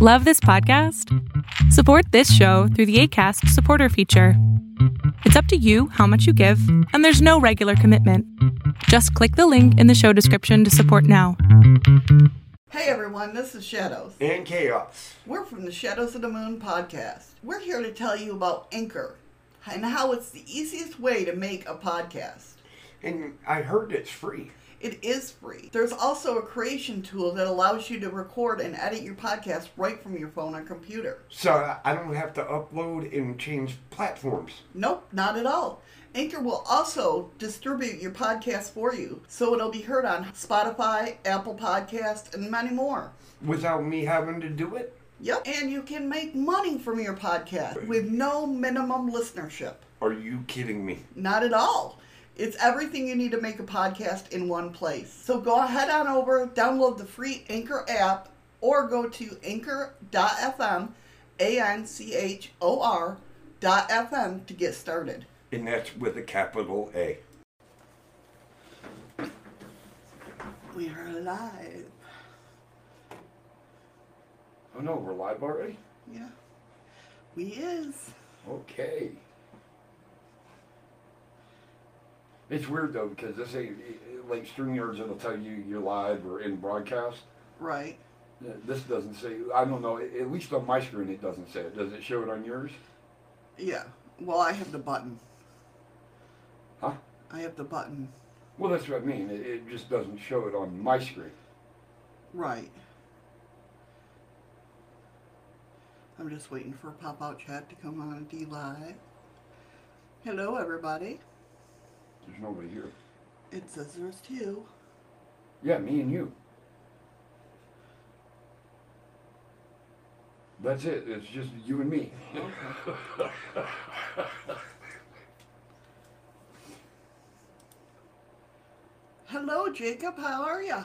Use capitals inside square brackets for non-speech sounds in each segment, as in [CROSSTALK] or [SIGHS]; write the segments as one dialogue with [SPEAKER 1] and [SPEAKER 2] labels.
[SPEAKER 1] Love this podcast? Support this show through the ACAST supporter feature. It's up to you how much you give, and there's no regular commitment. Just click the link in the show description to support now.
[SPEAKER 2] Hey everyone, this is Shadows.
[SPEAKER 3] and chaos.
[SPEAKER 2] We're from the Shadows of the Moon podcast. We're here to tell you about Anchor and how it's the easiest way to make a podcast.
[SPEAKER 3] And I heard it's free.
[SPEAKER 2] It is free. There's also a creation tool that allows you to record and edit your podcast right from your phone or computer.
[SPEAKER 3] So I don't have to upload and change platforms.
[SPEAKER 2] Nope, not at all. Anchor will also distribute your podcast for you, so it'll be heard on Spotify, Apple Podcast, and many more.
[SPEAKER 3] Without me having to do it?
[SPEAKER 2] Yep, and you can make money from your podcast with no minimum listenership.
[SPEAKER 3] Are you kidding me?
[SPEAKER 2] Not at all. It's everything you need to make a podcast in one place. So go ahead on over, download the free Anchor app, or go to anchor.fm, A N C H O R dot FM to get started.
[SPEAKER 3] And that's with a capital A.
[SPEAKER 2] We are live.
[SPEAKER 4] Oh no, we're live already?
[SPEAKER 2] Yeah. We is.
[SPEAKER 4] Okay. It's weird though because this ain't like StreamYards it'll tell you you're live or in broadcast.
[SPEAKER 2] Right.
[SPEAKER 4] Uh, This doesn't say. I don't know. At least on my screen it doesn't say it. Does it show it on yours?
[SPEAKER 2] Yeah. Well, I have the button.
[SPEAKER 4] Huh?
[SPEAKER 2] I have the button.
[SPEAKER 4] Well, that's what I mean. It, it just doesn't show it on my screen.
[SPEAKER 2] Right. I'm just waiting for a pop out chat to come on DLive. Hello, everybody.
[SPEAKER 4] There's nobody here.
[SPEAKER 2] It says there's two.
[SPEAKER 4] Yeah, me and you. That's it. It's just you and me. [LAUGHS]
[SPEAKER 2] Hello, Jacob. How are you?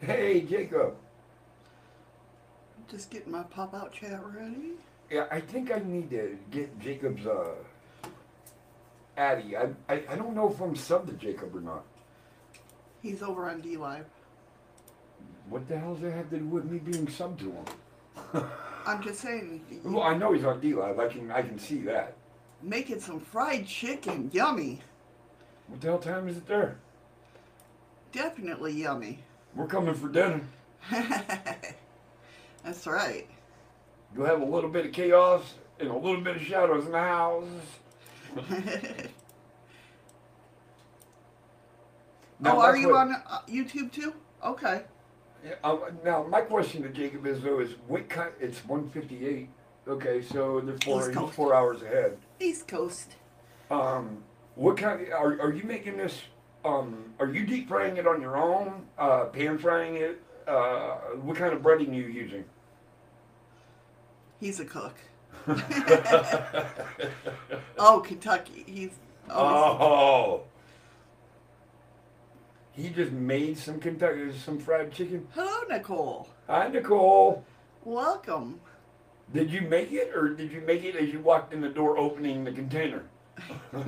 [SPEAKER 4] Hey, Jacob.
[SPEAKER 2] Just getting my pop out chat ready.
[SPEAKER 4] Yeah, I think I need to get Jacob's uh, Addy. I, I I don't know if I'm sub to Jacob or not.
[SPEAKER 2] He's over on DLive.
[SPEAKER 4] What the hell does that have to do with me being sub to him? [LAUGHS]
[SPEAKER 2] I'm just saying,
[SPEAKER 4] Well, I know he's on DLive. I can I can see that.
[SPEAKER 2] making some fried chicken. Yummy.
[SPEAKER 4] What the hell time is it there?
[SPEAKER 2] Definitely yummy.
[SPEAKER 4] We're coming for dinner. [LAUGHS]
[SPEAKER 2] That's right.
[SPEAKER 4] You'll have a little bit of chaos and a little bit of shadows in the house. [LAUGHS]
[SPEAKER 2] oh, are you on uh, YouTube too? Okay.
[SPEAKER 4] Yeah, uh, now my question to Jacob is though is what kind? It's 158. Okay, so they're four,
[SPEAKER 2] East
[SPEAKER 4] he's
[SPEAKER 2] Coast.
[SPEAKER 4] four hours ahead.
[SPEAKER 2] East Coast.
[SPEAKER 4] Um, what kind? Are are you making this? Um, are you deep frying it on your own? Uh, pan frying it? Uh, what kind of breading are you using?
[SPEAKER 2] He's a cook. [LAUGHS] oh, Kentucky. He's. Oh,
[SPEAKER 4] Oh, he just made some Kentucky some fried chicken.
[SPEAKER 2] Hello, Nicole.
[SPEAKER 4] Hi, Nicole.
[SPEAKER 2] Welcome.
[SPEAKER 4] Did you make it, or did you make it as you walked in the door opening the container? [LAUGHS]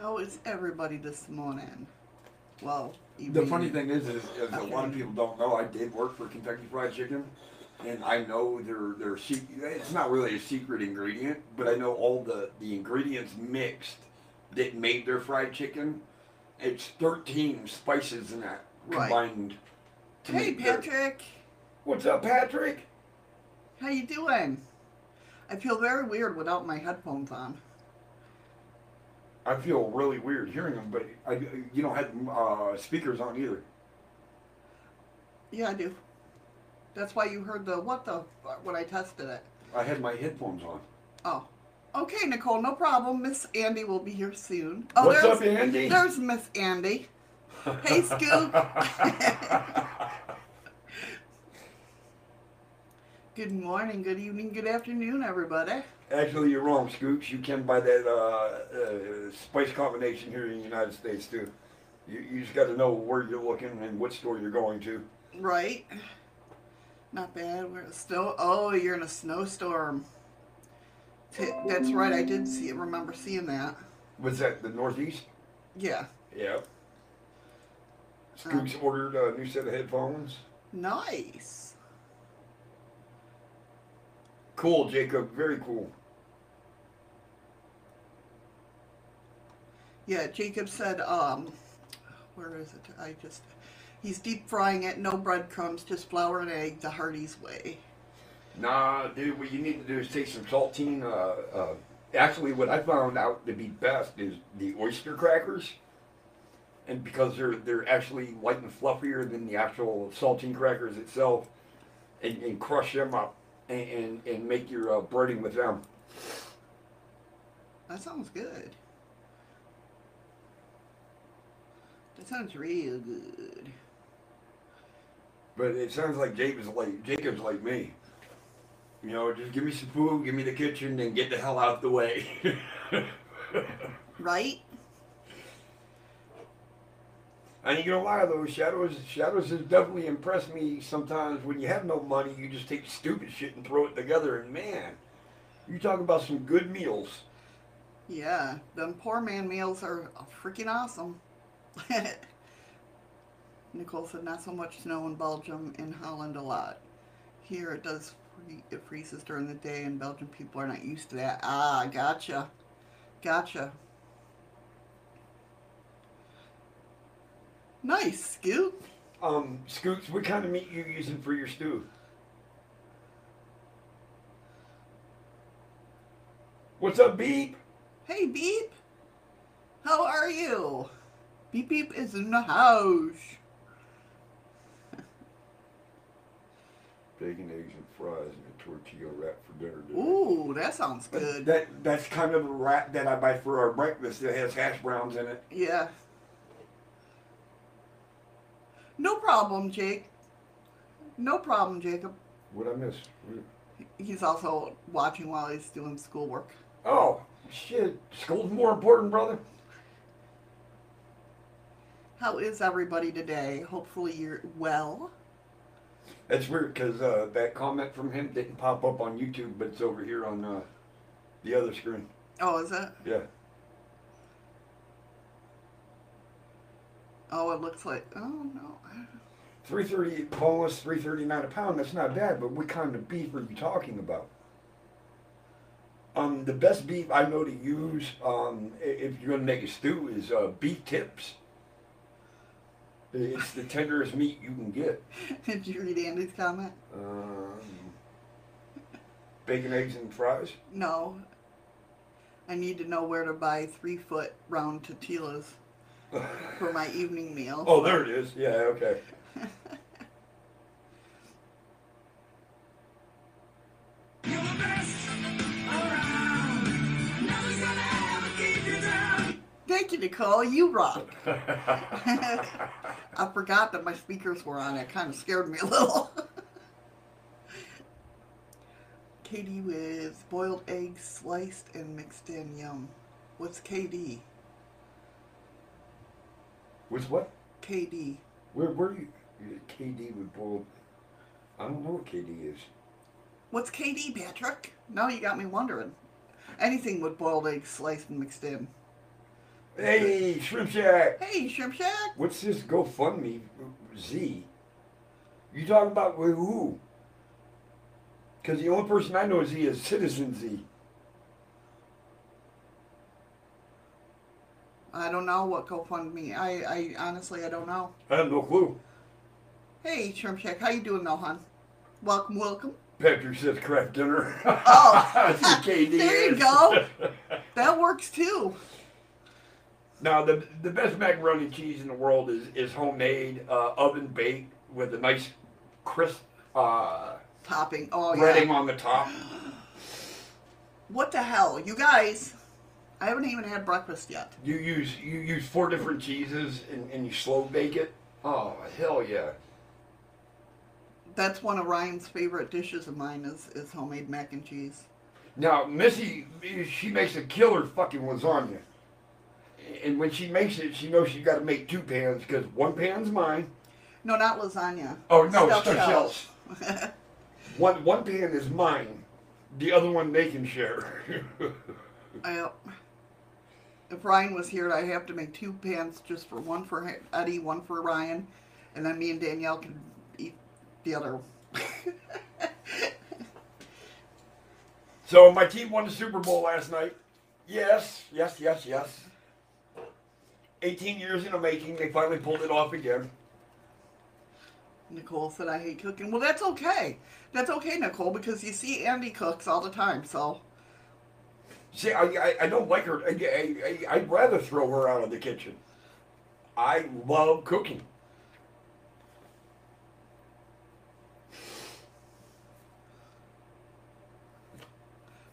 [SPEAKER 2] How is everybody this morning? Well,
[SPEAKER 4] The funny thing is, is, is a lot of people don't know I did work for Kentucky Fried Chicken, and I know their their se- It's not really a secret ingredient, but I know all the the ingredients mixed that made their fried chicken. It's thirteen spices in that
[SPEAKER 2] Right.
[SPEAKER 4] combined. To
[SPEAKER 2] Hey,
[SPEAKER 4] make their-
[SPEAKER 2] Patrick.
[SPEAKER 4] What's up, Patrick?
[SPEAKER 2] How you doing? I feel very weird without my headphones on.
[SPEAKER 4] I feel really weird hearing them, but I, you don't have uh, speakers on either.
[SPEAKER 2] Yeah, I do. That's why you heard the what the when I tested it.
[SPEAKER 4] I had my headphones on.
[SPEAKER 2] Oh. Okay, Nicole, no problem. Miss Andy will be here soon. Oh,
[SPEAKER 4] What's
[SPEAKER 2] there's,
[SPEAKER 4] up, Andy?
[SPEAKER 2] There's Miss Andy. Hey, Scoop. [LAUGHS] [LAUGHS] good morning, good evening, good afternoon, everybody.
[SPEAKER 4] Actually, you're wrong, Scoops. You can buy that uh, uh, spice combination here in the United States too. You, you just got to know where you're looking and what store you're going to.
[SPEAKER 2] Right. Not bad. We're still. Oh, you're in a snowstorm. T- That's right. I did see. Remember seeing that.
[SPEAKER 4] Was that the Northeast?
[SPEAKER 2] Yeah.
[SPEAKER 4] Yeah. Scoops ordered a new set of headphones.
[SPEAKER 2] Nice.
[SPEAKER 4] Cool, Jacob. Very cool.
[SPEAKER 2] Yeah, Jacob said, um, where is it? I just, he's deep frying it, no breadcrumbs, just flour and egg, the Hardee's way.
[SPEAKER 4] Nah, dude. What you need to do is take some saltine. Uh, uh, actually, what I found out to be best is the oyster crackers, and because they're they're actually light and fluffier than the actual saltine crackers itself, and, and crush them up and and, and make your uh, breading with them.
[SPEAKER 2] That sounds good. That sounds real good.
[SPEAKER 4] But it sounds like Jacob's like Jacob's like me. You know, just give me some food, give me the kitchen, and get the hell out of the way. [LAUGHS]
[SPEAKER 2] Right?
[SPEAKER 4] I ain't gonna lie though, Shadows Shadows has definitely impressed me sometimes when you have no money, you just take stupid shit and throw it together and man, you talk about some good meals.
[SPEAKER 2] Yeah, them poor man meals are freaking awesome. [LAUGHS] Nicole said not so much snow in Belgium, in Holland a lot. Here it does, free, it freezes during the day, and Belgian people are not used to that. Ah, gotcha. Gotcha. Nice, Scoop.
[SPEAKER 4] Um, Scoots, what kind of meat you using for your stew? What's up, Beep?
[SPEAKER 2] Hey, Beep. How are you? Beep Beep is in the house. [LAUGHS]
[SPEAKER 4] Bacon, eggs, and fries, and a tortilla wrap for dinner. today.
[SPEAKER 2] Ooh, that sounds good.
[SPEAKER 4] That that's kind of a wrap that I buy for our breakfast that has hash browns in it.
[SPEAKER 2] Yeah. No problem, Jake. No problem, Jacob.
[SPEAKER 4] What I miss?
[SPEAKER 2] He's also watching while he's doing schoolwork.
[SPEAKER 4] Oh shit! School's more important, brother.
[SPEAKER 2] How is everybody today? Hopefully you're well.
[SPEAKER 4] That's weird because uh, that comment from him didn't pop up on YouTube, but it's over here on uh, the other screen.
[SPEAKER 2] Oh, is it?
[SPEAKER 4] Yeah.
[SPEAKER 2] Oh, it looks like. Oh no.
[SPEAKER 4] Three thirty boneless, three thirty nine a pound. That's not bad, but what kind of beef are you talking about? Um, the best beef I know to use, um, if you're gonna make a stew, is uh, beef tips. It's the tenderest meat you can get. [LAUGHS]
[SPEAKER 2] Did you read Andy's comment?
[SPEAKER 4] Um, bacon, eggs, and fries.
[SPEAKER 2] No. I need to know where to buy three foot round tortillas for my evening meal.
[SPEAKER 4] Oh, there it is. Yeah, okay.
[SPEAKER 2] Thank you, Nicole. You rock. [LAUGHS] I forgot that my speakers were on. It kind of scared me a little. KD with boiled eggs sliced and mixed in. Yum. What's KD?
[SPEAKER 4] With what?
[SPEAKER 2] KD.
[SPEAKER 4] Where where you? KD with boiled. I don't know what KD is.
[SPEAKER 2] What's KD, Patrick? Now you got me wondering. Anything with boiled eggs sliced and mixed in.
[SPEAKER 4] Hey, Shrimp Shack.
[SPEAKER 2] Hey, Shrimp Shack.
[SPEAKER 4] What's this GoFundMe Z? You talking about with who? Because the only person I know is Z is Citizen Z.
[SPEAKER 2] I don't know what GoFundMe. I, I honestly I don't know.
[SPEAKER 4] I have no clue.
[SPEAKER 2] Hey, Shrimp Shack, how you doing, now, hon? Welcome, welcome.
[SPEAKER 4] Patrick says craft dinner.
[SPEAKER 2] Oh.
[SPEAKER 4] That's what KD
[SPEAKER 2] There you go. That works too.
[SPEAKER 4] Now the the best macaroni and cheese in the world is is homemade, uh, oven baked with a nice crisp uh,
[SPEAKER 2] Topping. Oh
[SPEAKER 4] breading
[SPEAKER 2] yeah.
[SPEAKER 4] on the top.
[SPEAKER 2] What the hell, you guys? I haven't even had breakfast yet.
[SPEAKER 4] You use you use four different cheeses and, and you slow bake it. Oh hell yeah!
[SPEAKER 2] That's one of Ryan's favorite dishes of mine is is homemade mac and cheese.
[SPEAKER 4] Now Missy, she makes a killer fucking lasagna, and when she makes it, she knows she's got to make two pans because one pan's mine.
[SPEAKER 2] No, not lasagna.
[SPEAKER 4] Oh no,
[SPEAKER 2] Stuffed
[SPEAKER 4] stuffed
[SPEAKER 2] shells.
[SPEAKER 4] shells. One one pan is mine. The other one they can share. [LAUGHS]
[SPEAKER 2] I, if Ryan was here, I'd have to make two pans just for one for Eddie, one for Ryan, and then me and Danielle can eat the other.
[SPEAKER 4] So my team won the Super Bowl last night. Yes, yes, yes, yes. 18 years in the making, they finally pulled it off again.
[SPEAKER 2] Nicole said I hate cooking. Well, that's okay. That's okay, Nicole, because you see Andy cooks all the time, so.
[SPEAKER 4] See, I, I, I don't like her. I, I, I'd rather throw her out of the kitchen. I love cooking.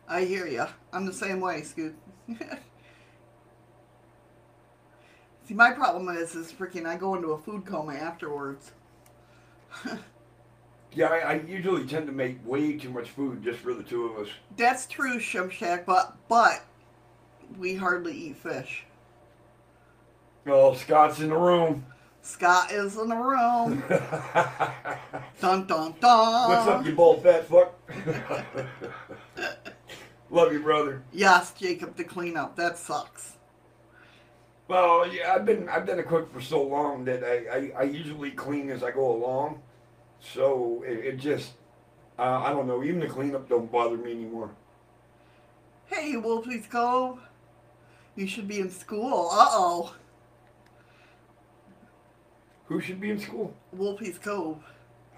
[SPEAKER 2] I hear ya. I'm the same way, Scoot. [LAUGHS] See, my problem is, is freaking I go into a food coma afterwards. [LAUGHS]
[SPEAKER 4] Yeah, I, I usually tend to make way too much food just for the two of us.
[SPEAKER 2] That's true, Shimshak, but but we hardly eat fish.
[SPEAKER 4] Oh, Scott's in the room.
[SPEAKER 2] Scott is in the room. [LAUGHS] dun dun dun.
[SPEAKER 4] What's up, you bald fat fuck? [LAUGHS] Love you, brother.
[SPEAKER 2] Yes, Jacob, the cleanup. That sucks.
[SPEAKER 4] Well, yeah, I've been I've been a cook for so long that I, I, I usually clean as I go along. So it, it just uh, I don't know. Even the cleanup don't bother me anymore.
[SPEAKER 2] Hey, Wolfie's Cove. You should be in school. Uh oh.
[SPEAKER 4] Who should be in school?
[SPEAKER 2] Wolfie's Cove.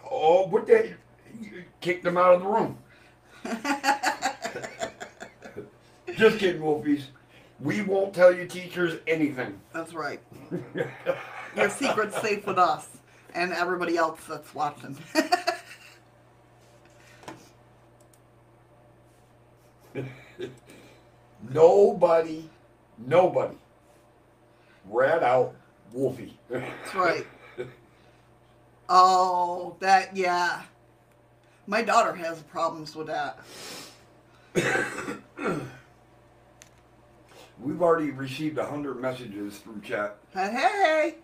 [SPEAKER 4] Oh, what the? You kicked them out of the room. [LAUGHS] Just kidding, Wolfies. We won't tell you teachers anything.
[SPEAKER 2] That's right. [LAUGHS] Your secret's safe with us and everybody else that's watching. [LAUGHS]
[SPEAKER 4] nobody, nobody rat out Wolfie.
[SPEAKER 2] that's right. Oh, that, yeah. My daughter has problems with that. [COUGHS]
[SPEAKER 4] We've already received a hundred messages through chat.
[SPEAKER 2] Hey, hey.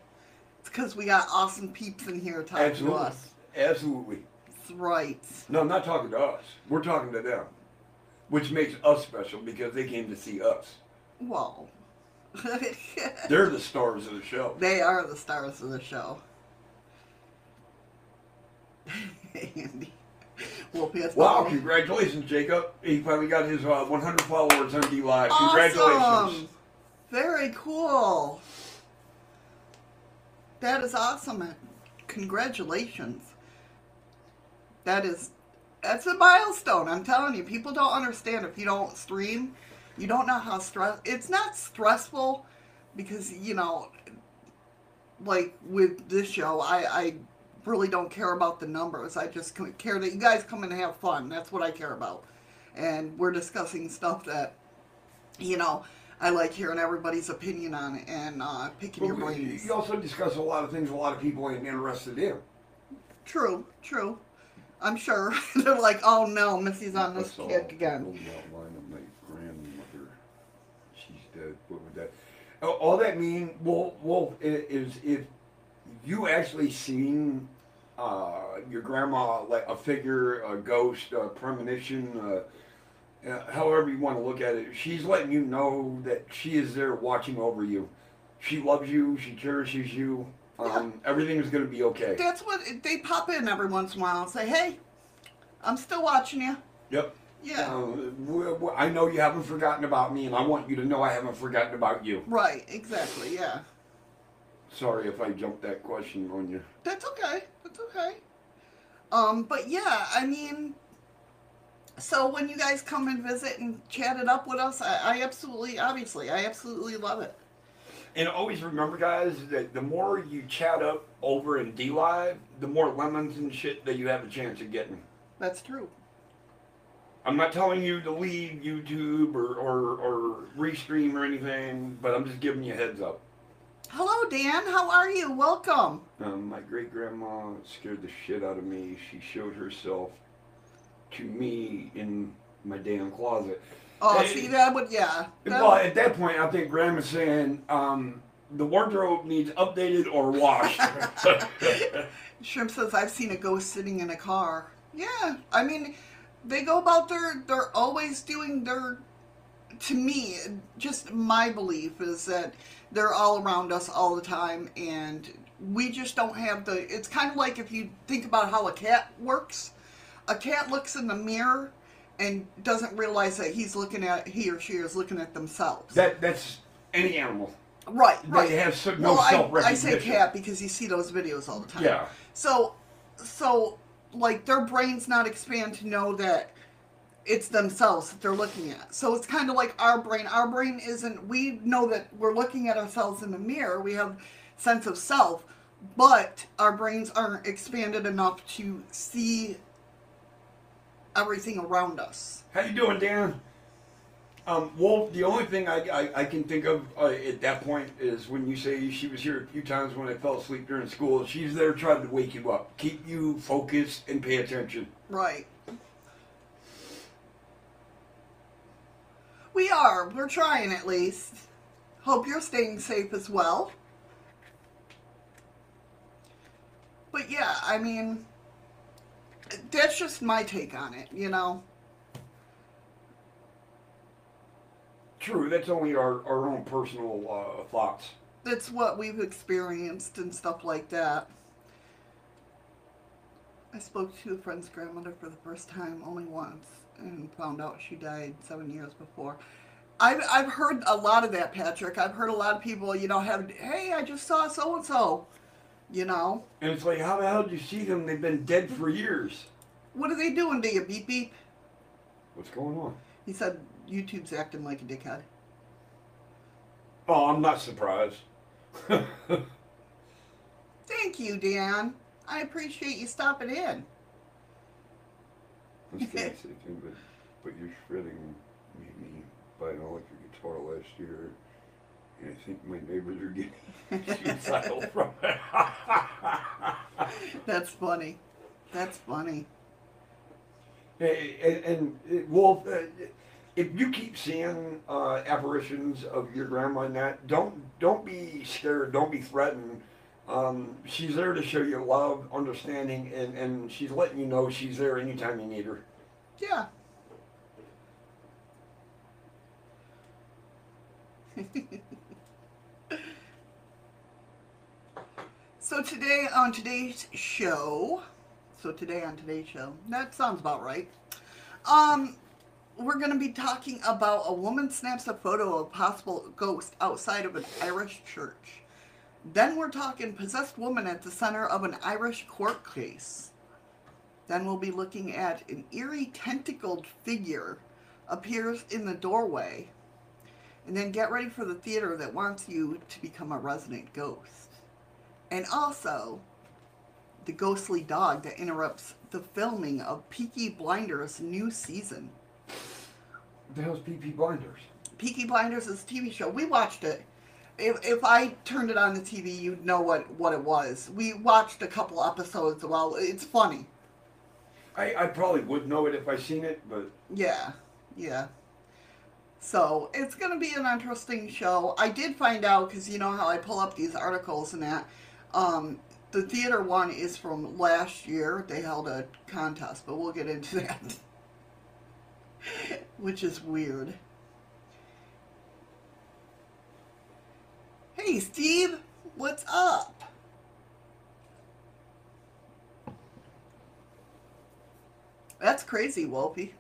[SPEAKER 2] It's because we got awesome peeps in here talking
[SPEAKER 4] Absolutely.
[SPEAKER 2] to us.
[SPEAKER 4] Absolutely.
[SPEAKER 2] That's right.
[SPEAKER 4] No, I'm not talking to us. We're talking to them. Which makes us special because they came to see us.
[SPEAKER 2] Well, [LAUGHS]
[SPEAKER 4] They're the stars of the show.
[SPEAKER 2] they are the stars of the show. [LAUGHS] Andy. Has
[SPEAKER 4] Wow, congratulations, Jacob. He finally got his uh, 100 followers on DLive.
[SPEAKER 2] Awesome.
[SPEAKER 4] Congratulations.
[SPEAKER 2] Very cool. That is awesome. Congratulations. That is that's a milestone. I'm telling you, people don't understand if you don't stream, you don't know how stress it's not stressful because, you know, like with this show, I I really don't care about the numbers. I just care that you guys come and have fun. That's what I care about. And we're discussing stuff that you know, I like hearing everybody's opinion on it and uh, picking your brains.
[SPEAKER 4] You also discuss a lot of things a lot of people ain't interested in.
[SPEAKER 2] True, true. I'm sure [LAUGHS] they're like, oh no, Missy's on this kick again.
[SPEAKER 4] Outline of my grandmother. She's dead. What would that? All that mean, well, well, is if you actually seen uh, your grandma like a figure, a ghost, a premonition, uh, uh, however you want to look at it, she's letting you know that she is there watching over you. She loves you. She cherishes you. Um, Everything is going to be okay.
[SPEAKER 2] That's what they pop in every once in a while and say, hey, I'm still watching you.
[SPEAKER 4] Yep.
[SPEAKER 2] Yeah,
[SPEAKER 4] Uh, I know you haven't forgotten about me, and I want you to know I haven't forgotten about you.
[SPEAKER 2] right, exactly, yeah.
[SPEAKER 4] Sorry if I jumped that question on you.
[SPEAKER 2] That's okay. That's okay. Um, but yeah, I mean, so when you guys come and visit and chat it up with us, I, I absolutely, obviously, I absolutely love it.
[SPEAKER 4] And always remember, guys, that the more you chat up over in DLive, the more lemons and shit that you have a chance of getting.
[SPEAKER 2] That's true.
[SPEAKER 4] I'm not telling you to leave YouTube or, or, or restream or anything, but I'm just giving you a heads up.
[SPEAKER 2] Hello, Dan. How are you? Welcome.
[SPEAKER 4] Um, my great grandma scared the shit out of me. She showed herself to me in my damn closet.
[SPEAKER 2] Oh,
[SPEAKER 4] Hey.
[SPEAKER 2] see that would yeah. That
[SPEAKER 4] Well,
[SPEAKER 2] would-
[SPEAKER 4] at that point, I think Grandma's saying um, the wardrobe needs updated or washed. [LAUGHS]
[SPEAKER 2] Shrimp says I've seen a ghost sitting in a car. Yeah, I mean, they go about their. They're always doing their to me, just my belief is that they're all around us all the time, and we just don't have the. It's kind of like if you think about how a cat works. A cat looks in the mirror and doesn't realize that he's looking at he or she is looking at themselves.
[SPEAKER 4] That that's any animal.
[SPEAKER 2] right,
[SPEAKER 4] they
[SPEAKER 2] right.
[SPEAKER 4] have so- no
[SPEAKER 2] well, I, I
[SPEAKER 4] self-recognition.
[SPEAKER 2] say cat because you see those videos all the time.
[SPEAKER 4] Yeah.
[SPEAKER 2] So, so like their brains not expand to know that it's themselves that they're looking at. So it's kind of like our brain. Our brain isn't. We know that we're looking at ourselves in the mirror. We have sense of self, but our brains aren't expanded enough to see everything around us.
[SPEAKER 4] How you doing, Dan? Um, well, the only thing I, I, I can think of uh, at that point is when you say she was here a few times when I fell asleep during school. She's there trying to wake you up, keep you focused, and pay attention.
[SPEAKER 2] Right. We are. We're trying at least. Hope you're staying safe as well. But yeah, I mean, that's just my take on it, you know?
[SPEAKER 4] True, that's only our, our own personal uh, thoughts.
[SPEAKER 2] That's what we've experienced and stuff like that. I spoke to a friend's grandmother for the first time only once and found out she died seven years before. I've, I've heard a lot of that, Patrick. I've heard a lot of people, you know, have, hey, I just saw so and so, you know.
[SPEAKER 4] And it's like, how the hell did you see them? They've been dead for years.
[SPEAKER 2] What are they doing to you, beep beep?
[SPEAKER 4] What's going on?
[SPEAKER 2] He said, YouTube's acting like a dickhead.
[SPEAKER 4] Oh, I'm not surprised. [LAUGHS]
[SPEAKER 2] Thank you, Dan. I appreciate you stopping in.
[SPEAKER 5] I was gonna too, but, but your shredding me by an electric guitar last year, I think my neighbors are getting [LAUGHS] suicidal from it. [LAUGHS]
[SPEAKER 2] That's funny. That's funny.
[SPEAKER 4] And, and, and Wolf, uh, if you keep seeing uh, apparitions of your grandma and that, don't don't be scared. Don't be threatened. Um, she's there to show you love, understanding, and, and she's letting you know she's there anytime you need her.
[SPEAKER 2] Yeah. [LAUGHS] so today on today's show, so today on today's show, that sounds about right. Um, we're going to be talking about a woman snaps a photo of a possible ghost outside of an Irish church. Then we're talking possessed woman at the center of an Irish court case. Then we'll be looking at an eerie tentacled figure appears in the doorway. And then get ready for the theater that wants you to become a resident ghost. And also, the ghostly dog that interrupts the filming of Peaky Blinders' new season.
[SPEAKER 4] The hell's PP Blinders?
[SPEAKER 2] Peaky Blinders is a TV show. We watched it. If, if I turned it on the TV, you'd know what, what it was. We watched a couple episodes. Well, it's funny.
[SPEAKER 4] I, I probably would know it if I seen it, but
[SPEAKER 2] Yeah, yeah. So it's going to be an interesting show. I did find out because you know how I pull up these articles and that. Um, the theater one is from last year. They held a contest, but we'll get into [LAUGHS] that, which is weird. Hey, Steve, what's up? That's crazy, Wolfie.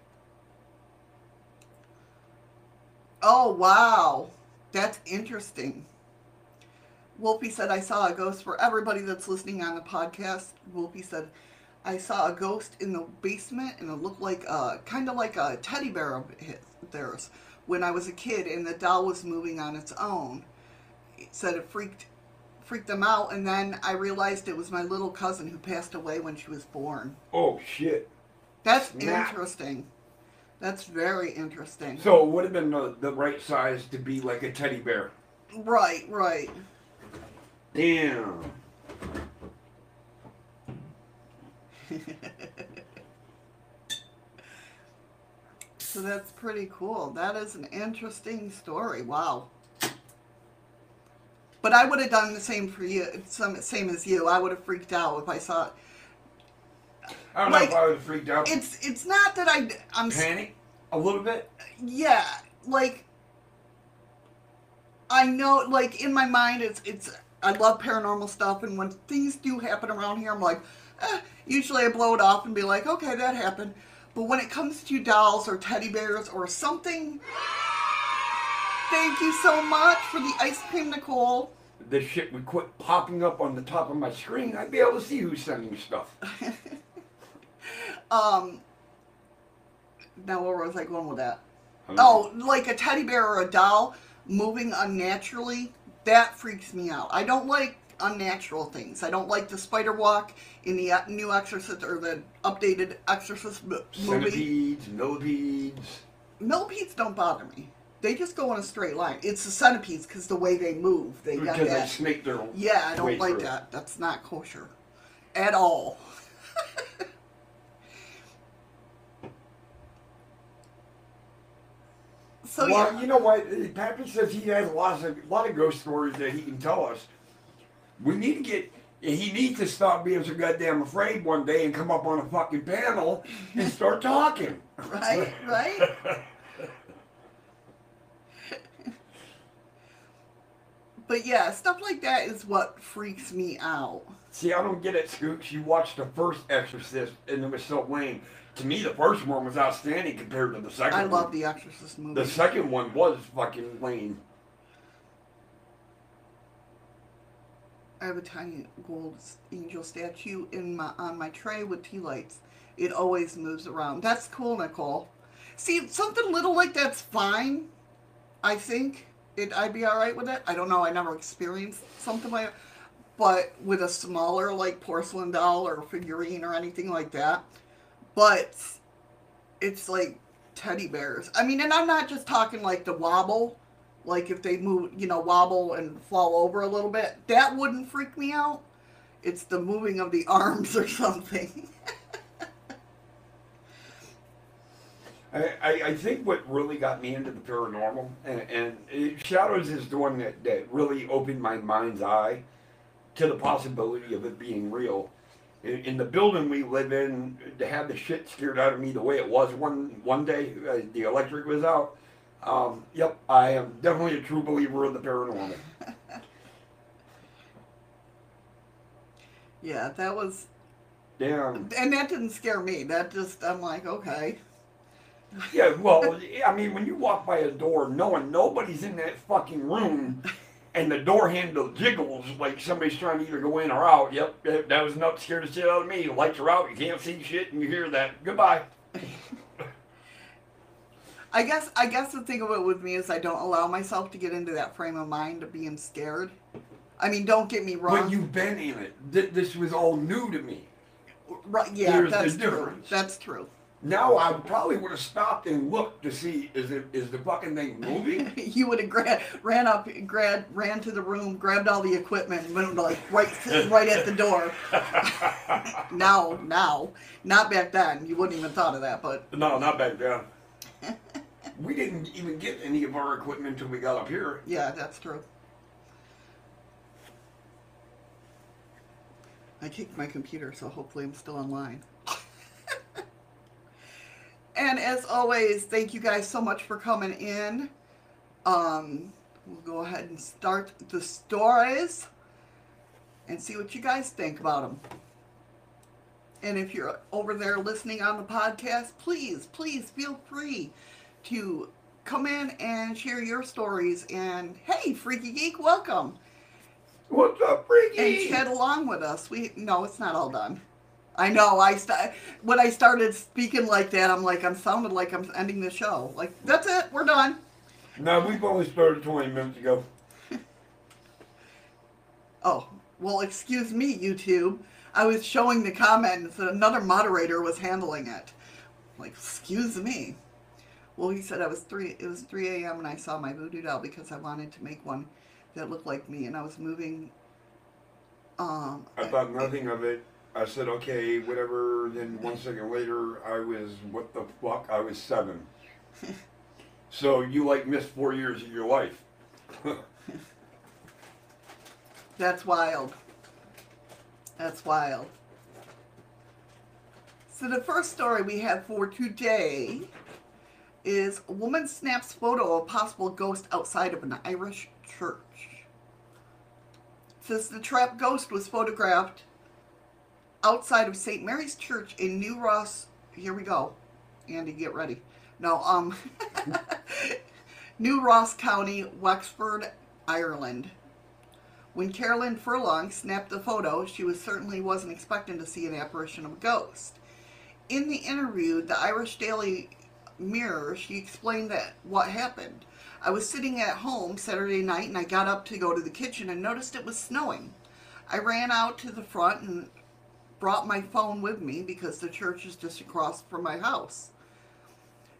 [SPEAKER 2] Oh, wow. That's interesting. Wolfie said, I saw a ghost. For everybody that's listening on the podcast, Wolfie said, I saw a ghost in the basement and it looked like a, kind of like a teddy bear of his, theirs when I was a kid and the doll was moving on its own. He said it freaked freaked them out and then I realized it was my little cousin who passed away when she was born.
[SPEAKER 4] oh shit.
[SPEAKER 2] That's
[SPEAKER 4] Snap.
[SPEAKER 2] interesting. That's very interesting.
[SPEAKER 4] So it would have been the, the right size to be like a teddy bear.
[SPEAKER 2] Right, right.
[SPEAKER 4] Damn. [LAUGHS]
[SPEAKER 2] So that's pretty cool. That is an interesting story. Wow. But I would have done the same for you, some same as you. I would have freaked out if I saw.
[SPEAKER 4] I don't
[SPEAKER 2] Like,
[SPEAKER 4] know if I would have freaked out.
[SPEAKER 2] It's it's not that I I'm
[SPEAKER 4] Panic a little bit.
[SPEAKER 2] yeah like I know, like in my mind, it's it's. I love paranormal stuff, and when things do happen around here, I'm like, eh, usually I blow it off and be like, okay, that happened. But when it comes to dolls or teddy bears or something, thank you so much for the ice cream, Nicole.
[SPEAKER 4] This shit would quit popping up on the top of my screen. I'd be able to see who's sending stuff. [LAUGHS]
[SPEAKER 2] Um. Now where was I going with that? Oh, like a teddy bear or a doll moving unnaturally, that freaks me out. I don't like unnatural things. I don't like the spider walk in the uh, new Exorcist or the updated Exorcist movie.
[SPEAKER 4] Centipedes, millipedes.
[SPEAKER 2] Millipedes don't bother me. They just go in a straight line. It's the centipedes because the way they move, they got
[SPEAKER 4] Because they snake their
[SPEAKER 2] Yeah, I don't like
[SPEAKER 4] through.
[SPEAKER 2] that. That's not kosher at all. [LAUGHS] so
[SPEAKER 4] well,
[SPEAKER 2] yeah,
[SPEAKER 4] you know what? Pappy says he has lots of lot of ghost stories that he can tell us. We need to get. He needs to stop being so goddamn afraid one day and come up on a fucking panel and start talking.
[SPEAKER 2] right, right. [LAUGHS] but yeah, stuff like that is what freaks me out.
[SPEAKER 4] See, I don't get it, Scoops. You watched the first Exorcist and it was so lame. To me, the first one was outstanding compared to the second
[SPEAKER 2] I
[SPEAKER 4] one.
[SPEAKER 2] love the Exorcist movie.
[SPEAKER 4] The second one was fucking lame.
[SPEAKER 2] I have a tiny gold angel statue in my on my tray with tea lights. It always moves around. That's cool, Nicole. See, something little like that's fine. I think it. I'd be all right with it. I don't know. I never experienced something like, that. but with a smaller like porcelain doll or figurine or anything like that. But it's like teddy bears. I mean, and I'm not just talking like the wobble, like if they move, you know, wobble and fall over a little bit. That wouldn't freak me out. It's the moving of the [LAUGHS] arms or something. [LAUGHS]
[SPEAKER 4] I, I, I think what really got me into the paranormal, and, and it, Shadows is the one that, that really opened my mind's eye to the possibility of it being real. In, in the building we live in, to have the shit scared out of me the way it was one one day, uh, the electric was out. Um, yep, I am definitely a true believer of the paranormal. [LAUGHS]
[SPEAKER 2] yeah, that was,
[SPEAKER 4] Damn.
[SPEAKER 2] and that didn't scare me. That just, I'm like, okay.
[SPEAKER 4] Yeah, well, I mean, when you walk by a door knowing nobody's in that fucking room and the door handle jiggles like somebody's trying to either go in or out, yep, that was enough to scare the shit out of me. The lights are out, you can't see shit, and you hear that. Goodbye.
[SPEAKER 2] I guess, I guess the thing of it with me is I don't allow myself to get into that frame of mind of being scared. I mean, don't get me wrong.
[SPEAKER 4] But you've been in it. Th- This was all new to me.
[SPEAKER 2] right, yeah,
[SPEAKER 4] there's the
[SPEAKER 2] that's true. That's true.
[SPEAKER 4] Now I probably would have stopped and looked to see is it is the fucking thing moving? [LAUGHS]
[SPEAKER 2] you would have gra- ran up, grad, ran to the room, grabbed all the equipment, and went like right, [LAUGHS] right at the door. [LAUGHS] now, now, not back then. You wouldn't even thought of that, but
[SPEAKER 4] no, not back then. we didn't even get any of our equipment until we got up here.
[SPEAKER 2] yeah, that's true. I kicked my computer, so hopefully I'm still online. And as always, thank you guys so much for coming in. Um, we'll go ahead and start the stories and see what you guys think about them. And if you're over there listening on the podcast, please, please feel free to come in and share your stories. And hey, Freaky Geek, welcome
[SPEAKER 4] What's up, Freaky?
[SPEAKER 2] and chat along with us. We no, it's not all done. I know. I st- when I started speaking like that, I'm like, I'm sounded like I'm ending the show. Like that's it, we're done.
[SPEAKER 4] No, we've only started 20 minutes ago. [LAUGHS]
[SPEAKER 2] Oh, well, excuse me, YouTube. I was showing the comments and another moderator was handling it. Like, excuse me. Well, he said I was three. It was 3 a.m. and I saw my voodoo doll because I wanted to make one that looked like me, and I was moving. Um,
[SPEAKER 4] I thought nothing of it. I said, okay, whatever. Then one second later, I was, what the fuck? I was seven. [LAUGHS] so you like missed four years of your life. [LAUGHS]
[SPEAKER 2] That's wild. That's wild. So the first story we have for today is a woman snaps photo of possible ghost outside of an Irish church. Says the trap ghost was photographed outside of St. Mary's Church in New Ross. Here we go. Andy, get ready. No, um, [LAUGHS] New Ross County, Wexford, Ireland. When Carolyn Furlong snapped the photo, she was certainly wasn't expecting to see an apparition of a ghost. In the interview, the Irish Daily Mirror, she explained that what happened. I was sitting at home Saturday night and I got up to go to the kitchen and noticed it was snowing. I ran out to the front and brought my phone with me because the church is just across from my house.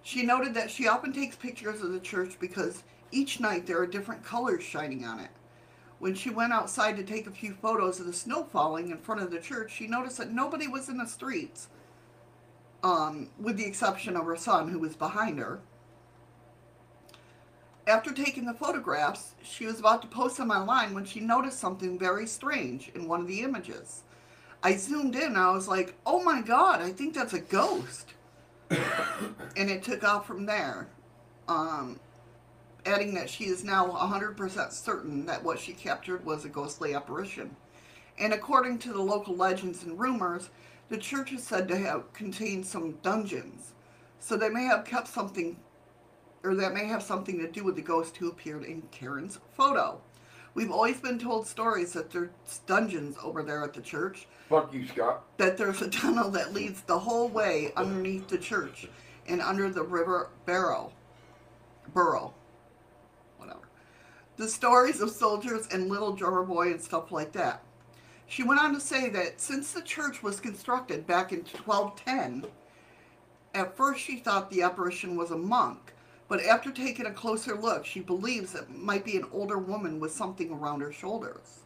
[SPEAKER 2] She noted that she often takes pictures of the church because each night there are different colors shining on it. When she went outside to take a few photos of the snow falling in front of the church, she noticed that nobody was in the streets, um, with the exception of her son, who was behind her. After taking the photographs, she was about to post them online when she noticed something very strange in one of the images. I zoomed in I was like, oh my god, I think that's a ghost. [COUGHS] and it took off from there. Um, adding that she is now 100% certain that what she captured was a ghostly apparition. And according to the local legends and rumors, the church is said to have contained some dungeons. So they may have kept something, or that may have something to do with the ghost who appeared in Karen's photo. We've always been told stories that there's dungeons over there at the church,
[SPEAKER 4] Fuck you, Scott.
[SPEAKER 2] that there's a tunnel that leads the whole way underneath the church and under the river Barrow. Burrow. Whatever. The stories of soldiers and little drummer boy and stuff like that. She went on to say that since the church was constructed back in 1210, at first she thought the apparition was a monk, but after taking a closer look, she believes it might be an older woman with something around her shoulders.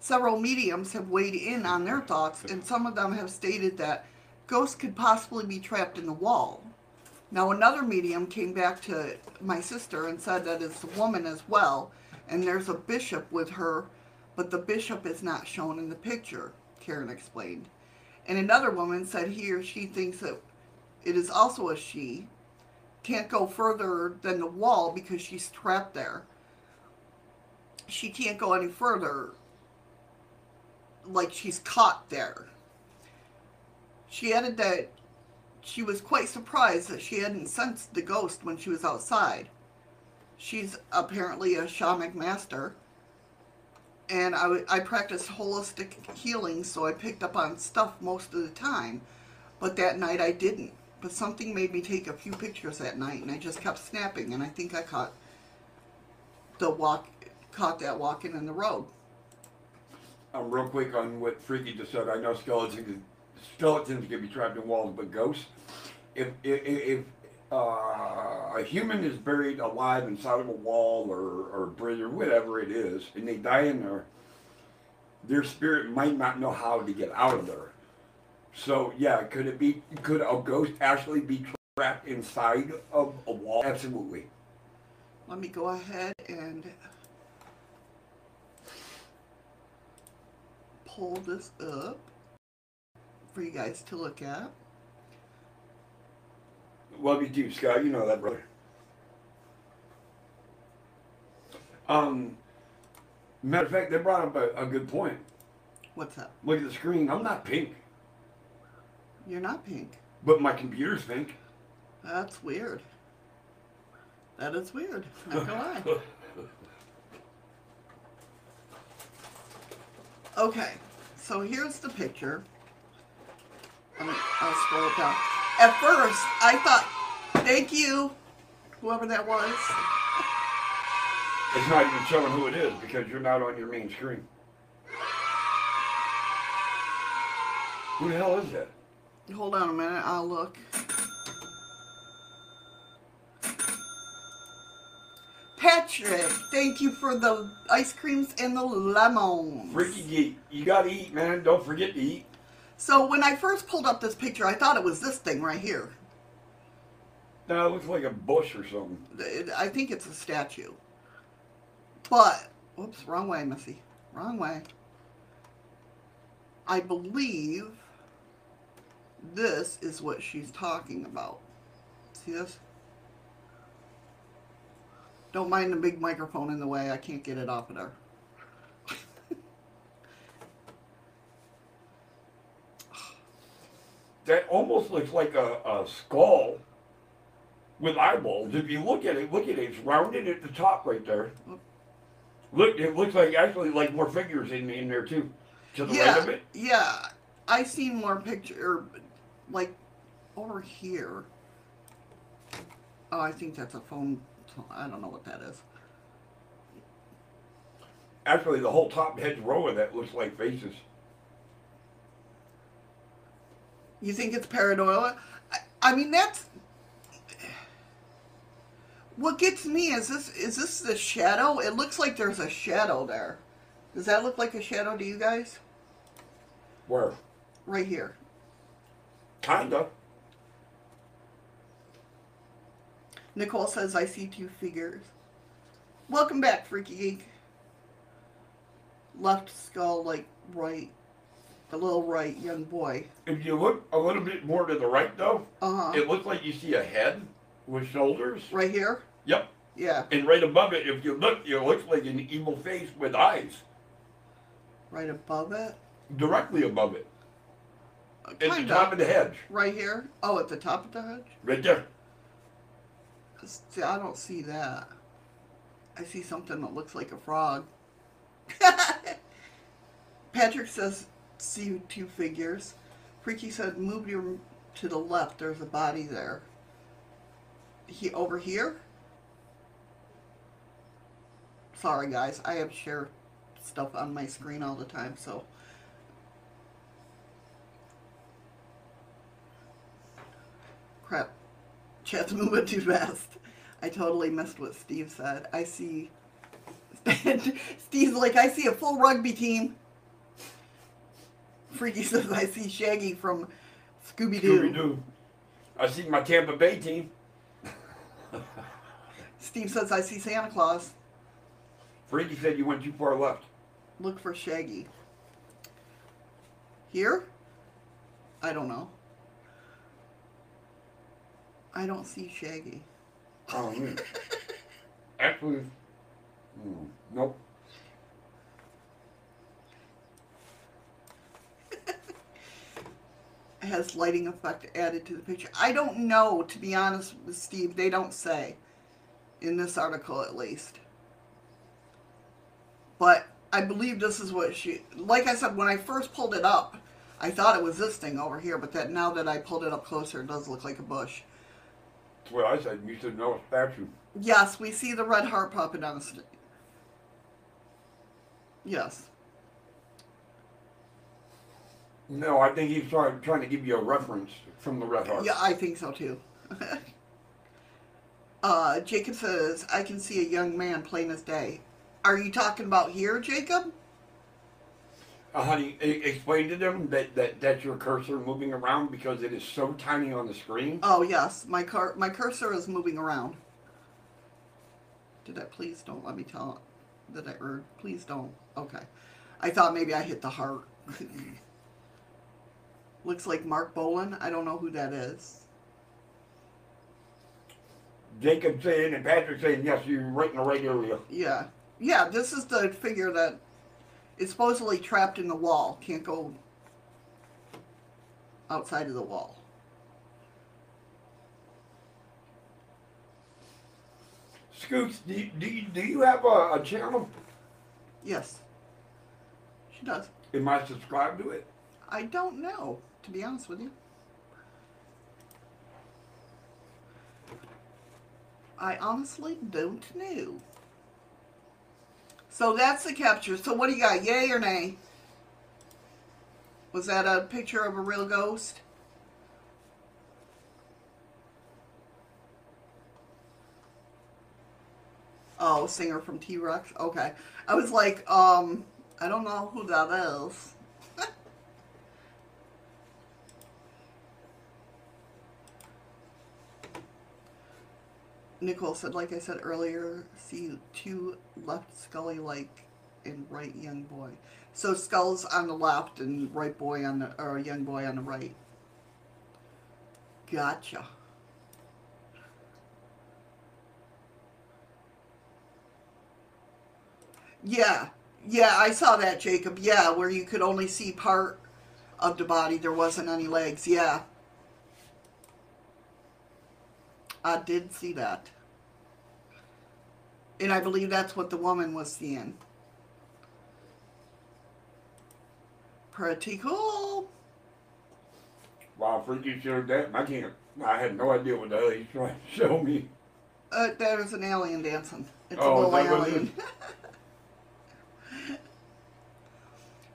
[SPEAKER 2] Several mediums have weighed in on their thoughts, and some of them have stated that ghosts could possibly be trapped in the wall. Now, another medium came back to my sister and said that it's a woman as well, and there's a bishop with her, but the bishop is not shown in the picture, Karen explained. And another woman said he or she thinks that it is also a she, can't go further than the wall because she's trapped there. She can't go any further like she's caught there. She added that she was quite surprised that she hadn't sensed the ghost when she was outside. She's apparently a shamanic master, and I, I practice holistic healing, so I picked up on stuff most of the time, but that night I didn't. But something made me take a few pictures that night, and I just kept snapping, and I think I caught the walk, caught that walking in the road.
[SPEAKER 4] Um, real quick on what Freaky just said. I know skeletons skeletons can be trapped in walls, but ghosts, if if, if uh, a human is buried alive inside of a wall or or bridge or whatever it is, and they die in there, their spirit might not know how to get out of there. So yeah, could it be? Could a ghost actually be trapped inside of a wall? Absolutely.
[SPEAKER 2] Let me go ahead and pull this up for you guys to look at.
[SPEAKER 4] Love you too, Scott. You know that, brother. Um, matter of fact, they brought up a, a good point.
[SPEAKER 2] What's up?
[SPEAKER 4] Look at the screen. I'm not pink,
[SPEAKER 2] You're not pink.
[SPEAKER 4] but my computer's pink.
[SPEAKER 2] That's weird. That is weird. Not gonna lie. Okay, so here's the picture. Let me, I'll scroll it down. At first, I thought, thank you, whoever that was.
[SPEAKER 4] It's not even showing who it is because you're not on your main screen. Who the hell is that?
[SPEAKER 2] Hold on a minute, I'll look. Patrick, thank you for the ice creams and the lemons.
[SPEAKER 4] Freaky geek. You gotta eat, man. Don't forget to eat.
[SPEAKER 2] So when I first pulled up this picture, I thought it was this thing right here.
[SPEAKER 4] No, it looks like a bush or something.
[SPEAKER 2] I think it's a statue. But, whoops, wrong way, Missy. Wrong way. I believe this is what she's talking about. See this? Don't mind the big microphone in the way. I can't get it off of there. [LAUGHS]
[SPEAKER 4] That almost looks like a, a skull with eyeballs. If you look at it, look at it. It's rounded at the top right there. Look, it looks like actually like more figures in in there too, to the
[SPEAKER 2] yeah,
[SPEAKER 4] right of it.
[SPEAKER 2] yeah. I seen more picture, like over here. Oh, I think that's a phone. I don't know what that is.
[SPEAKER 4] Actually, the whole top hedge row of that looks like faces.
[SPEAKER 2] You think it's paranoia? I, I mean, that's what gets me. Is this is this the shadow? It looks like there's a shadow there. Does that look like a shadow to you guys?
[SPEAKER 4] Where?
[SPEAKER 2] Right here.
[SPEAKER 4] Kinda.
[SPEAKER 2] Nicole says, "I see two figures." Welcome back, Freaky Geek. Left skull, like right, the little right young boy.
[SPEAKER 4] If you look a little bit more to the right, though,
[SPEAKER 2] Uh huh.
[SPEAKER 4] it looks like you see a head with shoulders.
[SPEAKER 2] Right here.
[SPEAKER 4] Yep.
[SPEAKER 2] Yeah.
[SPEAKER 4] And right above it, if you look, it looks like an evil face with eyes
[SPEAKER 2] Right above it.
[SPEAKER 4] directly above it. At the top of the hedge.
[SPEAKER 2] Right here. Oh, at the top of the hedge.
[SPEAKER 4] Right there.
[SPEAKER 2] See, I don't see that. I see something that looks like a frog. [LAUGHS] Patrick says, see two figures. Freaky said, move your to the left. There's a body there. He over here. Sorry, guys. I have share stuff on my screen all the time, so. Crap. Chat's moving too fast. I totally missed what Steve said. I see. [LAUGHS] Steve's like, I see a full rugby team. Freaky [LAUGHS] says, I see Shaggy from Scooby Doo.
[SPEAKER 4] Scooby
[SPEAKER 2] Doo.
[SPEAKER 4] Doo. I see my Tampa Bay team. [LAUGHS]
[SPEAKER 2] Steve says, I see Santa Claus.
[SPEAKER 4] Freaky said you went too far left.
[SPEAKER 2] Look for Shaggy. Here? I don't know. I don't see Shaggy.
[SPEAKER 4] Oh, hmm. [LAUGHS] Actually, hmm, nope. [LAUGHS]
[SPEAKER 2] has lighting effect added to the picture. I don't know, to be honest with Steve. They don't say in this article, at least. But I believe this is what she. Like I said, when I first pulled it up, I thought it was this thing over here. But that now that I pulled it up closer, it does look like a bush.
[SPEAKER 4] That's what I said. You said no statue.
[SPEAKER 2] Yes, we see the red heart popping on the. St- yes.
[SPEAKER 4] No, I think he's trying, trying to give you a reference from the Red Heart.
[SPEAKER 2] Yeah, I think so too. [LAUGHS] uh, Jacob says, I can see a young man plain as day. Are you talking about here, Jacob?
[SPEAKER 4] Uh, honey, explain to them that, that that's your cursor moving around because it is so tiny on the screen.
[SPEAKER 2] Oh yes, my car my cursor is moving around. Did I please don't let me tell that I or please don't. Okay. I thought maybe I hit the heart. [LAUGHS] Looks like Marc Bolan. I don't know who that is.
[SPEAKER 4] Jacob saying and Patrick saying, yes, you're right in the right area.
[SPEAKER 2] Yeah. Yeah, this is the figure that is supposedly trapped in the wall. Can't go outside of the wall.
[SPEAKER 4] Scoots, do you, do you, do you have a, a channel?
[SPEAKER 2] Yes. She does.
[SPEAKER 4] Am I subscribed to it?
[SPEAKER 2] I don't know, to be honest with you. I honestly don't know. So that's the capture. So what do you got? Yay or nay? Was that a picture of a real ghost? Oh, singer from T Rex. Okay. I was like, um, I don't know who that is. Nicole said, like I said earlier, see two left Scully like and right young boy. So Skull's on the left and right boy on the or young boy on the right. Gotcha. Yeah, yeah, I saw that, Jacob. Yeah, where you could only see part of the body. There wasn't any legs. Yeah. I did see that. And I believe that's what the woman was seeing. Pretty cool.
[SPEAKER 4] Wow, Freaky showed that. I can't. I had no idea what the hell he's trying to show me.
[SPEAKER 2] Uh, there's an alien dancing. It's
[SPEAKER 4] Oh,
[SPEAKER 2] a little alien. [LAUGHS]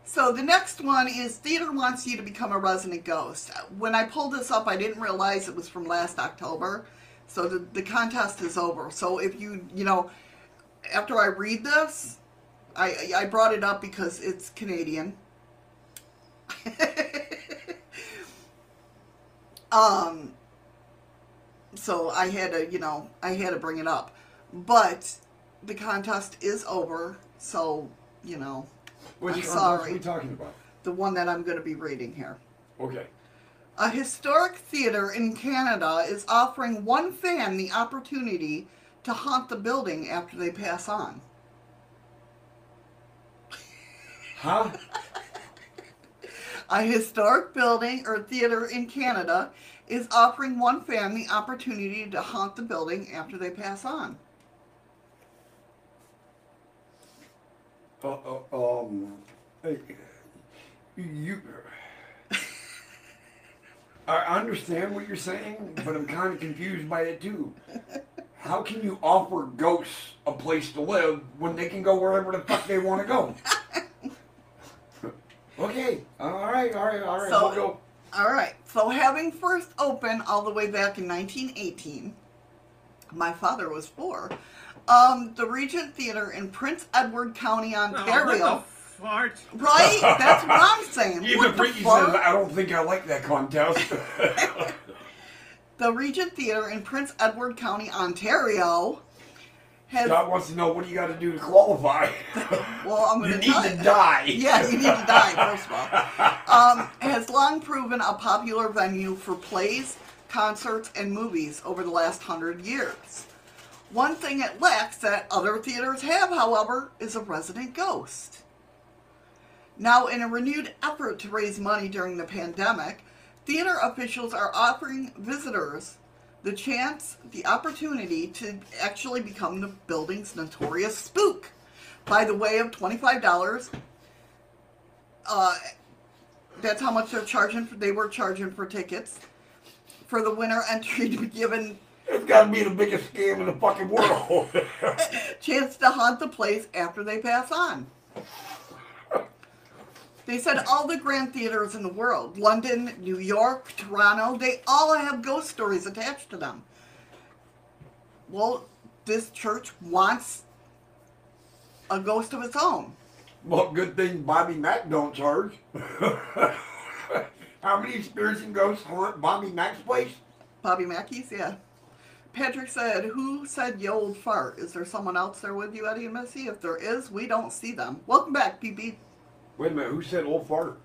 [SPEAKER 2] so the next one is theater wants you to become a resident ghost. When I pulled this up, I didn't realize it was from last October. So the, the contest is over. So if you, you know, after I read this, I, I brought it up because it's Canadian. [LAUGHS] um, so I had to, you know, I had to bring it up. But the contest is over, so you know,
[SPEAKER 4] Which
[SPEAKER 2] I'm sorry.
[SPEAKER 4] are we talking about?
[SPEAKER 2] the one that I'm going to be reading here.
[SPEAKER 4] Okay.
[SPEAKER 2] A historic theater in Canada is offering one fan the opportunity to haunt the building after they pass on.
[SPEAKER 4] Huh?
[SPEAKER 2] A historic building or theater in Canada is offering one fan the opportunity to haunt the building after they pass on.
[SPEAKER 4] Uh, uh, um, hey, you. I understand what you're saying, but I'm kind of confused by it too. How can you offer ghosts a place to live when they can go wherever the fuck they want to go? [LAUGHS] okay, all right, all right, all right.
[SPEAKER 2] So-
[SPEAKER 4] we'll go.
[SPEAKER 2] All right. So having first opened all the way back in 1918, my father was four. Um, the Regent Theater in Prince Edward County,
[SPEAKER 6] Oh, what
[SPEAKER 2] Ontario.
[SPEAKER 6] the fart?
[SPEAKER 2] right? That's what I'm saying. [LAUGHS]
[SPEAKER 4] Even
[SPEAKER 2] What the
[SPEAKER 4] says, I don't think I like that contest.
[SPEAKER 2] The Regent Theater in Prince Edward County, Ontario, has.
[SPEAKER 4] Scott wants to know what do you got to do to qualify? [LAUGHS]
[SPEAKER 2] Well, I'm
[SPEAKER 4] you
[SPEAKER 2] going
[SPEAKER 4] need
[SPEAKER 2] tell
[SPEAKER 4] to
[SPEAKER 2] you.
[SPEAKER 4] die. [LAUGHS]
[SPEAKER 2] Yeah, you need to die, first of all. Um, has long proven a popular venue for plays, concerts, and movies over the last hundred years. One thing it lacks that other theaters have, however, is a resident ghost. Now, in a renewed effort to raise money during the pandemic, theater officials are offering visitors the chance, the opportunity to actually become the building's notorious spook by the way of $25. Uh, that's how much they're charging. For, they were charging for tickets for the winner [LAUGHS] entry to be given
[SPEAKER 4] It's got to be the biggest scam in the fucking world. [LAUGHS]
[SPEAKER 2] chance to haunt the place after they pass on. They said all the grand theaters in the world, London, New York, Toronto, they all have ghost stories attached to them. Well, this church wants a ghost of its own.
[SPEAKER 4] well, good thing Bobby Mack don't charge. [LAUGHS] How many experiencing ghosts haunt Bobby Mack's place?
[SPEAKER 2] Bobby Mackey's, yeah. Patrick said, Who said you old fart? Is there someone else there with you, Eddie and Missy? If there is, we don't see them. Welcome back, PP.
[SPEAKER 4] Wait a minute, who said old fart?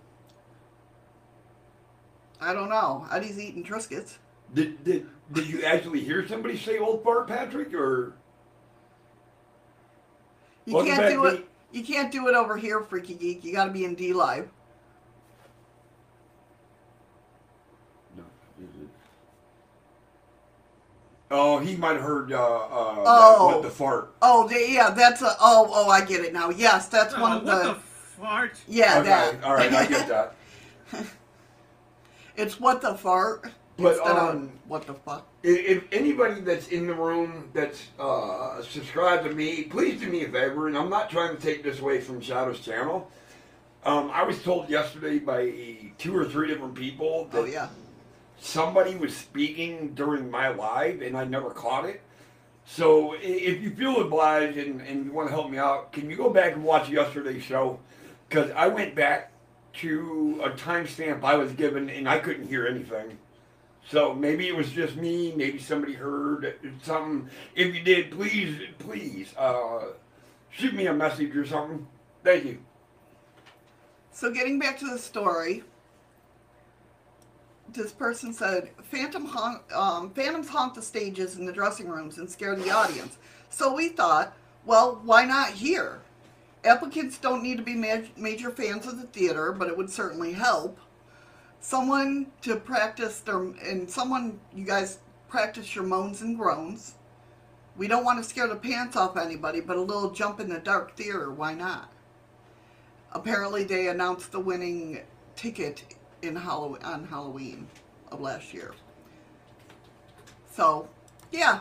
[SPEAKER 2] I don't know. Eddie's eating Triscuits.
[SPEAKER 4] Did did did you actually hear somebody say old fart, Patrick, or
[SPEAKER 2] You
[SPEAKER 4] Welcome
[SPEAKER 2] can't do it.
[SPEAKER 4] Pete.
[SPEAKER 2] You can't do it over here, Freaky Geek. You got to be in DLive.
[SPEAKER 4] no? Oh, he might have heard uh, uh,
[SPEAKER 2] Oh.
[SPEAKER 4] that, what the fart.
[SPEAKER 2] Oh, yeah, that's a. Oh, oh, I get it now. Yes, that's one
[SPEAKER 6] Oh,
[SPEAKER 2] of
[SPEAKER 6] what
[SPEAKER 2] the.
[SPEAKER 6] The fart?
[SPEAKER 2] yeah,
[SPEAKER 4] okay,
[SPEAKER 2] that.
[SPEAKER 4] all right, I get that. [LAUGHS]
[SPEAKER 2] it's what the fart.
[SPEAKER 4] But,
[SPEAKER 2] instead of
[SPEAKER 4] um,
[SPEAKER 2] what the fuck?
[SPEAKER 4] If, if anybody that's in the room that's uh, subscribed to me, please do me a favor, and I'm not trying to take this away from Shadow's channel. Um, I was told yesterday by two or three different people that
[SPEAKER 2] Oh yeah.
[SPEAKER 4] somebody was speaking during my live, and I never caught it. So if you feel obliged and, and you want to help me out, can you go back and watch yesterday's show? Because I went back to a timestamp I was given, and I couldn't hear anything. So maybe it was just me. Maybe somebody heard something. If you did, please, please, uh, shoot me a message or something. Thank you.
[SPEAKER 2] So getting back to the story, this person said Phantom haunt, um, phantoms haunt the stages and the dressing rooms and scare the audience. So we thought, well, why not here? Applicants don't need to be ma- major fans of the theater, but it would certainly help. Someone to practice their, and someone, you guys practice your moans and groans. We don't want to scare the pants off anybody, but a little jump in the dark theater, why not? Apparently, they announced the winning ticket in Halloween on Halloween of last year. So, yeah.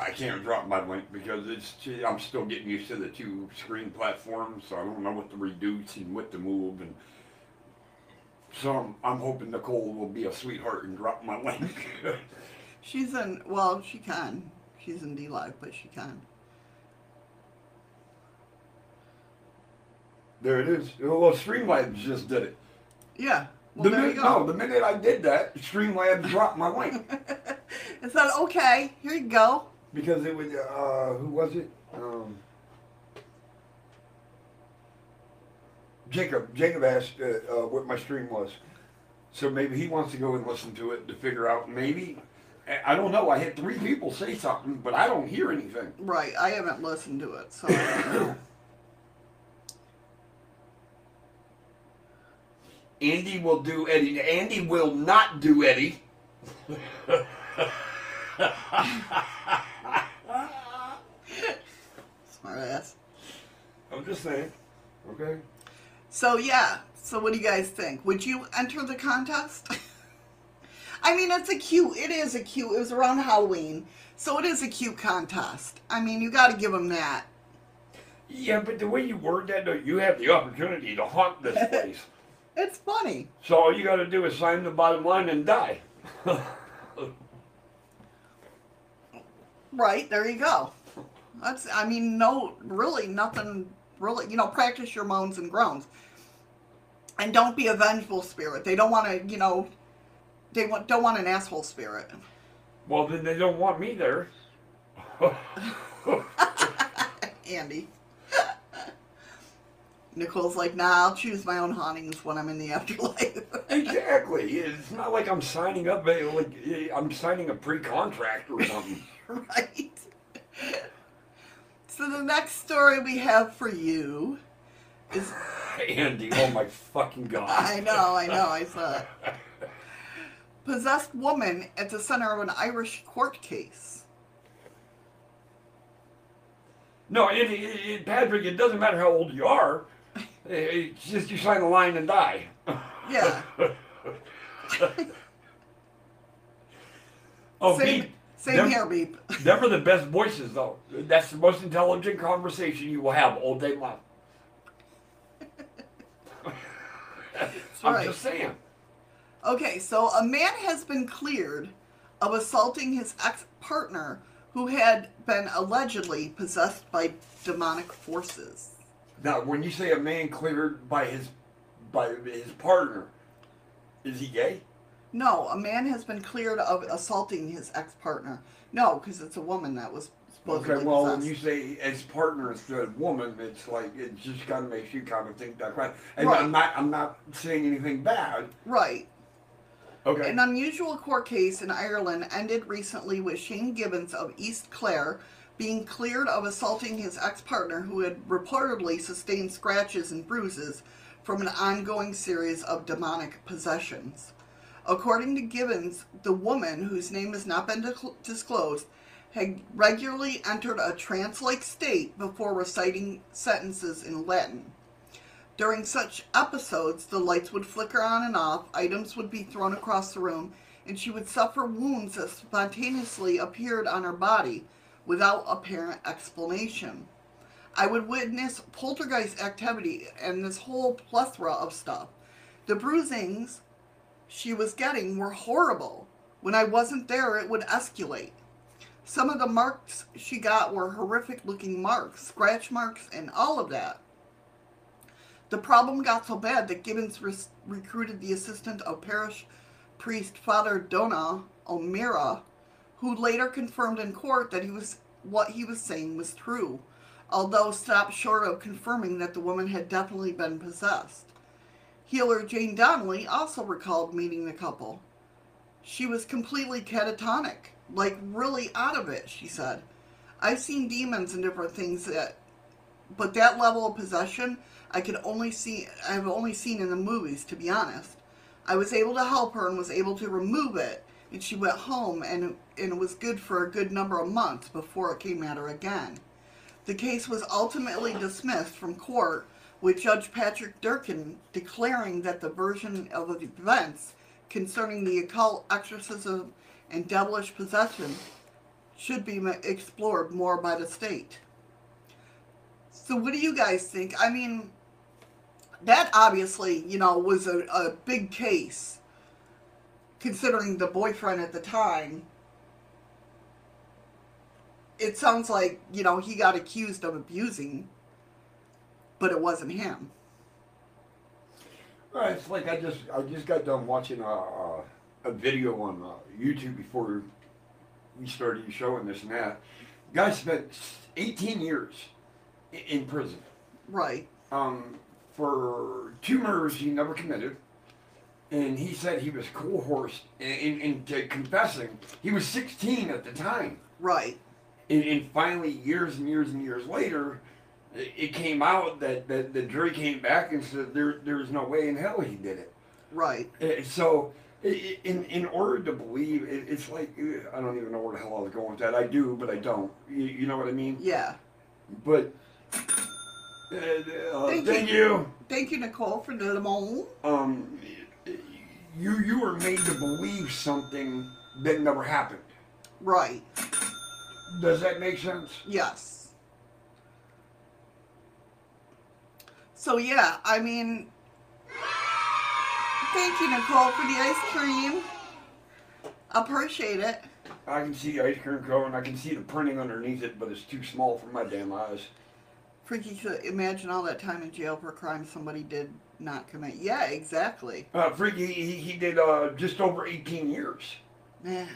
[SPEAKER 4] I can't drop my link because it's I'm still getting used to the two screen platforms, so I don't know what to reduce and what to move, and so I'm, I'm hoping Nicole will be a sweetheart and drop my link. [LAUGHS]
[SPEAKER 2] She's in, well, she can. She's in DLive, but she can.
[SPEAKER 4] there it is. Well, Streamlabs just did it.
[SPEAKER 2] Yeah. Well,
[SPEAKER 4] the minute, no, the minute I did that, Streamlabs dropped my link [LAUGHS]
[SPEAKER 2] It's not okay. Here you go.
[SPEAKER 4] Because it was uh, who was it? Um, Jacob. Jacob asked uh, uh, what my stream was, so maybe he wants to go and listen to it to figure out. Maybe I- I don't know. I had three people say something, but I don't hear anything.
[SPEAKER 2] Right. I haven't listened to it, so I don't know. [COUGHS]
[SPEAKER 4] Andy will do Eddie. Andy will not do Eddie. [LAUGHS]
[SPEAKER 2] smart ass.
[SPEAKER 4] I'm just saying. Okay.
[SPEAKER 2] So yeah. So what do you guys think? Would you enter the contest? [LAUGHS] I mean, it's a cute. It is a cute. It was around Halloween, so it is a cute contest. I mean, you got to give them that.
[SPEAKER 4] Yeah, but the way you word that, though, you have the opportunity to haunt this [LAUGHS] place.
[SPEAKER 2] It's funny.
[SPEAKER 4] so all you got to do is sign the bottom line and die. [LAUGHS]
[SPEAKER 2] Right, there you go. That's I mean, no really nothing really you know, practice your moans and groans. And don't be a vengeful spirit. They don't want to, you know, they want, don't want an asshole spirit.
[SPEAKER 4] well, then they don't want me there. [LAUGHS] [LAUGHS]
[SPEAKER 2] Andy. Nicole's like, nah, I'll choose my own hauntings when I'm in the afterlife. [LAUGHS]
[SPEAKER 4] exactly. It's not like I'm signing up. Like I'm signing a pre-contract or something.
[SPEAKER 2] right? Next story we have for you is [LAUGHS]
[SPEAKER 4] Andy, oh my fucking god. [LAUGHS]
[SPEAKER 2] I know, I know, I saw it. Possessed woman at the center of an Irish court case.
[SPEAKER 4] No, Andy, it, Patrick, it doesn't matter how old you are. [LAUGHS] Eh, It's just you sign the line and die.
[SPEAKER 2] Yeah.
[SPEAKER 4] Oh,
[SPEAKER 2] same same
[SPEAKER 4] them-
[SPEAKER 2] here, beep.
[SPEAKER 4] Are the best voices, though. That's the most intelligent conversation you will have all day long. I'm
[SPEAKER 2] right.
[SPEAKER 4] just saying.
[SPEAKER 2] Okay, so a man has been cleared of assaulting his ex partner who had been allegedly possessed by demonic forces.
[SPEAKER 4] Now, when you say a man cleared by his by his partner, is he gay?
[SPEAKER 2] No, a man has been cleared of assaulting his ex partner. No, because it's a woman that was supposedly
[SPEAKER 4] Okay, well, when
[SPEAKER 2] possessed.
[SPEAKER 4] you say as partner instead of woman, it's like it just kind of makes you kind of think that right. And
[SPEAKER 2] Right.
[SPEAKER 4] I'm not I'm not saying anything bad.
[SPEAKER 2] Right.
[SPEAKER 4] Okay.
[SPEAKER 2] An unusual court case in Ireland ended recently with Shane Gibbons of East Clare being cleared of assaulting his ex partner who had reportedly sustained scratches and bruises from an ongoing series of demonic possessions. According to Gibbons, the woman, whose name has not been discl- disclosed, had regularly entered a trance like state before reciting sentences in Latin. During such episodes, the lights would flicker on and off, items would be thrown across the room, and she would suffer wounds that spontaneously appeared on her body without apparent explanation. I would witness poltergeist activity and this whole plethora of stuff. The bruisings she was getting were horrible. When I wasn't there, it would escalate. Some of the marks she got were horrific looking marks, scratch marks, and all of that. The problem got so bad that Gibbons recruited the assistant of parish priest Father Donagh O'Meara, who later confirmed in court that he was what he was saying was true, although stopped short of confirming that the woman had definitely been possessed. Healer Jane Donnelly also recalled meeting the couple. She was completely catatonic. like really out of it, she said. I've seen demons and different things that but that level of possession I could only see I've only seen in the movies, to be honest. I was able to help her and was able to remove it and she went home and, and it was good for a good number of months before it came at her again. The case was ultimately dismissed from court with Judge Patrick Durcan declaring that the version of events concerning the occult exorcism and devilish possession should be explored more by the state. So, what do you guys think? I mean, that obviously, you know, was a, a big case considering the boyfriend at the time. It sounds like, you know, he got accused of abusing, but it wasn't him.
[SPEAKER 4] It's like I just I just got done watching a, a, a video on uh, YouTube before we started showing this and that. Guy spent 18 years in prison
[SPEAKER 2] Right.
[SPEAKER 4] um, for two murders he never committed. And he said he was coerced in, in, into confessing. He was 16 at the time.
[SPEAKER 2] Right.
[SPEAKER 4] And, and finally, years and years and years later, it, came out that, that the jury came back and said there, there's no way in hell he did it.
[SPEAKER 2] Right.
[SPEAKER 4] Uh, So, in in order to believe, it's like uh, I don't even know where the hell I was going with that. I do, but I don't. You, you know what I mean?
[SPEAKER 2] Yeah.
[SPEAKER 4] But uh, uh,
[SPEAKER 2] Thank
[SPEAKER 4] thank,
[SPEAKER 2] you.
[SPEAKER 4] you.
[SPEAKER 2] Thank you, Nicole, for the lemon.
[SPEAKER 4] Um, you you were made to believe something that never happened.
[SPEAKER 2] Right.
[SPEAKER 4] Does that make sense?
[SPEAKER 2] Yes. So yeah, I mean, thank you, Nicole, for the ice cream. Appreciate it.
[SPEAKER 4] I can see the ice cream cone. I can see the printing underneath it, but it's too small for my damn eyes.
[SPEAKER 2] Freaky to imagine all that time in jail for a crime somebody did not commit. Yeah, exactly.
[SPEAKER 4] Uh, Freaky, he, he did uh, just over 18 years.
[SPEAKER 2] Man,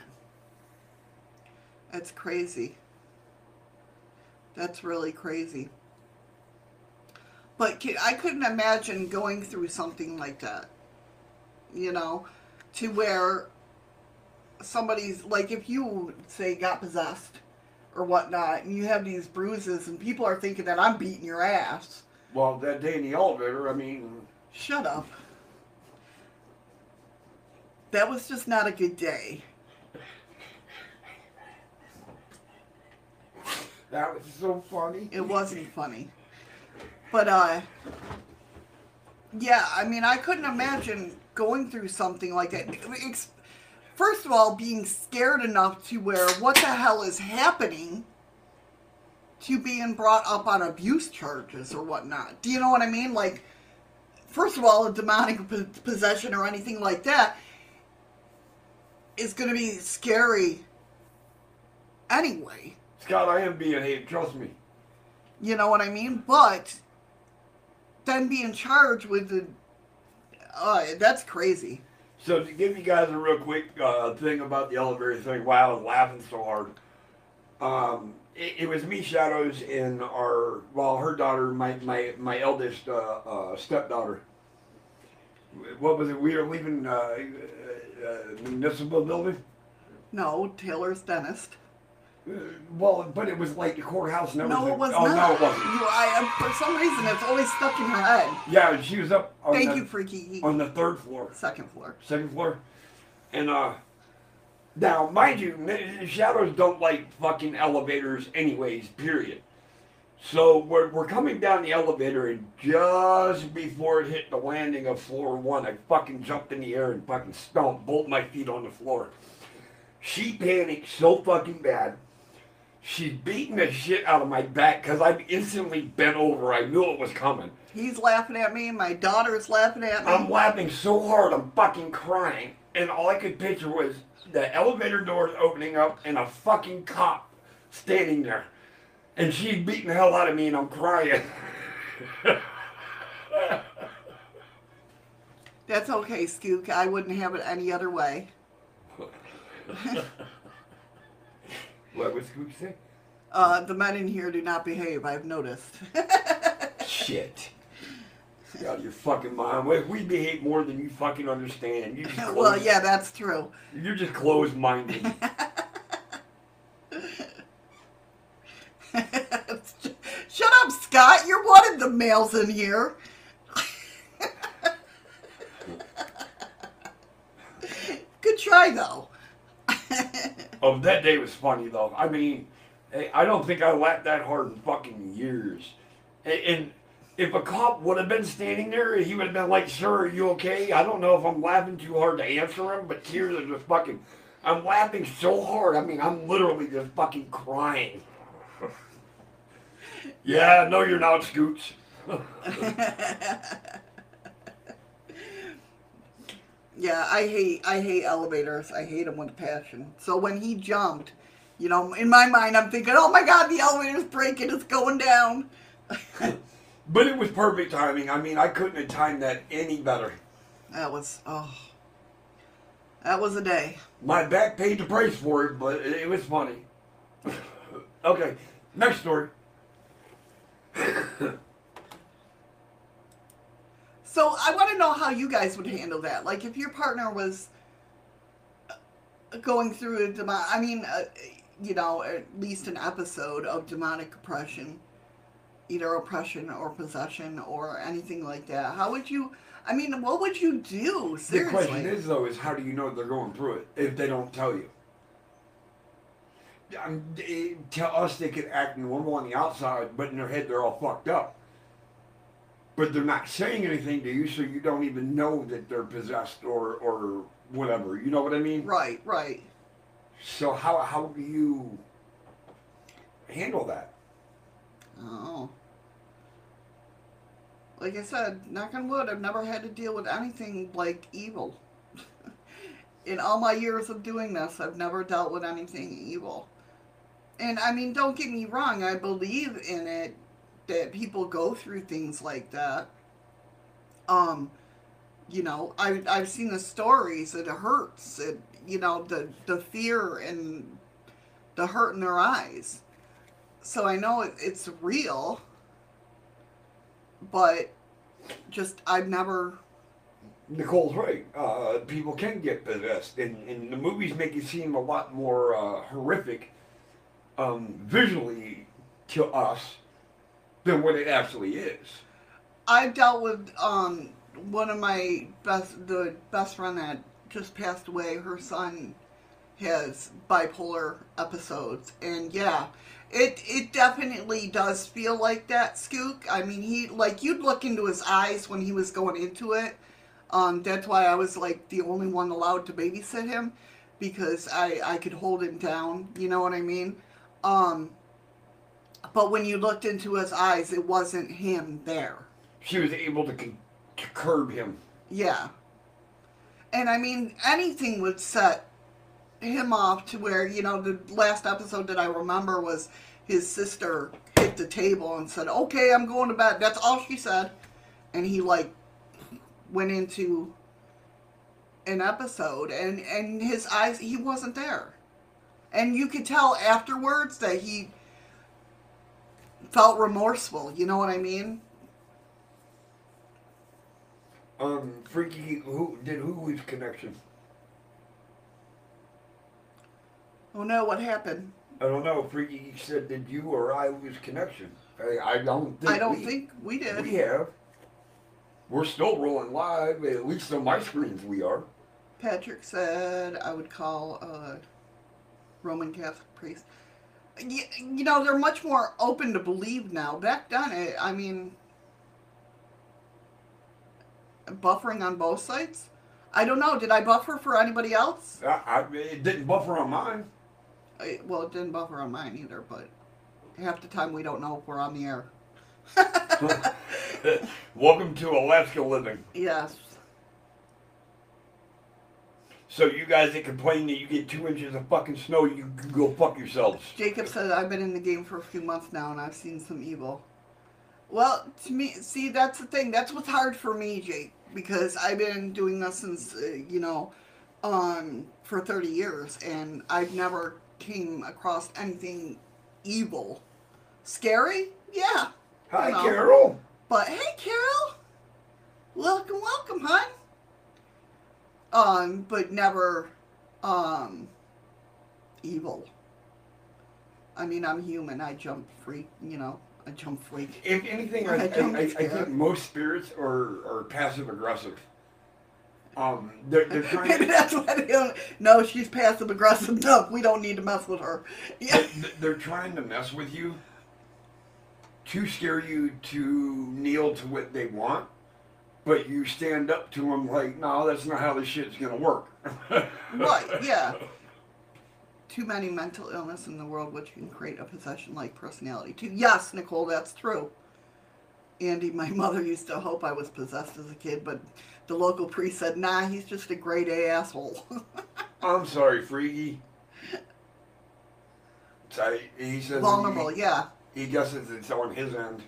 [SPEAKER 2] that's crazy. That's really crazy. But I couldn't imagine going through something like that. You know, to where somebody's like, if you say got possessed or whatnot, and you have these bruises, and people are thinking that I'm beating your ass.
[SPEAKER 4] Well, that day in the elevator, I mean,
[SPEAKER 2] Shut up. That was just not a good day.
[SPEAKER 4] that was so funny.
[SPEAKER 2] It wasn't funny. But uh yeah, I mean I couldn't imagine going through something like that. First of all, being scared enough to where what the hell is happening to being brought up on abuse charges or whatnot. Do you know what I mean? Like first of all, a demonic p- possession or anything like that is going to be scary anyway.
[SPEAKER 4] Scott, I am being hate, trust me.
[SPEAKER 2] You know what I mean? But then being charged with the uh, that's crazy.
[SPEAKER 4] So to give you guys a real quick uh, thing about the elevator thing, why I was laughing so hard. Um, it, it was me, Shadows, and our well, her daughter, my my my eldest uh, uh, stepdaughter. What was it? We were leaving uh, uh, uh, municipal building.
[SPEAKER 2] No, Taylor's dentist.
[SPEAKER 4] Uh, well, but it was like the courthouse and
[SPEAKER 2] No, it was
[SPEAKER 4] oh,
[SPEAKER 2] not.
[SPEAKER 4] no, it wasn't.
[SPEAKER 2] You, I, for some reason, it's always stuck in her head.
[SPEAKER 4] Yeah, she was up on,
[SPEAKER 2] Thank
[SPEAKER 4] the,
[SPEAKER 2] you, Freaky.
[SPEAKER 4] on the third floor.
[SPEAKER 2] Second floor.
[SPEAKER 4] second floor. And uh now mind you, shadows don't like fucking elevators anyways, period. So we're, we're coming down the elevator and just before it hit the landing of floor one, I fucking jumped in the air and fucking stomped both my feet on the floor. She panicked so fucking bad. She's beating the shit out of my back because I instantly bent over. I knew it was coming.
[SPEAKER 2] He's laughing at me. My daughter's laughing at me.
[SPEAKER 4] I'm laughing so hard, I'm fucking crying. And all I could picture was the elevator doors opening up and a fucking cop standing there. And she's beating the hell out of me and I'm crying.
[SPEAKER 2] That's okay, Skook. I wouldn't have it any other way. [LAUGHS]
[SPEAKER 4] What was Scooch say?
[SPEAKER 2] Uh, the men in here do not behave. I've noticed. [LAUGHS]
[SPEAKER 4] Shit. Get out of your fucking mind. We, we behave more than you fucking understand. You just [LAUGHS]
[SPEAKER 2] well, yeah, that's true.
[SPEAKER 4] You're just closed minded. [LAUGHS]
[SPEAKER 2] Shut up, Scott. You're one of the males in here. Good try, though.
[SPEAKER 4] Oh, that day was funny though. I mean, eh, I don't think I laughed that hard in fucking years. And- And if a cop would have been standing there, he would have been like, "Sir, are you okay?" I don't know if I'm laughing too hard to answer him, but tears are just fucking. I'm laughing so hard. I mean, I'm literally just fucking crying. [LAUGHS] yeah, no, you're not, Scoots. [LAUGHS]
[SPEAKER 2] Yeah, I hate I hate elevators. I hate them with a passion. So when he jumped, you know, in my mind, I'm thinking, "Oh my God, the elevator's breaking! It's going down." [LAUGHS]
[SPEAKER 4] But it was perfect timing. I mean, I couldn't have timed that any better.
[SPEAKER 2] That was oh, that was a day.
[SPEAKER 4] My back paid the price for it, but it, it was funny. [LAUGHS] okay, next story. [LAUGHS]
[SPEAKER 2] So I want to know how you guys would handle that. Like if your partner was uh, going through a demon, I mean, uh, you know, at least an episode of demonic oppression, either oppression or possession or anything like that. How would you? I mean, what would you do?
[SPEAKER 4] The question is, though, is how do you know they're going through it if they don't tell you? Um, they, to us, they could act normal on the outside, but in their head, they're all fucked up. But they're not saying anything to you, so you don't even know that they're possessed or or whatever. You know what I mean?
[SPEAKER 2] Right, right.
[SPEAKER 4] So how how do you handle that?
[SPEAKER 2] Oh. Like I said, knock on wood, I've never had to deal with anything like evil. [LAUGHS] In all my years of doing this, I've never dealt with anything evil. And I mean, don't get me wrong, I believe in it that people go through things like that. Um, you know, I I've seen the stories, it hurts. It you know, the the fear and the hurt in their eyes so I know it, it's real, but just I've never.
[SPEAKER 4] Nicole's right. Uh, people can get possessed, and, and the movies make it seem a lot more uh, horrific um, visually to us than what it actually is.
[SPEAKER 2] I've dealt with um one of my best the best friend that just passed away. Her son has bipolar episodes, and yeah, it it definitely does feel like that. Skook. I mean, he like you'd look into his eyes when he was going into it. Um, that's why I was like the only one allowed to babysit him because I I could hold him down. You know what I mean? Um, but when you looked into his eyes, it wasn't him there.
[SPEAKER 4] She was able to, to curb him.
[SPEAKER 2] Yeah. And I mean, anything would set him off to where, you know, the last episode that I remember was his sister hit the table and said, okay, I'm going to bed. That's all she said. And he, like, went into an episode and, and his eyes, he wasn't there. And you could tell afterwards that he felt remorseful. You know what I mean?
[SPEAKER 4] Um, Freaky, who did who lose connection?
[SPEAKER 2] Oh no, what happened?
[SPEAKER 4] I don't know. Freaky said, did you or I lose connection? I, I don't think
[SPEAKER 2] I don't
[SPEAKER 4] we,
[SPEAKER 2] think we did.
[SPEAKER 4] we have. We're still rolling live, at least on my screens we are.
[SPEAKER 2] Patrick said I would call a Roman Catholic priest. You, you know, they're much more open to believe now. Back then, it, I mean, buffering on both sides. I don't know. Did I buffer for anybody else?
[SPEAKER 4] I, I, it didn't buffer on mine.
[SPEAKER 2] I, well, it didn't buffer on mine either, but half the time we don't know if we're on the air. [LAUGHS] [LAUGHS]
[SPEAKER 4] Welcome to Alaska living.
[SPEAKER 2] Yes.
[SPEAKER 4] So you guys that complain that you get two inches of fucking snow, you can go fuck yourselves.
[SPEAKER 2] Jacob said I've been in the game for a few months now and I've seen some evil. Well, to me, see, that's the thing. That's what's hard for me, Jake, because I've been doing this since, uh, you know, um, for 30 years, and I've never came across anything evil. Scary? Yeah.
[SPEAKER 4] Hi,
[SPEAKER 2] you know.
[SPEAKER 4] Carol.
[SPEAKER 2] But hey, Carol, welcome, welcome, hon. Um, but never, um, evil. I mean, I'm human. I jump free, you know. I jump freak.
[SPEAKER 4] If anything, I,
[SPEAKER 2] I
[SPEAKER 4] I, I, think most spirits are, are passive aggressive. Um, they're, they're trying to, [LAUGHS]
[SPEAKER 2] that's they don't. No, she's passive aggressive. No, we don't need to mess with her. Yeah.
[SPEAKER 4] th- they're trying to mess with you to scare you to kneel to what they want, but you stand up to them like, no, that's not how this shit's gonna work. [LAUGHS]
[SPEAKER 2] Right, yeah. Too many mental illness in the world which can create a possession-like personality too. Yes, Nicole, that's true. Andy, my [LAUGHS] mother used to hope I was possessed as a kid, but the local priest said, nah, he's just a great A asshole. [LAUGHS]
[SPEAKER 4] I'm sorry, Freaky. So he says
[SPEAKER 2] Vulnerable,
[SPEAKER 4] he,
[SPEAKER 2] yeah.
[SPEAKER 4] he guesses it's on his end.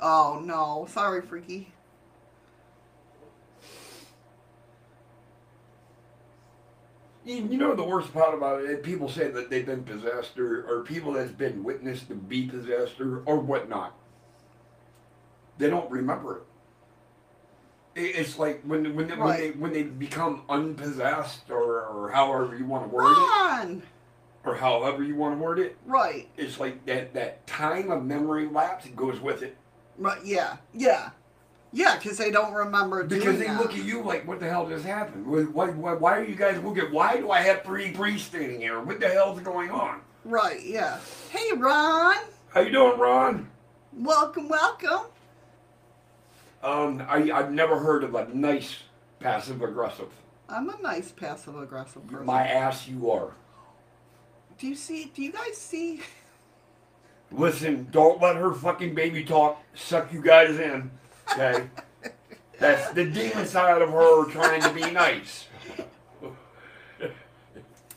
[SPEAKER 2] Oh, no. Sorry, Freaky.
[SPEAKER 4] You, know the worst part about it? People say that they've been possessed, or, or people that's been witnessed to be possessed, or, or whatnot. They don't remember it. It- It's like when when they, when they when they become unpossessed, or, or however you want to word it, or however you want to word it.
[SPEAKER 2] Right.
[SPEAKER 4] It's like that that time of memory lapse goes with it
[SPEAKER 2] Right, yeah. Yeah. Yeah, because they don't remember
[SPEAKER 4] because they
[SPEAKER 2] that.
[SPEAKER 4] look at you like, what the hell just happened? Why, why, why are you guys looking? Why do I have three priests standing here? What the hell's going on?
[SPEAKER 2] Right, yeah. Hey, Ron!
[SPEAKER 4] How you doing, Ron?
[SPEAKER 2] Welcome, welcome.
[SPEAKER 4] Um, I, I've never heard of a nice passive aggressive.
[SPEAKER 2] I'm a nice passive aggressive person.
[SPEAKER 4] My ass, you are.
[SPEAKER 2] Do you see? Do you guys see?
[SPEAKER 4] Listen, don't let her fucking baby talk suck you guys in. Okay? That's the demon side of her trying to be nice.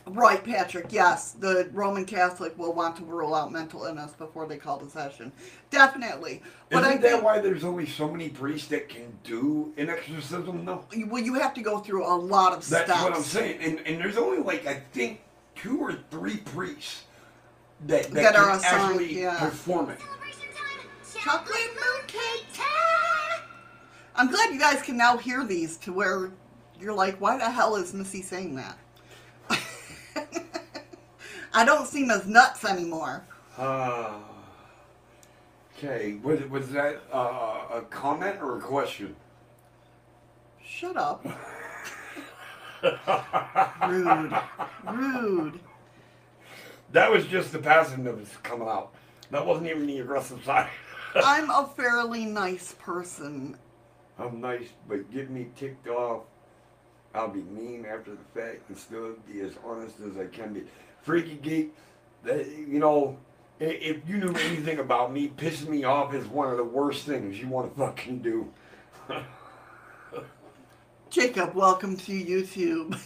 [SPEAKER 2] Right, Patrick. Yes, the Roman Catholic will want to rule out mental illness before they call the session. Definitely. But
[SPEAKER 4] Isn't
[SPEAKER 2] I
[SPEAKER 4] that
[SPEAKER 2] think,
[SPEAKER 4] why there's only so many priests that can do an exorcism, though?
[SPEAKER 2] well, you have to go through a lot of stuff.
[SPEAKER 4] That's
[SPEAKER 2] steps.
[SPEAKER 4] what I'm saying. And, and there's only like, I think, two or three priests that, that,
[SPEAKER 2] That
[SPEAKER 4] can
[SPEAKER 2] are assigned,
[SPEAKER 4] actually
[SPEAKER 2] yeah.
[SPEAKER 4] perform it.
[SPEAKER 2] Chocolate mooncake time. I'm glad you guys can now hear these to where you're like, why the hell is Missy saying that? [LAUGHS] I don't seem as nuts anymore.
[SPEAKER 4] Uh, okay, was, was that uh, a comment or a question?
[SPEAKER 2] Shut up. [LAUGHS] Rude. Rude.
[SPEAKER 4] That was just the passiveness coming out. That wasn't even the aggressive side. [LAUGHS]
[SPEAKER 2] I'm a fairly nice person.
[SPEAKER 4] I'm nice, but get me ticked off. I'll be mean after the fact and still be as honest as I can be. Freaky geek, that, you know, if you knew anything about me, pissing me off is one of the worst things you want to fucking do.
[SPEAKER 2] Jacob, welcome to YouTube.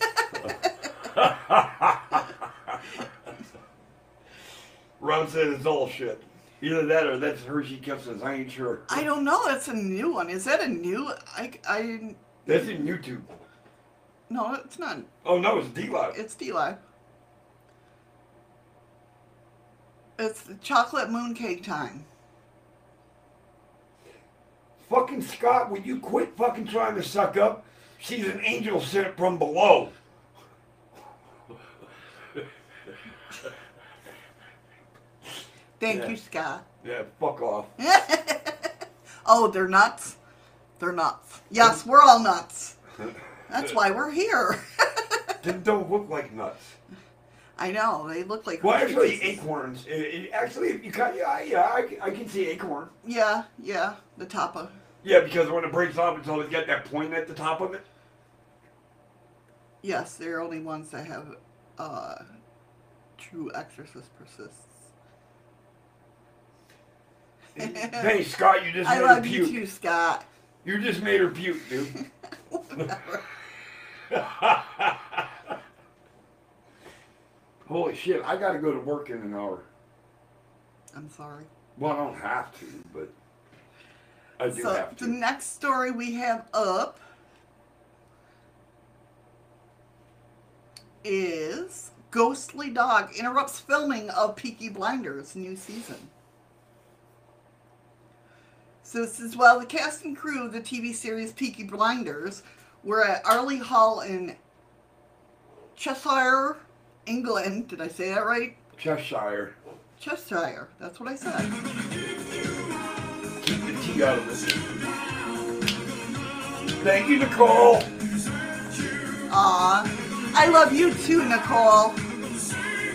[SPEAKER 2] [LAUGHS]
[SPEAKER 4] Ron said it's all shit. Either that or that's Hershey Kisses. I ain't sure.
[SPEAKER 2] I don't know. That's a new one. Is that a new? I, I
[SPEAKER 4] That's in YouTube.
[SPEAKER 2] no, it's not.
[SPEAKER 4] Oh no, it's DLive.
[SPEAKER 2] It's DLive. It's the chocolate mooncake time.
[SPEAKER 4] Fucking Scott, would you quit fucking trying to suck up? She's an angel sent from below.
[SPEAKER 2] Thank
[SPEAKER 4] Yeah.
[SPEAKER 2] you, Scott.
[SPEAKER 4] Yeah, fuck off. [LAUGHS]
[SPEAKER 2] oh, they're nuts. They're nuts. Yes, we're all nuts. That's why we're here. [LAUGHS]
[SPEAKER 4] They don't look like nuts.
[SPEAKER 2] I know they look like.
[SPEAKER 4] Well, actually,
[SPEAKER 2] Kisses.
[SPEAKER 4] acorns. It, it, actually, you cut, yeah, yeah, I, can- I can see acorn.
[SPEAKER 2] Yeah, yeah, the top of.
[SPEAKER 4] Yeah, because when it breaks off, it's always got that point at the top of it.
[SPEAKER 2] Yes, they're only ones that have uh, true exorcist persists. [LAUGHS]
[SPEAKER 4] hey, Scott, you just
[SPEAKER 2] I
[SPEAKER 4] made her
[SPEAKER 2] love you
[SPEAKER 4] puke.
[SPEAKER 2] too, Scott.
[SPEAKER 4] You just made her puke, dude. [LAUGHS] Holy shit, I gotta go to work in an hour.
[SPEAKER 2] I'm sorry.
[SPEAKER 4] Well, I don't have to, but I do
[SPEAKER 2] so
[SPEAKER 4] have
[SPEAKER 2] the next story we have up is ghostly dog interrupts filming of Peaky Blinders new season. So this is while the cast and crew of the TV series Peaky Blinders were at Arley Hall in Cheshire, England. Did I say that right?
[SPEAKER 4] Cheshire.
[SPEAKER 2] Cheshire. That's what I said.
[SPEAKER 4] Keep the tea out of it. Thank you, Nicole.
[SPEAKER 2] Aw. I love you too, Nicole.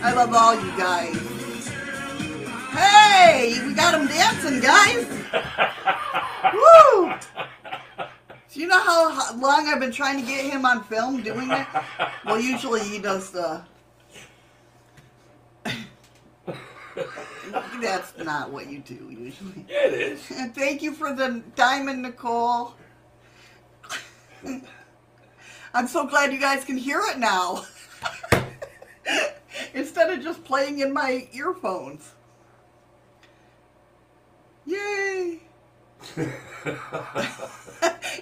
[SPEAKER 2] I love all you guys. Hey, we got him dancing, guys. Woo! Do you know how long I've been trying to get him on film doing that? Well, usually he does the. [LAUGHS] That's not what you do usually.
[SPEAKER 4] Yeah, it is.
[SPEAKER 2] And thank you for the diamond, Nicole. I'm so glad you guys can hear it now. [LAUGHS] Instead of just playing in my earphones. Yay! [LAUGHS]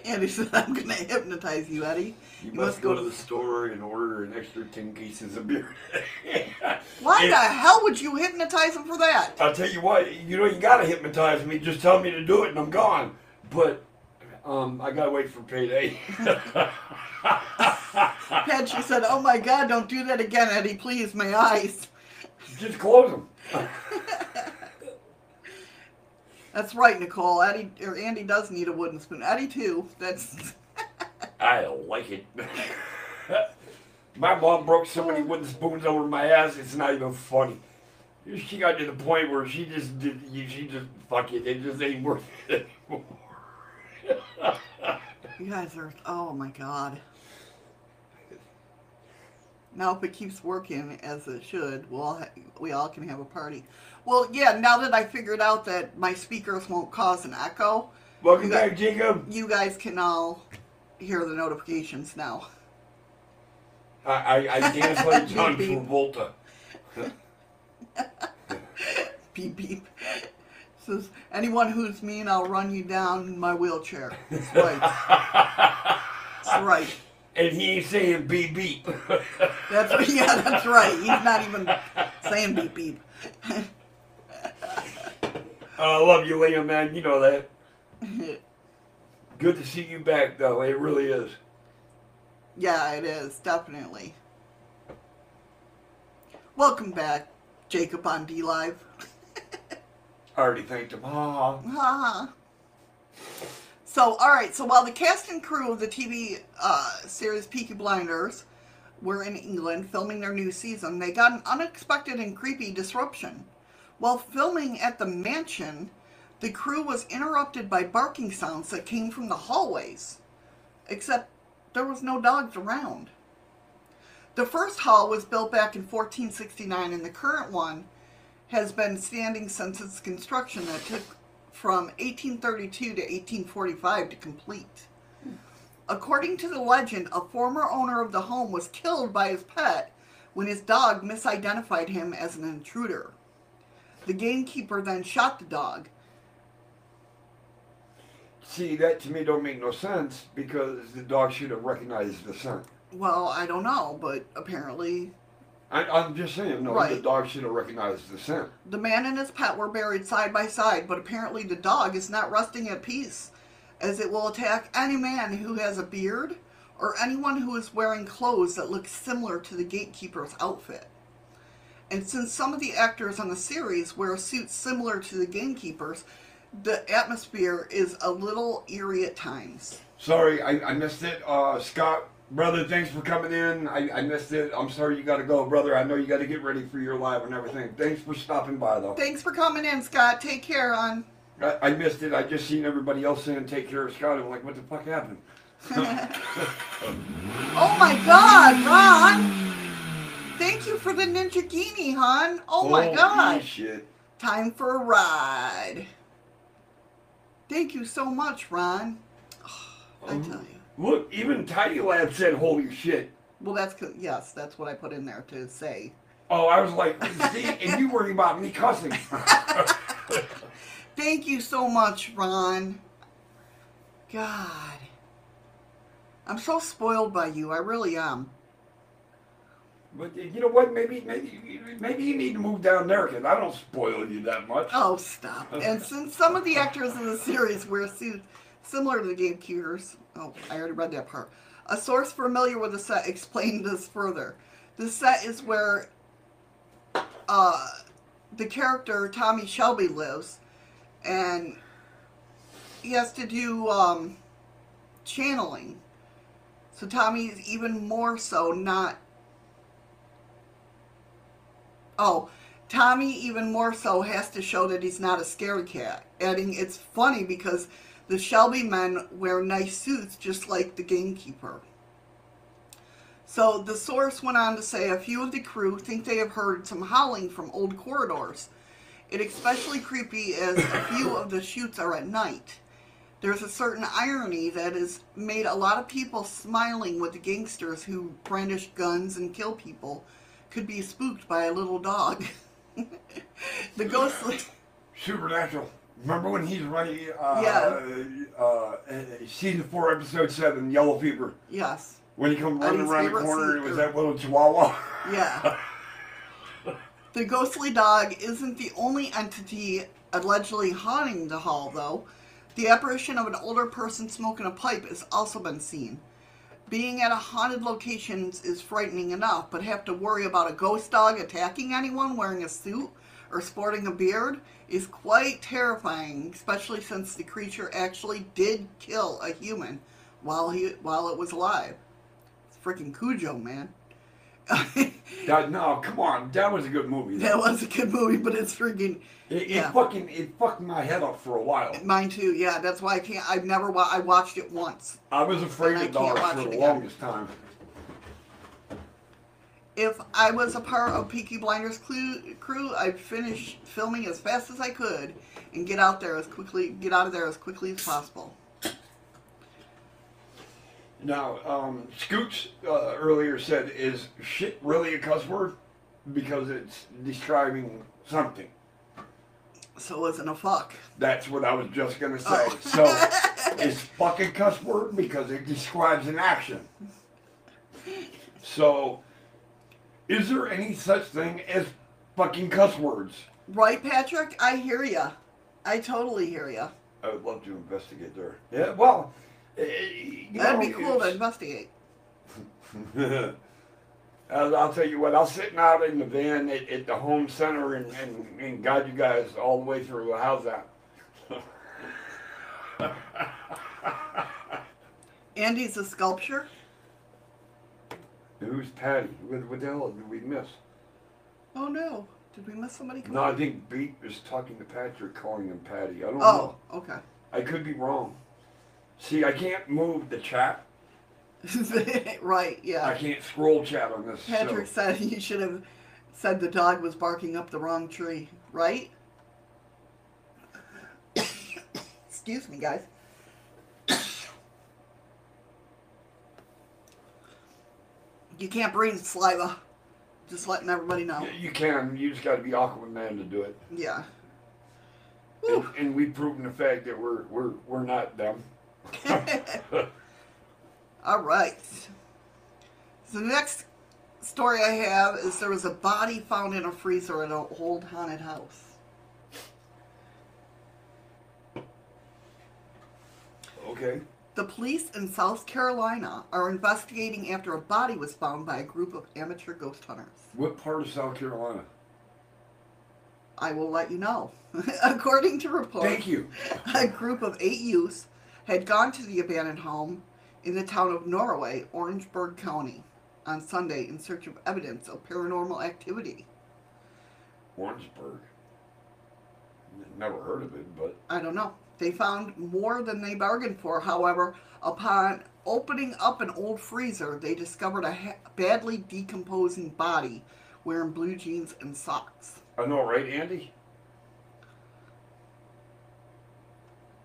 [SPEAKER 2] Andy said, I'm going to hypnotize you, Eddie.
[SPEAKER 4] You, must go to the store and order an extra 10 cases of beer. [LAUGHS]
[SPEAKER 2] Why
[SPEAKER 4] And
[SPEAKER 2] the hell would you hypnotize him for that?
[SPEAKER 4] I'll tell you what, you know, you gotta hypnotize me. Just tell me to do it and I'm gone. But um, I gotta wait for payday. [LAUGHS]
[SPEAKER 2] And she said, Oh my god, don't do that again, Eddie, please, my eyes.
[SPEAKER 4] Just close them.
[SPEAKER 2] That's right, Nicole. Eddie or Andy does need a wooden spoon. Eddie too. That's [LAUGHS]
[SPEAKER 4] I like it. [LAUGHS] my mom broke so many wooden spoons over my ass, it's not even funny. She got to the point where she just did, she just, fuck it, it just ain't worth it anymore. [LAUGHS]
[SPEAKER 2] you guys are. Oh my god. Now, if it keeps working as it should, we'll all ha- we all can have a party. Well, yeah. Now that I figured out that my speakers won't cause an echo,
[SPEAKER 4] Welcome back, Jacob.
[SPEAKER 2] you guys can all hear the notifications now.
[SPEAKER 4] I, I, I dance like [LAUGHS] John
[SPEAKER 2] beep.
[SPEAKER 4] Travolta. [LAUGHS]
[SPEAKER 2] Beep beep. Says anyone who's mean, I'll run you down in my wheelchair. That's right. That's right. [LAUGHS]
[SPEAKER 4] And he ain't saying beep beep.
[SPEAKER 2] That's yeah. That's right. He's not even saying beep beep.
[SPEAKER 4] I love you, Liam, man. You know that. [LAUGHS] Good to see you back, though. It really is.
[SPEAKER 2] Yeah, it is, definitely. Welcome back, Jacob on DLive. [LAUGHS]
[SPEAKER 4] I already thanked him. Ah.
[SPEAKER 2] Ha. so, alright, so while the cast and crew of the TV uh, series Peaky Blinders were in England filming their new season, they got an unexpected and creepy disruption. While filming at the mansion, the crew was interrupted by barking sounds that came from the hallways. Except there was no dogs around. The first hall was built back in 1469, and the current one has been standing since its construction that took from 1832 to 1845 to complete. According to the legend, a former owner of the home was killed by his pet when his dog misidentified him as an intruder. The gamekeeper then shot the dog.
[SPEAKER 4] See, that to me don't make no sense because the dog should have recognized the scent.
[SPEAKER 2] Well, I don't know, but apparently
[SPEAKER 4] I, I'm just saying, no, the dog should have recognized the scent.
[SPEAKER 2] The man and his pet were buried side by side, but apparently the dog is not resting at peace, as it will attack any man who has a beard or anyone who is wearing clothes that look similar to the gatekeeper's outfit. And since some of the actors on the series wear suits similar to the gamekeepers, the atmosphere is a little eerie at times.
[SPEAKER 4] Sorry, I, I missed it. Uh, Scott, brother, thanks for coming in. I, I missed it. I'm sorry you got to go, brother. I know you got to get ready for your live and everything. Thanks for stopping by, though.
[SPEAKER 2] Thanks for coming in, Scott. Take care, hon.
[SPEAKER 4] I, I missed it. I just seen everybody else saying take care of Scott. I'm like, what the fuck happened? [LAUGHS] [LAUGHS]
[SPEAKER 2] Oh my god, Ron! Thank you for the Ninjaghini, hon. Oh my god.
[SPEAKER 4] Holy shit.
[SPEAKER 2] Time for a ride. Thank you so much, Ron. [SIGHS] I um, tell you.
[SPEAKER 4] Look, even Tidy Lad said, holy shit.
[SPEAKER 2] Well, that's yes, that's what I put in there to say.
[SPEAKER 4] Oh, I was like, see, and you [LAUGHS] worry about me cussing. [LAUGHS]
[SPEAKER 2] Thank you so much, Ron. God. I'm so spoiled by you. I really am.
[SPEAKER 4] But you know what? Maybe, maybe, maybe you need to move down there because I don't spoil you that much.
[SPEAKER 2] Oh, stop. And since some of the actors in the series wear suits similar to the gamekeepers, oh, I already read that part. A source familiar with the set explained this further. The set is where uh, the character Tommy Shelby lives, and he has to do um, channeling. So Tommy is even more so not. Oh, Tommy even more so has to show that he's not a scary cat. Adding, it's funny because the Shelby men wear nice suits just like the gamekeeper. So the source went on to say a few of the crew think they have heard some howling from old corridors. It especially creepy as a few of the shoots are at night. There's a certain irony that has made a lot of people smiling with the gangsters who brandish guns and kill people could be spooked by a little dog. [LAUGHS] the ghostly.
[SPEAKER 4] Supernatural. Remember when he's running? Uh,
[SPEAKER 2] Yeah.
[SPEAKER 4] Uh, uh, season four, episode seven, Yellow Fever.
[SPEAKER 2] Yes.
[SPEAKER 4] When he come
[SPEAKER 2] And
[SPEAKER 4] running around the corner, it was that little Chihuahua. [LAUGHS]
[SPEAKER 2] Yeah. the ghostly dog isn't the only entity allegedly haunting the hall, though. The apparition of an older person smoking a pipe has also been seen. Being at a haunted location is frightening enough, but have to worry about a ghost dog attacking anyone wearing a suit or sporting a beard is quite terrifying, especially since the creature actually did kill a human while he while it was alive. It's freaking Cujo, man. [LAUGHS]
[SPEAKER 4] that, no, come on, that was a good movie.
[SPEAKER 2] That was a good movie, but it's freaking
[SPEAKER 4] It, it
[SPEAKER 2] yeah.
[SPEAKER 4] fucking it fucked my head up for a while.
[SPEAKER 2] mine too. Yeah, that's why I can't. I've never. Wa- I watched it once.
[SPEAKER 4] I was afraid
[SPEAKER 2] I
[SPEAKER 4] of
[SPEAKER 2] can't
[SPEAKER 4] dogs for the
[SPEAKER 2] again.
[SPEAKER 4] longest time.
[SPEAKER 2] If I was a part of Peaky Blinders crew, crew, I'd finish filming as fast as I could and get out there as quickly. Get out of there as quickly as possible.
[SPEAKER 4] Now, um, Scoots uh, earlier said, "Is shit really a cuss word?" Because it's describing something.
[SPEAKER 2] So it wasn't a fuck.
[SPEAKER 4] That's what I was just gonna say.
[SPEAKER 2] Oh.
[SPEAKER 4] So, [LAUGHS] it's fucking cuss word because it describes an action. So, is there any such thing as fucking cuss words?
[SPEAKER 2] Right, Patrick? I hear ya. I totally hear ya.
[SPEAKER 4] I would love to investigate there. Yeah, well, Eh, you
[SPEAKER 2] That'd
[SPEAKER 4] know,
[SPEAKER 2] be cool to investigate. [LAUGHS]
[SPEAKER 4] I'll, tell you what, I was sitting out in the van at, at the home center and, and, and guide you guys all the way through. How's that? [LAUGHS]
[SPEAKER 2] Andy's a sculpture.
[SPEAKER 4] Who's Patty? What, what the hell did we miss?
[SPEAKER 2] Oh no! Did we miss somebody?
[SPEAKER 4] No, I think Beat is talking to Patrick, calling him Patty. I don't
[SPEAKER 2] Oh,
[SPEAKER 4] know.
[SPEAKER 2] okay.
[SPEAKER 4] I could be wrong. See, I can't move the chat. [LAUGHS]
[SPEAKER 2] right. Yeah.
[SPEAKER 4] I can't scroll chat on this.
[SPEAKER 2] Patrick
[SPEAKER 4] so.
[SPEAKER 2] said you should have said the dog was barking up the wrong tree, right? Excuse me, guys. you can't breathe saliva. Just letting everybody know.
[SPEAKER 4] Y- You can. You just got to be Aquaman to do it.
[SPEAKER 2] Yeah.
[SPEAKER 4] And, and we've proven the fact that we're we're we're not them. [LAUGHS]
[SPEAKER 2] All right. So the next story I have is there was a body found in a freezer in an old haunted house.
[SPEAKER 4] Okay.
[SPEAKER 2] The police in South Carolina are investigating after a body was found by a group of amateur ghost hunters.
[SPEAKER 4] What part of South Carolina?
[SPEAKER 2] I will let you know. [LAUGHS] According to reports,
[SPEAKER 4] Thank you. [LAUGHS]
[SPEAKER 2] a group of eight youths had gone to the abandoned home in the town of Norway, Orangeburg County, on Sunday in search of evidence of paranormal activity.
[SPEAKER 4] Orangeburg. Never heard of it, but
[SPEAKER 2] I don't know. They found more than they bargained for. However, upon opening up an old freezer, they discovered a ha- badly decomposing body wearing blue jeans and socks.
[SPEAKER 4] I know, right, Andy?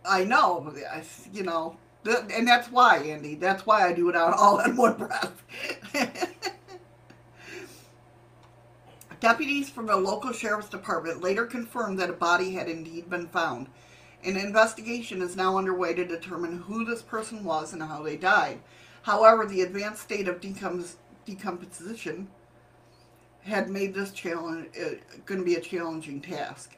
[SPEAKER 2] I know, I- you know, th- and that's why, Andy. That's why I do it all in one breath. [LAUGHS] Deputies from the local sheriff's department later confirmed that a body had indeed been found. An investigation is now underway to determine who this person was and how they died. However, the advanced state of decompos- decomposition had made this challenge uh, going to be a challenging task.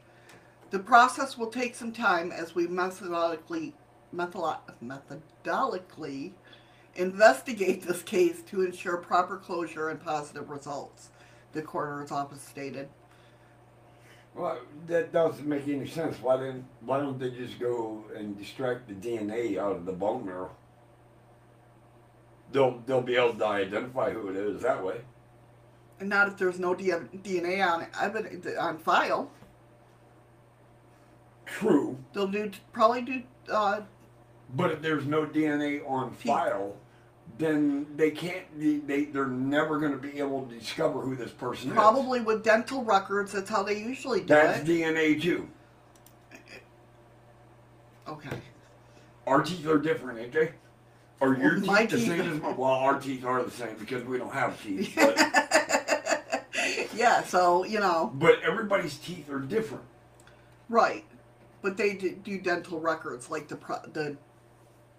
[SPEAKER 2] The process will take some time as we methodically, method, methodically investigate this case to ensure proper closure and positive results, the coroner's office stated.
[SPEAKER 4] Well, that doesn't make any sense. Why didn't Why don't they just go and extract the DNA out of the bone marrow? They'll They'll be able to identify who it is that way.
[SPEAKER 2] And not if there's no DNA on on file.
[SPEAKER 4] True,
[SPEAKER 2] They'll do probably do uh,
[SPEAKER 4] but if there's no DNA on file, then they can't. They, they they're never going to be able to discover who this person is.
[SPEAKER 2] probably with dental records. That's how they usually do
[SPEAKER 4] That's
[SPEAKER 2] it.
[SPEAKER 4] DNA too.
[SPEAKER 2] okay.
[SPEAKER 4] Our teeth are different, ain't they? Are your
[SPEAKER 2] Well,
[SPEAKER 4] teeth the
[SPEAKER 2] teeth-
[SPEAKER 4] same [LAUGHS] as mine? Well, our teeth are the same because we don't have teeth. [LAUGHS] But,
[SPEAKER 2] yeah. So you know,
[SPEAKER 4] but everybody's teeth are different.
[SPEAKER 2] right? But they do, do dental records, like the pro- the,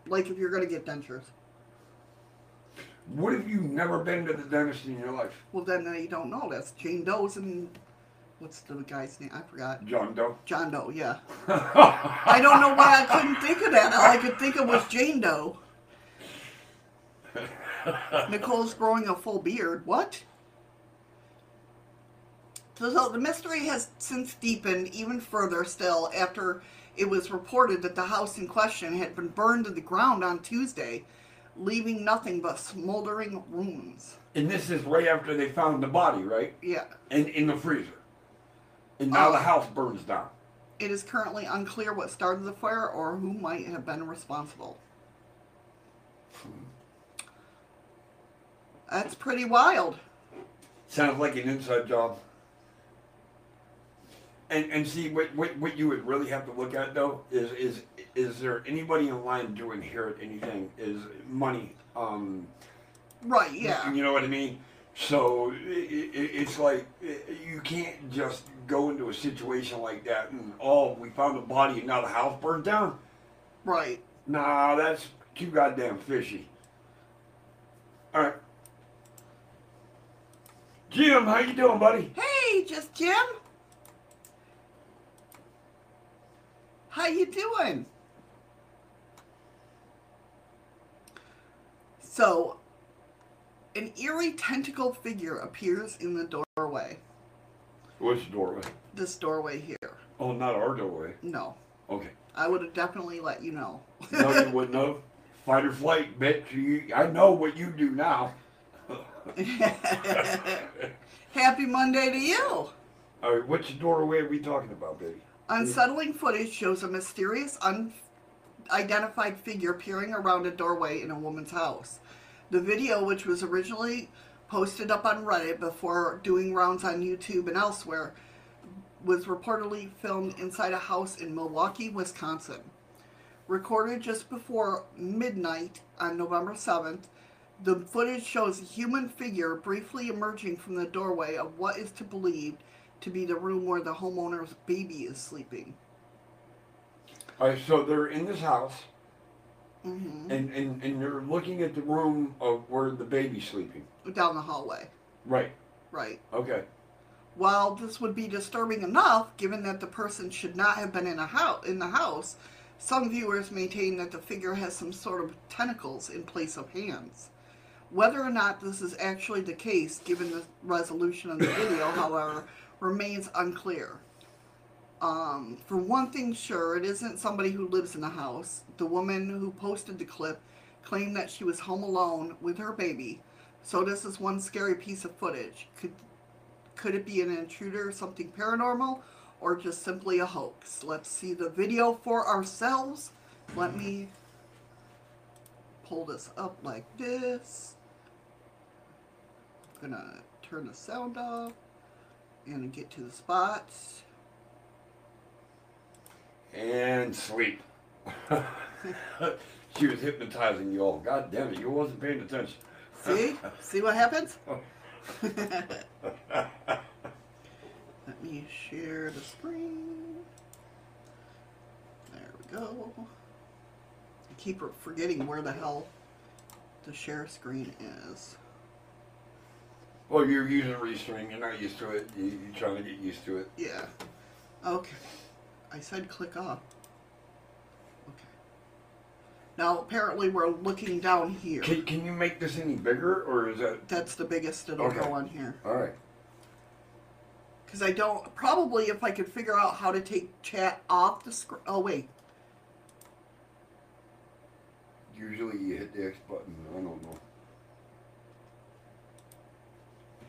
[SPEAKER 2] like if you're gonna get dentures.
[SPEAKER 4] What if you've never been to the dentist in your life?
[SPEAKER 2] Well, then you don't know. That's Jane Doe's and what's the guy's name? I forgot.
[SPEAKER 4] John Doe.
[SPEAKER 2] John Doe. Yeah. [LAUGHS] I don't know why I couldn't think of that. All I could think of was Jane Doe. [LAUGHS] Nicole's growing a full beard. What? So, the mystery has since deepened even further still after it was reported that the house in question had been burned to the ground on Tuesday, leaving nothing but smoldering ruins.
[SPEAKER 4] And this is right after they found the body, right?
[SPEAKER 2] Yeah.
[SPEAKER 4] In in the freezer. And now
[SPEAKER 2] Oh.
[SPEAKER 4] the house burns down.
[SPEAKER 2] It is currently unclear what started the fire or who might have been responsible. Hmm. That's pretty wild.
[SPEAKER 4] Sounds like an inside job. And and see what, what what you would really have to look at though is is is there anybody in line to inherit anything? Is money? Um,
[SPEAKER 2] Right, yeah.
[SPEAKER 4] You know what I mean? So i i it's like you can't just go into a situation like that and oh we found a body and now the house burned down.
[SPEAKER 2] Right.
[SPEAKER 4] Nah, that's too goddamn fishy. All right, Jim, how you doing, buddy?
[SPEAKER 2] Hey, just Jim. How you doing? So, an eerie tentacle figure appears in the doorway.
[SPEAKER 4] Which doorway?
[SPEAKER 2] This doorway here.
[SPEAKER 4] Oh, not our doorway.
[SPEAKER 2] No,
[SPEAKER 4] Okay.
[SPEAKER 2] I would have definitely let you know.
[SPEAKER 4] No, you [LAUGHS] wouldn't know. Fight or flight, bitch. You, I know what you do now. [LAUGHS]
[SPEAKER 2] Happy Monday to you.
[SPEAKER 4] All right, which doorway are we talking about, baby?
[SPEAKER 2] Unsettling footage shows a mysterious, unidentified figure peering around a doorway in a woman's house. The video, which was originally posted up on Reddit before doing rounds on YouTube and elsewhere, was reportedly filmed inside a house in Milwaukee, Wisconsin. Recorded just before midnight on November 7th, the footage shows a human figure briefly emerging from the doorway of what is to believe to be the room where the homeowner's baby is sleeping.
[SPEAKER 4] All right, so they're in this house,
[SPEAKER 2] hmm
[SPEAKER 4] and, and, and they're looking at the room of where the baby's sleeping.
[SPEAKER 2] Down the hallway.
[SPEAKER 4] Right.
[SPEAKER 2] Right.
[SPEAKER 4] Okay.
[SPEAKER 2] While this would be disturbing enough, given that the person should not have been in a house in the house, some viewers maintain that the figure has some sort of tentacles in place of hands. Whether or not this is actually the case, given the resolution of the video, [COUGHS] however, remains unclear. Um, for one thing, sure, it isn't somebody who lives in the house. The woman who posted the clip claimed that she was home alone with her baby. So this is one scary piece of footage. Could could it be an intruder, something paranormal, or just simply a hoax? Let's see the video for ourselves. Let me pull this up like this. I'm gonna turn the sound off and get to the spots.
[SPEAKER 4] And sleep. [LAUGHS] she was hypnotizing you all. God damn it, you wasn't paying attention.
[SPEAKER 2] See? [LAUGHS] See what happens? [LAUGHS] Let me share the screen. There we go. I keep forgetting where the hell the share screen is.
[SPEAKER 4] Well, you're using Restream. You're not used to it. You, you're trying to get used to it.
[SPEAKER 2] Yeah. Okay. I said click off. Okay. Now apparently we're looking down here.
[SPEAKER 4] Can, can you make this any bigger, or is that
[SPEAKER 2] That's the biggest it'll
[SPEAKER 4] Okay.
[SPEAKER 2] go on here.
[SPEAKER 4] all right?
[SPEAKER 2] Because I don't, probably if I could figure out how to take chat off the screen. Oh, wait.
[SPEAKER 4] Usually you hit the X button. I don't know.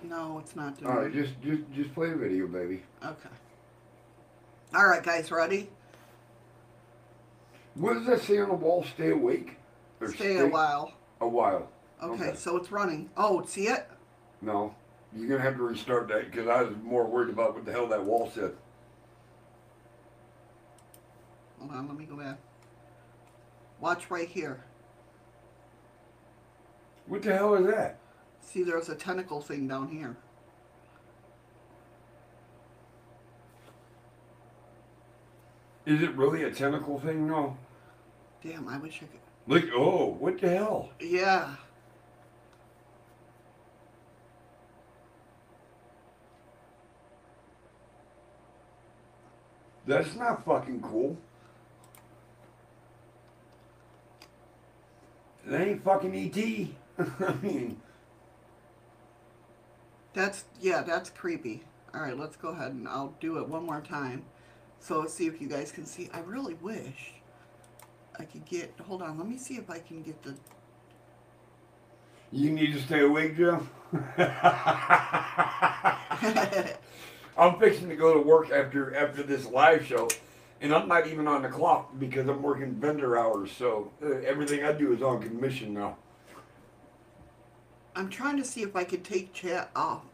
[SPEAKER 2] No, it's not doing
[SPEAKER 4] All right,
[SPEAKER 2] it.
[SPEAKER 4] just just just play the video, baby.
[SPEAKER 2] Okay. All right, guys, ready?
[SPEAKER 4] What does that say on the wall? Stay awake. Or
[SPEAKER 2] Stay a while.
[SPEAKER 4] A while.
[SPEAKER 2] Okay,
[SPEAKER 4] Okay.
[SPEAKER 2] so it's running. Oh, see it?
[SPEAKER 4] No, you're gonna have to restart that because I was more worried about what the hell that wall said.
[SPEAKER 2] Hold on, let me go back. Watch right here.
[SPEAKER 4] What the hell is that?
[SPEAKER 2] See, there's a tentacle thing down here.
[SPEAKER 4] Is it really a tentacle thing? No.
[SPEAKER 2] Damn, I wish I could.
[SPEAKER 4] Look. Oh, what the hell?
[SPEAKER 2] Yeah.
[SPEAKER 4] That's not fucking cool. That ain't fucking ET. [LAUGHS] I mean,
[SPEAKER 2] That's, yeah, that's creepy. All right, let's go ahead and I'll do it one more time. So let's see if you guys can see. I really wish I could get, hold on, let me see if I can get the,
[SPEAKER 4] you need to stay awake, Joe. [LAUGHS] I'm fixing to go to work after after this live show, and I'm not even on the clock because I'm working vendor hours. So uh, everything I do is on commission now.
[SPEAKER 2] I'm trying to see if I could take chat off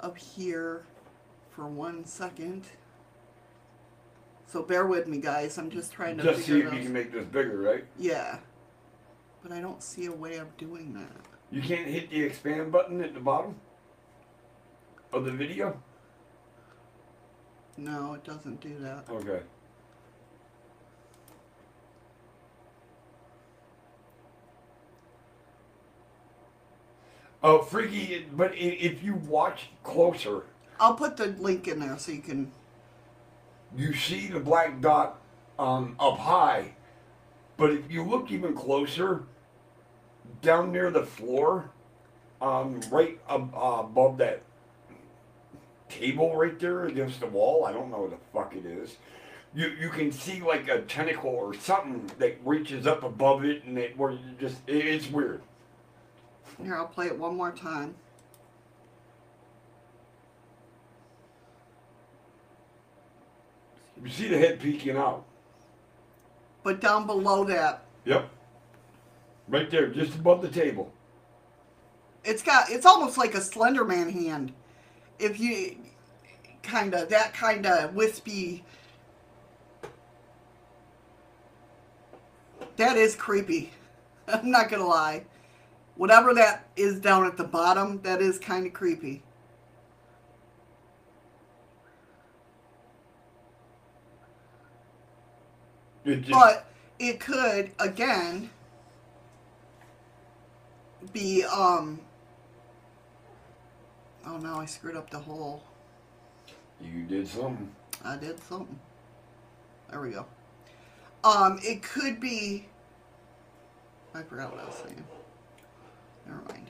[SPEAKER 2] up here for one second. So bear with me, guys. I'm just trying to
[SPEAKER 4] Just see if you can make this bigger, right?
[SPEAKER 2] Yeah. But I don't see a way of doing that.
[SPEAKER 4] You can't hit the expand button at the bottom of the video.
[SPEAKER 2] No, it doesn't do that.
[SPEAKER 4] Okay. Oh, freaky! But i- if you watch closer,
[SPEAKER 2] I'll put the link in there so you can.
[SPEAKER 4] you see the black dot um, up high. But if you look even closer, down near the floor, um, right ab- uh, above that table right there against the wall, I don't know what the fuck it is. You you can see like a tentacle or something that reaches up above it, and it where you just it, it's weird.
[SPEAKER 2] Here, I'll play it one more time.
[SPEAKER 4] You see the head peeking out.
[SPEAKER 2] But down below that,
[SPEAKER 4] Yep. Right there, just above the table.
[SPEAKER 2] it's got. It's almost like a Slender Man hand. If you kind of that kind of wispy. That is creepy. [LAUGHS] I'm not gonna lie. Whatever that is down at the bottom, that is kind of creepy.
[SPEAKER 4] It
[SPEAKER 2] But it could again be um Oh no, I screwed up the hole.
[SPEAKER 4] you did something.
[SPEAKER 2] I did something. There we go. Um, it could be I forgot what I was saying. Never mind.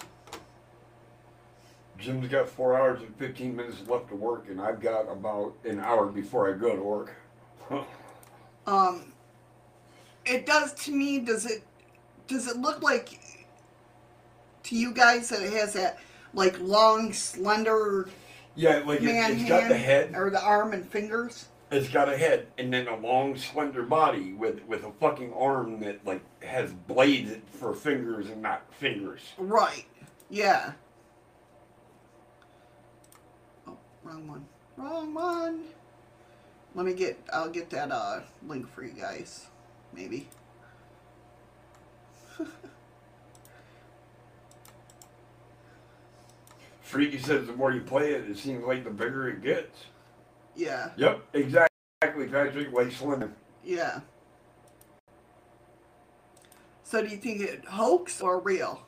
[SPEAKER 4] Jim's got four hours and 15 minutes left to work, and I've got about an hour before I go to work. [LAUGHS]
[SPEAKER 2] Um it does to me does it does it look like to you guys that it has that like long slender
[SPEAKER 4] yeah, like it,
[SPEAKER 2] hand
[SPEAKER 4] got the head,
[SPEAKER 2] or the arm and fingers?
[SPEAKER 4] It's got a head, and then a long, slender body with, with a fucking arm that like has blades for fingers and not fingers.
[SPEAKER 2] Right. Yeah. Oh, wrong one. Wrong one. Let me get I'll get that uh link for you guys. Maybe.
[SPEAKER 4] Freaky says the more you play it, it seems like the bigger it gets.
[SPEAKER 2] Yeah.
[SPEAKER 4] Yep, exactly, Patrick. Slim.
[SPEAKER 2] Yeah. So do you think it hoax or real?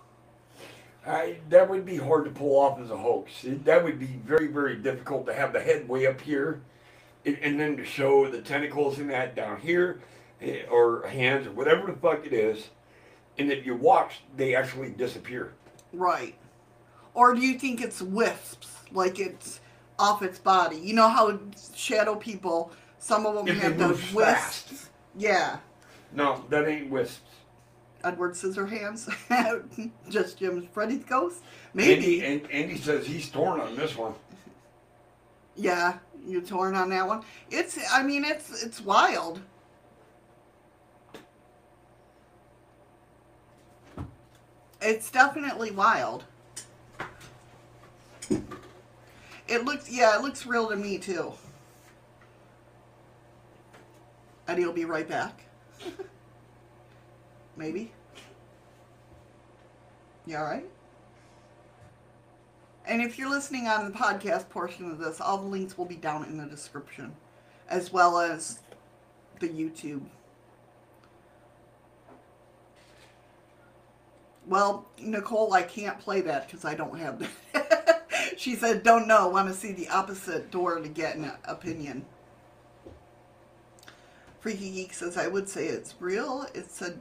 [SPEAKER 4] I, that would be hard to pull off as a hoax. It- that would be very, very difficult to have the head way up here, and, and then to show the tentacles and that down here, eh, or hands or whatever the fuck it is, and if you watch, they actually disappear.
[SPEAKER 2] Right. Or do you think it's wisps? Like it's off its body. You know how shadow people, some of them
[SPEAKER 5] If
[SPEAKER 2] have
[SPEAKER 5] those
[SPEAKER 2] wisps.
[SPEAKER 5] fast.
[SPEAKER 2] Yeah.
[SPEAKER 5] No, that ain't wisps.
[SPEAKER 2] Edward Scissorhands. [LAUGHS] Just Jim's Freddy's ghost? Maybe.
[SPEAKER 5] Andy, and Andy says he's torn on this one.
[SPEAKER 2] Yeah, you're torn on that one. It's I mean it's it's wild. It's definitely wild. It looks yeah, it looks real to me too. Eddie will be right back. [LAUGHS] Maybe. You alright? And if you're listening on the podcast portion of this, all the links will be down in the description, as well as the YouTube. Well, Nicole, I can't play that because I don't have that. [LAUGHS] she said, don't know, want to see the opposite door to get an opinion. Freaky Geek says, I would say it's real. It said,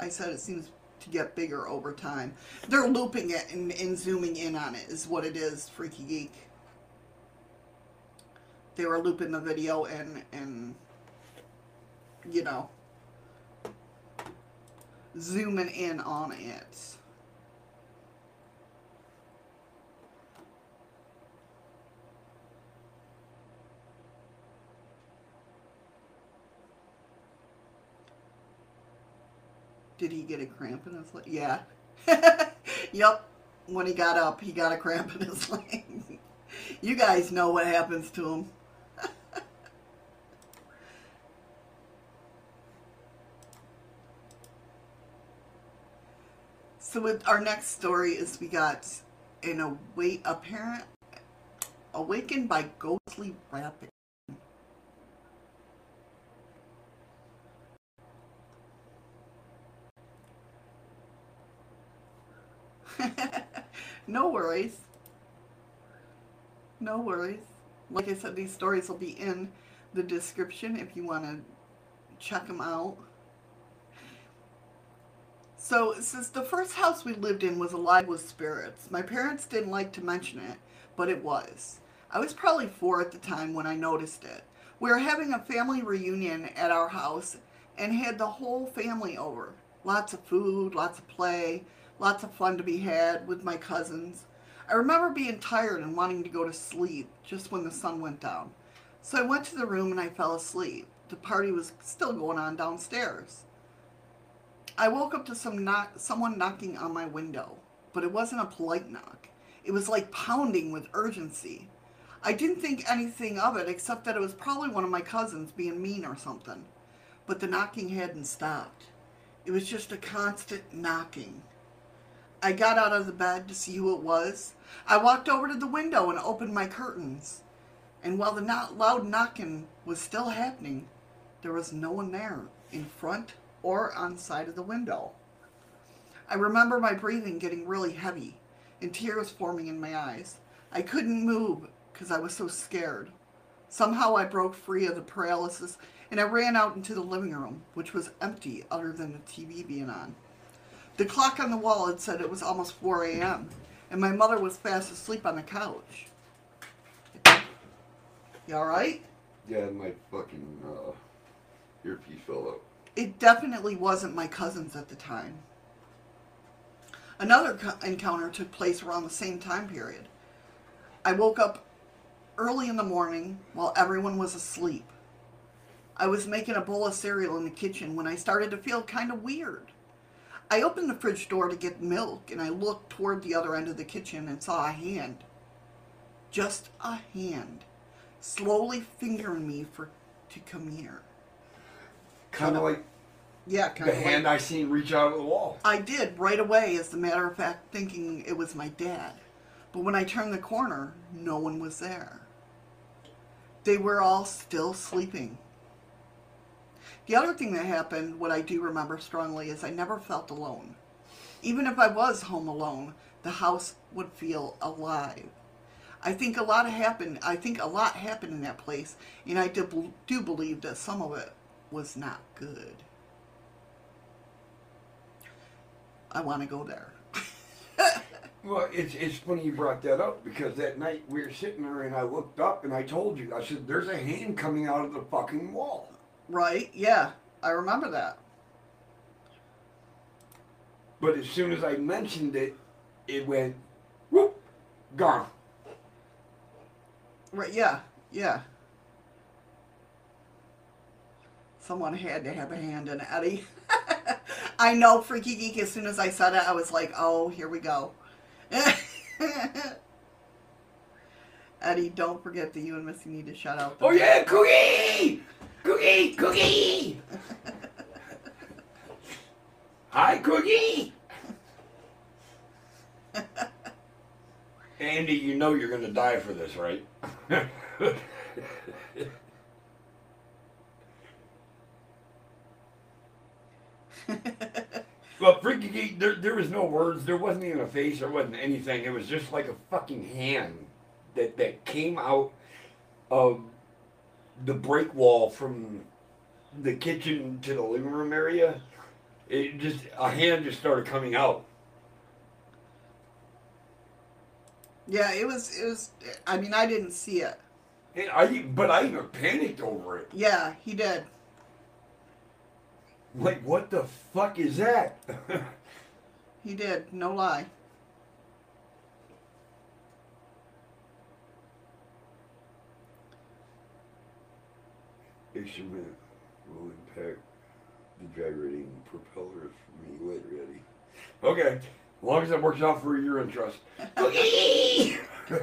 [SPEAKER 2] I said it seems to get bigger over time. They're looping it and, and zooming in on it is what it is, Freaky Geek. They were looping the video and, and you know, zooming in on it. Did he get a cramp in his leg? Yeah. [LAUGHS] yep. When he got up, he got a cramp in his [LAUGHS] leg. you guys know what happens to him. [LAUGHS] so with our next story is we got an await apparent awakened by ghostly rapping. No worries. No worries. Like I said, these stories will be in the description if you want to check them out. So, since the first house we lived in was alive with spirits, my parents didn't like to mention it, but it was. I was probably four at the time when I noticed it. We were having a family reunion at our house and had the whole family over. Lots of food, lots of play, lots of fun to be had with my cousins. I remember being tired and wanting to go to sleep just when the sun went down. So I went to the room and I fell asleep. The party was still going on downstairs. I woke up to some knock, someone knocking on my window, but it wasn't a polite knock. It was like pounding with urgency. I didn't think anything of it except that it was probably one of my cousins being mean or something. But the knocking hadn't stopped. It was just a constant knocking. I got out of the bed to see who it was. I walked over to the window and opened my curtains. And while the not loud knocking was still happening, there was no one there in front or on side of the window. I remember my breathing getting really heavy and tears forming in my eyes. I couldn't move because I was so scared. Somehow I broke free of the paralysis and I ran out into the living room, which was empty other than the TV being on. The clock on the wall had said it was almost 4 a.m., and my mother was fast asleep on the couch. You alright?
[SPEAKER 7] Yeah, my fucking uh, earpiece fell out.
[SPEAKER 2] It definitely wasn't my cousins at the time. Another co- encounter took place around the same time period. I woke up early in the morning while everyone was asleep. I was making a bowl of cereal in the kitchen when I started to feel kind of weird. I opened the fridge door to get milk and I looked toward the other end of the kitchen and saw a hand. Just a hand. Slowly fingering me for to come here.
[SPEAKER 5] Kind of like
[SPEAKER 2] Yeah, kind
[SPEAKER 5] the
[SPEAKER 2] of
[SPEAKER 5] hand I seen reach out of the wall.
[SPEAKER 2] I did right away, as a matter of fact, thinking it was my dad. But when I turned the corner, no one was there. They were all still sleeping. The other thing that happened, what I do remember strongly, is I never felt alone. Even if I was home alone, the house would feel alive. I think a lot happened. I think a lot happened in that place, and I do, do believe that some of it was not good. I want to go there. [LAUGHS]
[SPEAKER 4] Well, it's it's funny you brought that up because that night we were sitting there and I looked up and I told you I said there's a hand coming out of the fucking wall.
[SPEAKER 2] Right? Yeah, I remember that.
[SPEAKER 4] But as soon as I mentioned it, it went whoop, gone.
[SPEAKER 2] Right? Yeah, yeah. Someone had to have a hand in Eddie. [LAUGHS] I know, Freaky Geek. As soon as I said it, I was like, "Oh, here we go." [LAUGHS] Eddie, don't forget that you and Missy need to shout out. the-
[SPEAKER 4] Oh yeah, cookie, cookie, cookie. Hi, cookie. Andy, you know you're gonna die for this, right? Well, Freaky Geek, there, there was no words. There wasn't even a face. There wasn't anything. It was just like a fucking hand that, that came out of the break wall from the kitchen to the living room area. It just, a hand just started coming out.
[SPEAKER 2] Yeah, it was. It was. I mean, I didn't see it.
[SPEAKER 4] And I, but I even panicked over it.
[SPEAKER 2] Yeah, he did.
[SPEAKER 4] Like, what the fuck is that? [LAUGHS]
[SPEAKER 2] He did. No lie.
[SPEAKER 4] Instrument will impact the gyrating propellers from me later, Eddie. Okay, as long as that works out for your interest. Cookie! [LAUGHS]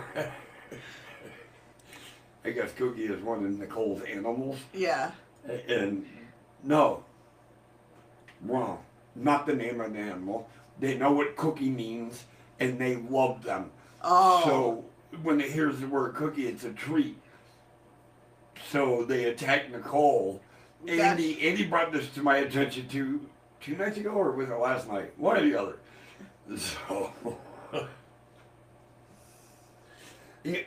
[SPEAKER 4] I guess Cookie is one of Nicole's animals.
[SPEAKER 2] Yeah.
[SPEAKER 4] And no, wrong. Not the name of the animal. They know what cookie means and they love them.
[SPEAKER 2] Oh.
[SPEAKER 4] So when they hear the word cookie, it's a treat. So they attacked Nicole. Andy, Andy brought this to my attention two two nights ago, or was it last night? One or the other. So [LAUGHS]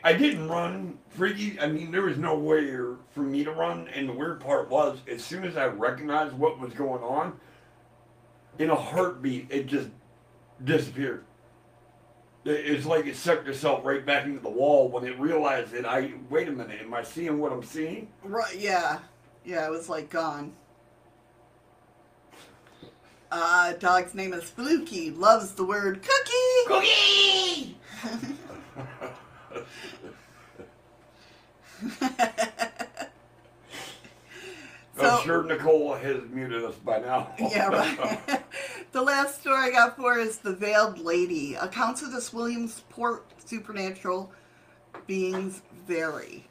[SPEAKER 4] I didn't run, freaky. I mean, there was no way for me to run, and the weird part was, as soon as I recognized what was going on, in a heartbeat, it just disappeared. It- It's like it sucked itself right back into the wall when it realized that I wait a minute, am I seeing what I'm seeing?
[SPEAKER 2] Right, yeah. Yeah, it was like gone. Uh, dog's name is Fluky. Loves the word cookie.
[SPEAKER 4] Cookie! [LAUGHS] [LAUGHS] [LAUGHS]
[SPEAKER 2] So-
[SPEAKER 4] I'm sure Nicole has muted us by now. [LAUGHS]
[SPEAKER 2] yeah, right. [LAUGHS] the last story I got for is The Veiled Lady. Accounts of this Williamsport supernatural beings vary.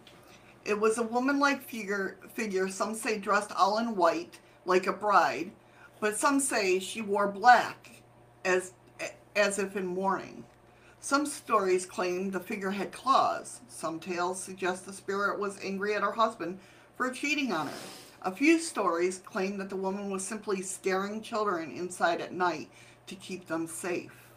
[SPEAKER 2] It was a woman-like figure, figure, some say dressed all in white, like a bride, but some say she wore black, as, as if in mourning. Some stories claim the figure had claws. Some tales suggest the spirit was angry at her husband for cheating on her. A few stories claim that the woman was simply scaring children inside at night to keep them safe.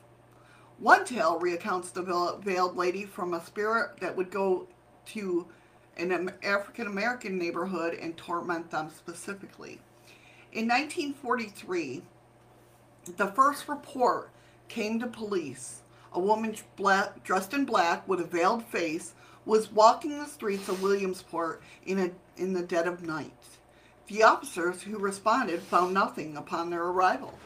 [SPEAKER 2] One tale recounts the veiled lady from a spirit that would go to an African American neighborhood and torment them specifically. In 1943, the first report came to police. A woman black, dressed in black with a veiled face was walking the streets of Williamsport in, a, in the dead of night. The officers who responded found nothing upon their arrival.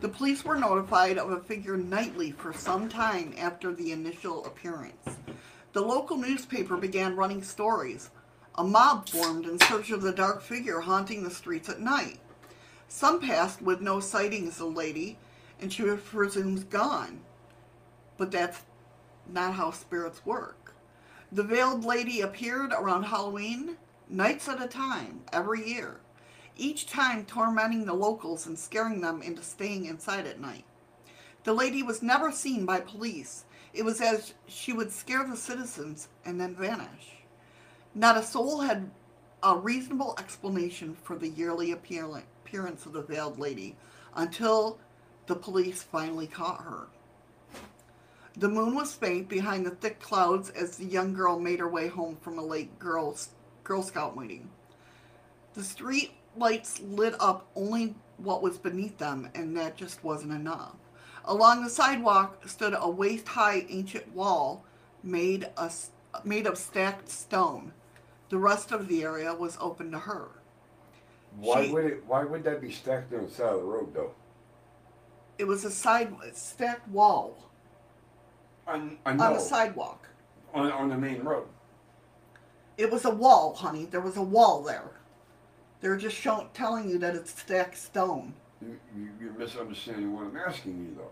[SPEAKER 2] The police were notified of a figure nightly for some time after the initial appearance. The local newspaper began running stories. A mob formed in search of the dark figure haunting the streets at night. Some passed with no sightings of the lady, and she was presumed gone. But that's not how spirits work. The veiled lady appeared around Halloween, nights at a time, every year, each time tormenting the locals and scaring them into staying inside at night. The lady was never seen by police. It was as she would scare the citizens and then vanish. Not a soul had a reasonable explanation for the yearly appearance of the veiled lady until the police finally caught her. The moon was faint behind the thick clouds as the young girl made her way home from a late girls, Girl Scout meeting. The street lights lit up only what was beneath them, and that just wasn't enough. Along the sidewalk stood a waist-high ancient wall made, a, made of stacked stone. The rest of the area was open to her.
[SPEAKER 4] Why
[SPEAKER 2] She-
[SPEAKER 4] would it? Why would that be stacked on the side of the road, though?
[SPEAKER 2] It was a side stacked wall
[SPEAKER 4] I, I
[SPEAKER 2] on
[SPEAKER 4] know.
[SPEAKER 2] the sidewalk.
[SPEAKER 4] on, on the main road.
[SPEAKER 2] It was a wall, honey. There was a wall there. They're just showing, telling you that it's stacked stone.
[SPEAKER 4] You, you, you're misunderstanding what I'm asking you, though.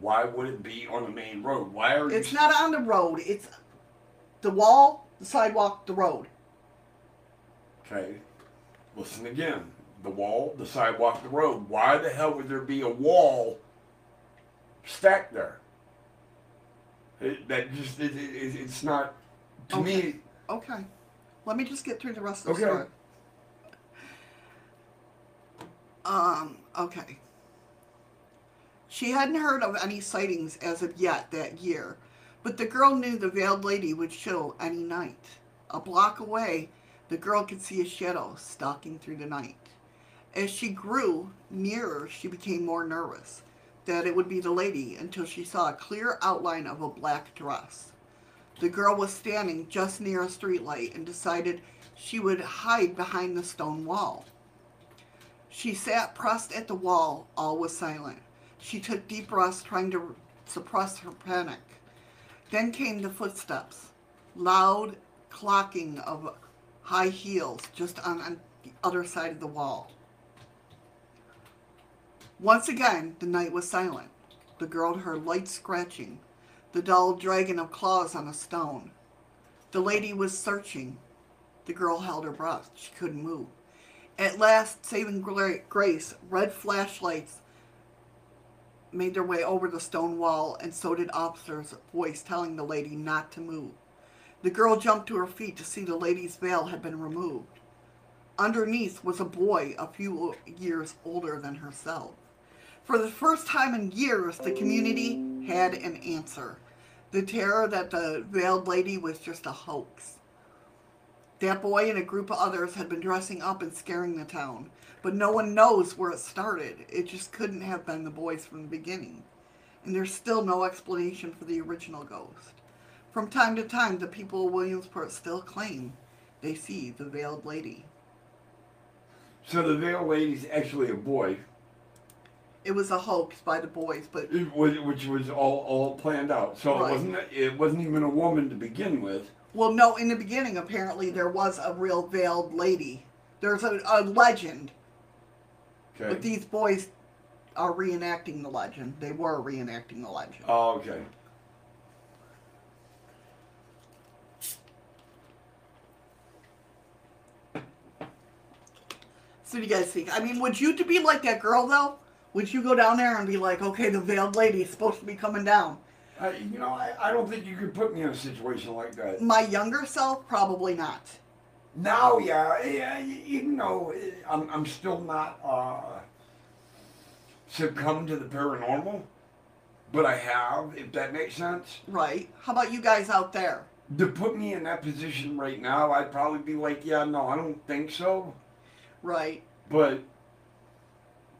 [SPEAKER 4] Why would it be on the main road? Why are
[SPEAKER 2] It's not on the road. It's the wall, the sidewalk, the road.
[SPEAKER 4] Okay. Listen again. The wall, the sidewalk, the road. Why the hell would there be a wall stacked there? It, that just it, it, it's not. To
[SPEAKER 2] Okay.
[SPEAKER 4] me,
[SPEAKER 2] Okay. Let me just get through the rest of the
[SPEAKER 4] Okay.
[SPEAKER 2] story. Um, okay. She hadn't heard of any sightings as of yet that year, but the girl knew the veiled lady would show any night. A block away, the girl could see a shadow stalking through the night. As she grew nearer, she became more nervous that it would be the lady until she saw a clear outline of a black dress. The girl was standing just near a streetlight and decided she would hide behind the stone wall. She sat pressed at the wall. All was silent. She took deep breaths, trying to suppress her panic. Then came the footsteps, loud clocking of high heels just on, on the other side of the wall. Once again, the night was silent. The girl heard light scratching, the dull dragging of claws on a stone. The lady was searching. The girl held her breath. She couldn't move. At last, saving grace, red flashlights made their way over the stone wall, and so did officer's voice telling the lady not to move. The girl jumped to her feet to see the lady's veil had been removed. Underneath was a boy a few years older than herself. For the first time in years, the community had an answer. The terror that the veiled lady was just a hoax. That boy and a group of others had been dressing up and scaring the town, but no one knows where it started. It just couldn't have been the boys from the beginning. And there's still no explanation for the original ghost. From time to time, the people of Williamsport still claim they see the veiled lady.
[SPEAKER 4] so the veiled lady's actually a boy,
[SPEAKER 2] It was a hoax by the boys, but
[SPEAKER 4] it was, which was all all planned out. So
[SPEAKER 2] Right.
[SPEAKER 4] it wasn't. It wasn't even a woman to begin with.
[SPEAKER 2] well, no. In the beginning, apparently there was a real veiled lady. There's a, a legend,
[SPEAKER 4] Okay.
[SPEAKER 2] but these boys are reenacting the legend. They were reenacting the legend.
[SPEAKER 4] oh, okay.
[SPEAKER 2] So do you guys think? I mean, would you to be like that girl though? Would you go down there and be like, okay, the veiled lady is supposed to be coming down?
[SPEAKER 4] You know, I, I don't think you could put me in a situation like that.
[SPEAKER 2] My younger self, probably not.
[SPEAKER 4] Now, yeah, yeah, even though I'm, I'm still not uh, succumbed to the paranormal, but I have, if that makes sense.
[SPEAKER 2] Right? How about you guys out there?
[SPEAKER 4] To put me in that position right now, I'd probably be like, yeah, no, I don't think so.
[SPEAKER 2] Right?
[SPEAKER 4] But,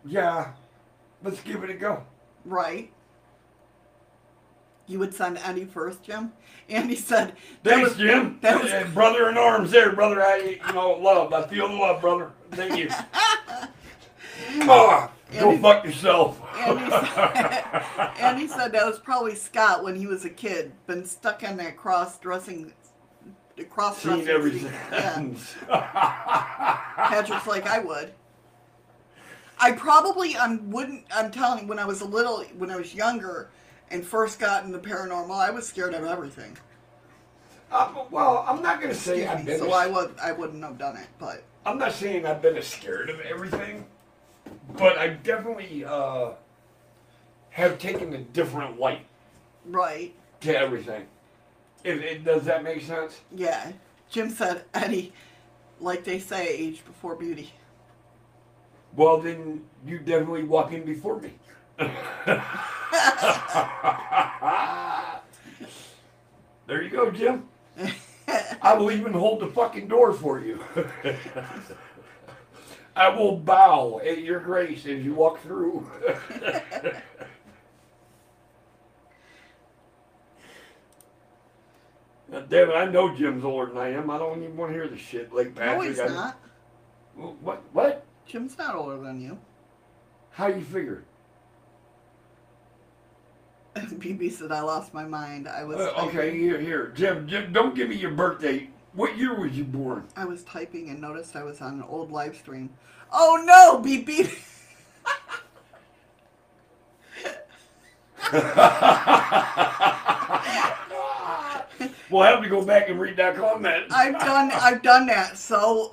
[SPEAKER 4] yeah, let's give it a go.
[SPEAKER 2] Right? You would send Andy first, Jim? Andy said, that
[SPEAKER 4] Thanks,
[SPEAKER 2] was-
[SPEAKER 4] Jim.
[SPEAKER 2] that was-
[SPEAKER 4] brother in arms there, brother. I, you know, love. I feel the love, brother. Thank you. [LAUGHS] Ah, go fuck yourself.
[SPEAKER 2] Andy said, [LAUGHS] Andy said that was probably Scott when he was a kid, been stuck in that cross dressing, cross dressing.
[SPEAKER 4] Seen everything. [LAUGHS]
[SPEAKER 2] Yeah. Patrick's like, I would. I probably I wouldn't. I'm telling you, when I was a little, when I was younger, and first got into paranormal, I was scared of everything.
[SPEAKER 4] Uh, well, I'm not gonna say I've been.
[SPEAKER 2] so I would, I wouldn't have done it. But
[SPEAKER 4] I'm not saying I've been as scared of everything, but I definitely uh, have taken a different light
[SPEAKER 2] right,
[SPEAKER 4] to everything. If it does that make sense?
[SPEAKER 2] yeah. Jim said, Eddie, like they say, age before beauty
[SPEAKER 4] well, then you definitely walk in before me. [LAUGHS] there you go, Jim. I will even hold the fucking door for you. I will bow at your grace as you walk through. [LAUGHS] now, David, I know Jim's older than I am. I don't even want to hear the shit, Lake Patrick.
[SPEAKER 2] No, he's not.
[SPEAKER 4] What? What?
[SPEAKER 2] Jim's not older than you.
[SPEAKER 4] How you figure? [LAUGHS]
[SPEAKER 2] BB said I lost my mind. I was
[SPEAKER 4] Uh, okay, here, here, Jim. Jim, don't give me your birthday. What year was you born?
[SPEAKER 2] I was typing and noticed I was on an old live stream. Oh no, BB. [LAUGHS] [LAUGHS]
[SPEAKER 4] We'll have to go back and read that comment.
[SPEAKER 2] I've done I've done that, so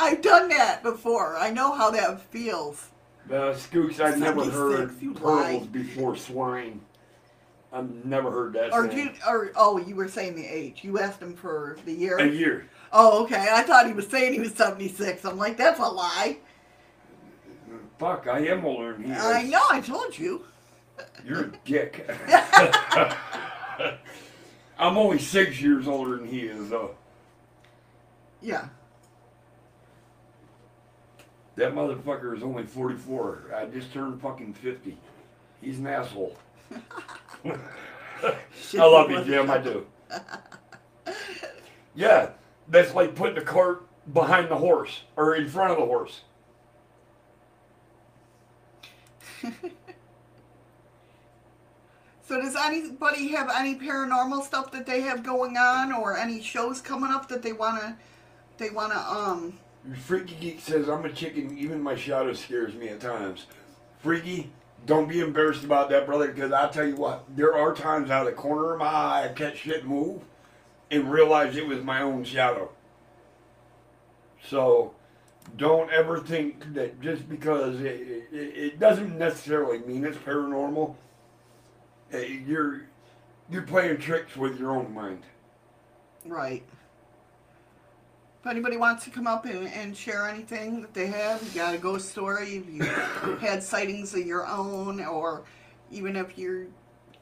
[SPEAKER 2] I've done that before. I know how that feels.
[SPEAKER 4] Uh, Scoots, I've never heard pearls before swine. I've never heard that.
[SPEAKER 2] Or
[SPEAKER 4] saying.
[SPEAKER 2] you or oh, you were saying the age. You asked him for the year.
[SPEAKER 4] A year.
[SPEAKER 2] Oh, okay. I thought he was saying he was 76. I'm like, that's a lie.
[SPEAKER 4] Fuck, I am older than he is.
[SPEAKER 2] I know, I told you.
[SPEAKER 4] You're a dick. [LAUGHS] [LAUGHS] I'm only six years older than he is, though.
[SPEAKER 2] Yeah.
[SPEAKER 4] That motherfucker is only 44. I just turned fucking 50. He's an asshole. [LAUGHS] I love you, Jim. I do. [LAUGHS] Yeah, that's like putting the cart behind the horse or in front of the horse. [LAUGHS]
[SPEAKER 2] So does anybody have any paranormal stuff that they have going on or any shows coming up that they wanna they wanna um
[SPEAKER 4] Freaky Geek says, I'm a chicken, even my shadow scares me at times. Freaky, don't be embarrassed about that, brother, because I'll tell you what, there are times out of the corner of my eye I catch shit move and realize it was my own shadow. So don't ever think that just because it, it, it doesn't necessarily mean it's paranormal, uh, you're, you're playing tricks with your own mind.
[SPEAKER 2] right. If anybody wants to come up and, and share anything that they have, you got a ghost story, if you [LAUGHS] had sightings of your own, or even if you're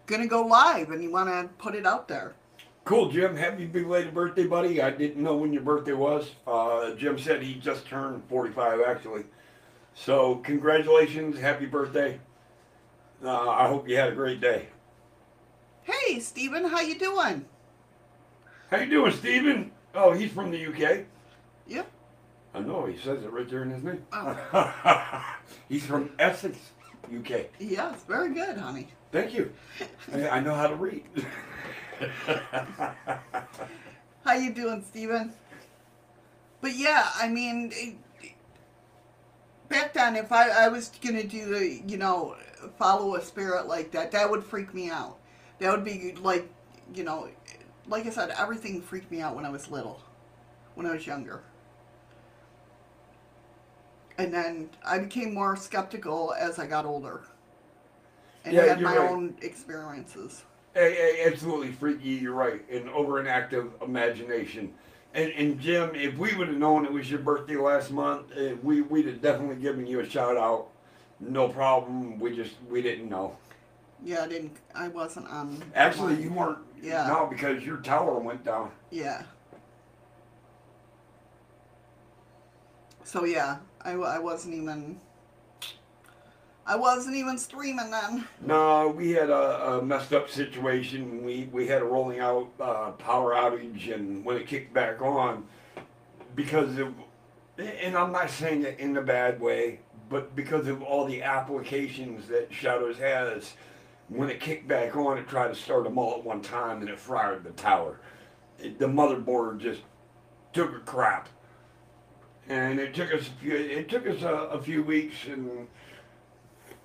[SPEAKER 2] gonna go live and you wanna put it out there.
[SPEAKER 4] Cool, Jim. Happy belated birthday, buddy. I didn't know when your birthday was. Uh, Jim said he just turned 45, actually. So, congratulations. Happy birthday. Uh, I hope you had a great day.
[SPEAKER 2] Hey Steven, how you doing?
[SPEAKER 4] How you doing, Steven? Oh, he's from the UK.
[SPEAKER 2] Yep.
[SPEAKER 4] I know. He says it right there in his name.
[SPEAKER 2] Oh. [LAUGHS]
[SPEAKER 4] he's from Essex, UK.
[SPEAKER 2] Yes, very good, honey.
[SPEAKER 4] Thank you. [LAUGHS] I, I know how to read. [LAUGHS]
[SPEAKER 2] How you doing, Steven? But yeah, I mean, it, back then, if I, I was gonna do the, you know, follow a spirit like that, that would freak me out. That would be like, you know, like I said, everything freaked me out when I was little, when I was younger. And then I became more skeptical as I got older. And
[SPEAKER 4] Yeah,
[SPEAKER 2] had my
[SPEAKER 4] right.
[SPEAKER 2] own experiences.
[SPEAKER 4] Hey, hey, absolutely freaky. You're right. An over an active imagination. And, and Jim, if we would have known it was your birthday last month, uh, we we'd have definitely given you a shout out. No problem. We just we didn't know.
[SPEAKER 2] Yeah, I didn't. I wasn't on.
[SPEAKER 4] Actually,
[SPEAKER 2] line.
[SPEAKER 4] you weren't.
[SPEAKER 2] Yeah.
[SPEAKER 4] No, because your tower went down.
[SPEAKER 2] Yeah. So yeah, I, I wasn't even. I wasn't even streaming then.
[SPEAKER 4] No, we had a, a messed up situation. We we had a rolling out uh, power outage, and when it kicked back on, because of, and I'm not saying it in a bad way, but because of all the applications that Shadows has, when it kicked back on, it tried to start them all at one time, and it fried the tower. It, the motherboard just took a crap, and it took us a few, it took us a, a few weeks and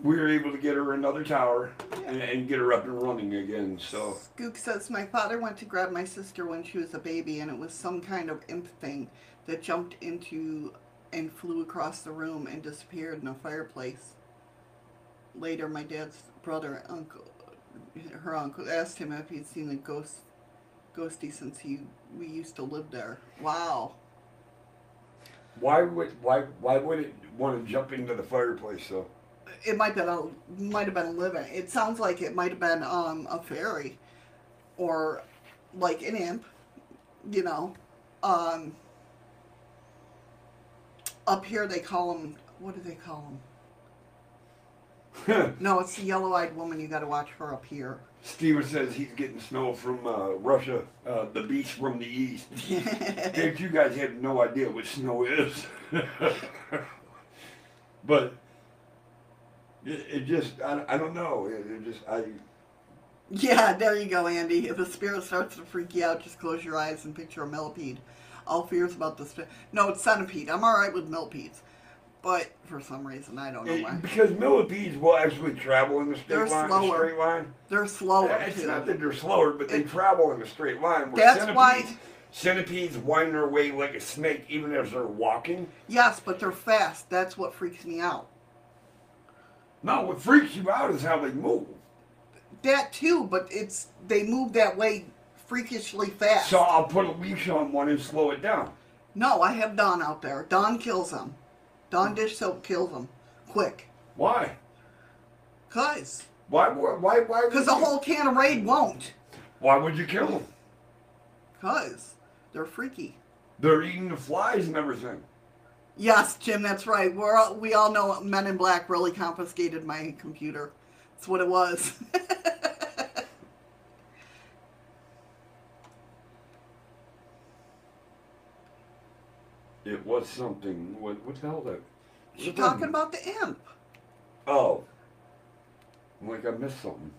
[SPEAKER 4] we were able to get her another tower and, and get her up and running again. So
[SPEAKER 2] Gook says my father went to grab my sister when she was a baby, and it was some kind of imp thing that jumped into and flew across the room and disappeared in a fireplace. Later, my dad's brother, uncle, her uncle, asked him if he'd seen a ghost, ghosty since he we used to live there. Wow.
[SPEAKER 4] why would why why would it want to jump into the fireplace though?
[SPEAKER 2] It might been a might have been a living. It sounds like it might have been um a fairy, or like an imp, you know. Um. Up here they call them. What do they call them? [LAUGHS] No, it's the yellow-eyed woman. You got to watch her up here.
[SPEAKER 4] Steven says he's getting snow from uh, Russia, uh, the beast from the east. [LAUGHS] Dude, you guys have no idea what snow is. [LAUGHS] but it, it just, I, I don't know. It, it just, I,
[SPEAKER 2] Yeah, there you go, Andy. If a spirit starts to freak you out, just close your eyes and picture a millipede. All fears about the no, it's centipede. I'm all right with millipedes, but for some reason I don't know why
[SPEAKER 4] because millipedes will actually travel in the straight line.
[SPEAKER 2] They're
[SPEAKER 4] line.
[SPEAKER 2] slower.
[SPEAKER 4] Straight line.
[SPEAKER 2] they're slower
[SPEAKER 4] It's
[SPEAKER 2] too.
[SPEAKER 4] not that they're slower, but they
[SPEAKER 2] It-
[SPEAKER 4] travel in a straight line.
[SPEAKER 2] That's
[SPEAKER 4] centipedes,
[SPEAKER 2] why-
[SPEAKER 4] centipedes wind their way like a snake, even as they're walking.
[SPEAKER 2] Yes, but they're fast. That's what freaks me out.
[SPEAKER 4] No, what freaks you out is how they move.
[SPEAKER 2] That too, but it's they move that way freakishly fast.
[SPEAKER 4] So I'll put a leash on one and slow it down.
[SPEAKER 2] no, I have Dawn out there. Dawn kills them. Dawn dish soap kills them quick.
[SPEAKER 4] Why?
[SPEAKER 2] Cause,
[SPEAKER 4] Why? Why? Why? Why would
[SPEAKER 2] cause a
[SPEAKER 4] you-
[SPEAKER 2] whole can of Raid won't.
[SPEAKER 4] Why would you kill them?
[SPEAKER 2] Cause they're freaky.
[SPEAKER 4] They're eating the flies and everything.
[SPEAKER 2] Yes, Jim, that's right. We're all, we all know Men in Black really confiscated my computer. That's what it was. [LAUGHS]
[SPEAKER 4] It was something. What? What the hell? That?
[SPEAKER 2] You're talking about the imp.
[SPEAKER 4] Oh. Like I missed something.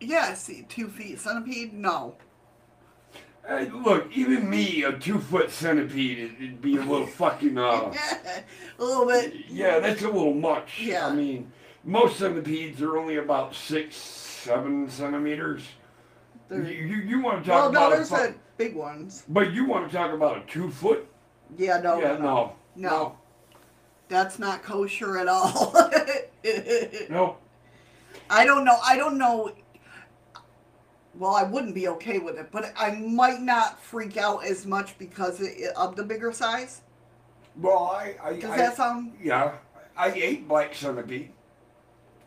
[SPEAKER 2] Yes, two feet centipede. No.
[SPEAKER 4] Hey, look, even me, a two-foot centipede, it- it'd be a little [LAUGHS] fucking. Uh,
[SPEAKER 2] a little bit.
[SPEAKER 4] yeah, that's a little much.
[SPEAKER 2] Yeah.
[SPEAKER 4] I mean, most centipedes are only about six, seven centimeters. You,
[SPEAKER 2] They're-
[SPEAKER 4] you, you want to
[SPEAKER 2] Well,
[SPEAKER 4] talk
[SPEAKER 2] no,
[SPEAKER 4] about a
[SPEAKER 2] there's
[SPEAKER 4] fu-
[SPEAKER 2] the big ones.
[SPEAKER 4] But you want to talk about a two-foot?
[SPEAKER 2] Yeah, no,
[SPEAKER 4] yeah,
[SPEAKER 2] no, no,
[SPEAKER 4] no,
[SPEAKER 2] no. That's not kosher at all. [LAUGHS]
[SPEAKER 4] no.
[SPEAKER 2] I don't know. I don't know. Well, I wouldn't be okay with it, but I might not freak out as much because of the bigger size.
[SPEAKER 4] Well, I, I,
[SPEAKER 2] Does
[SPEAKER 4] I
[SPEAKER 2] that sound?
[SPEAKER 4] yeah, I ate black centipede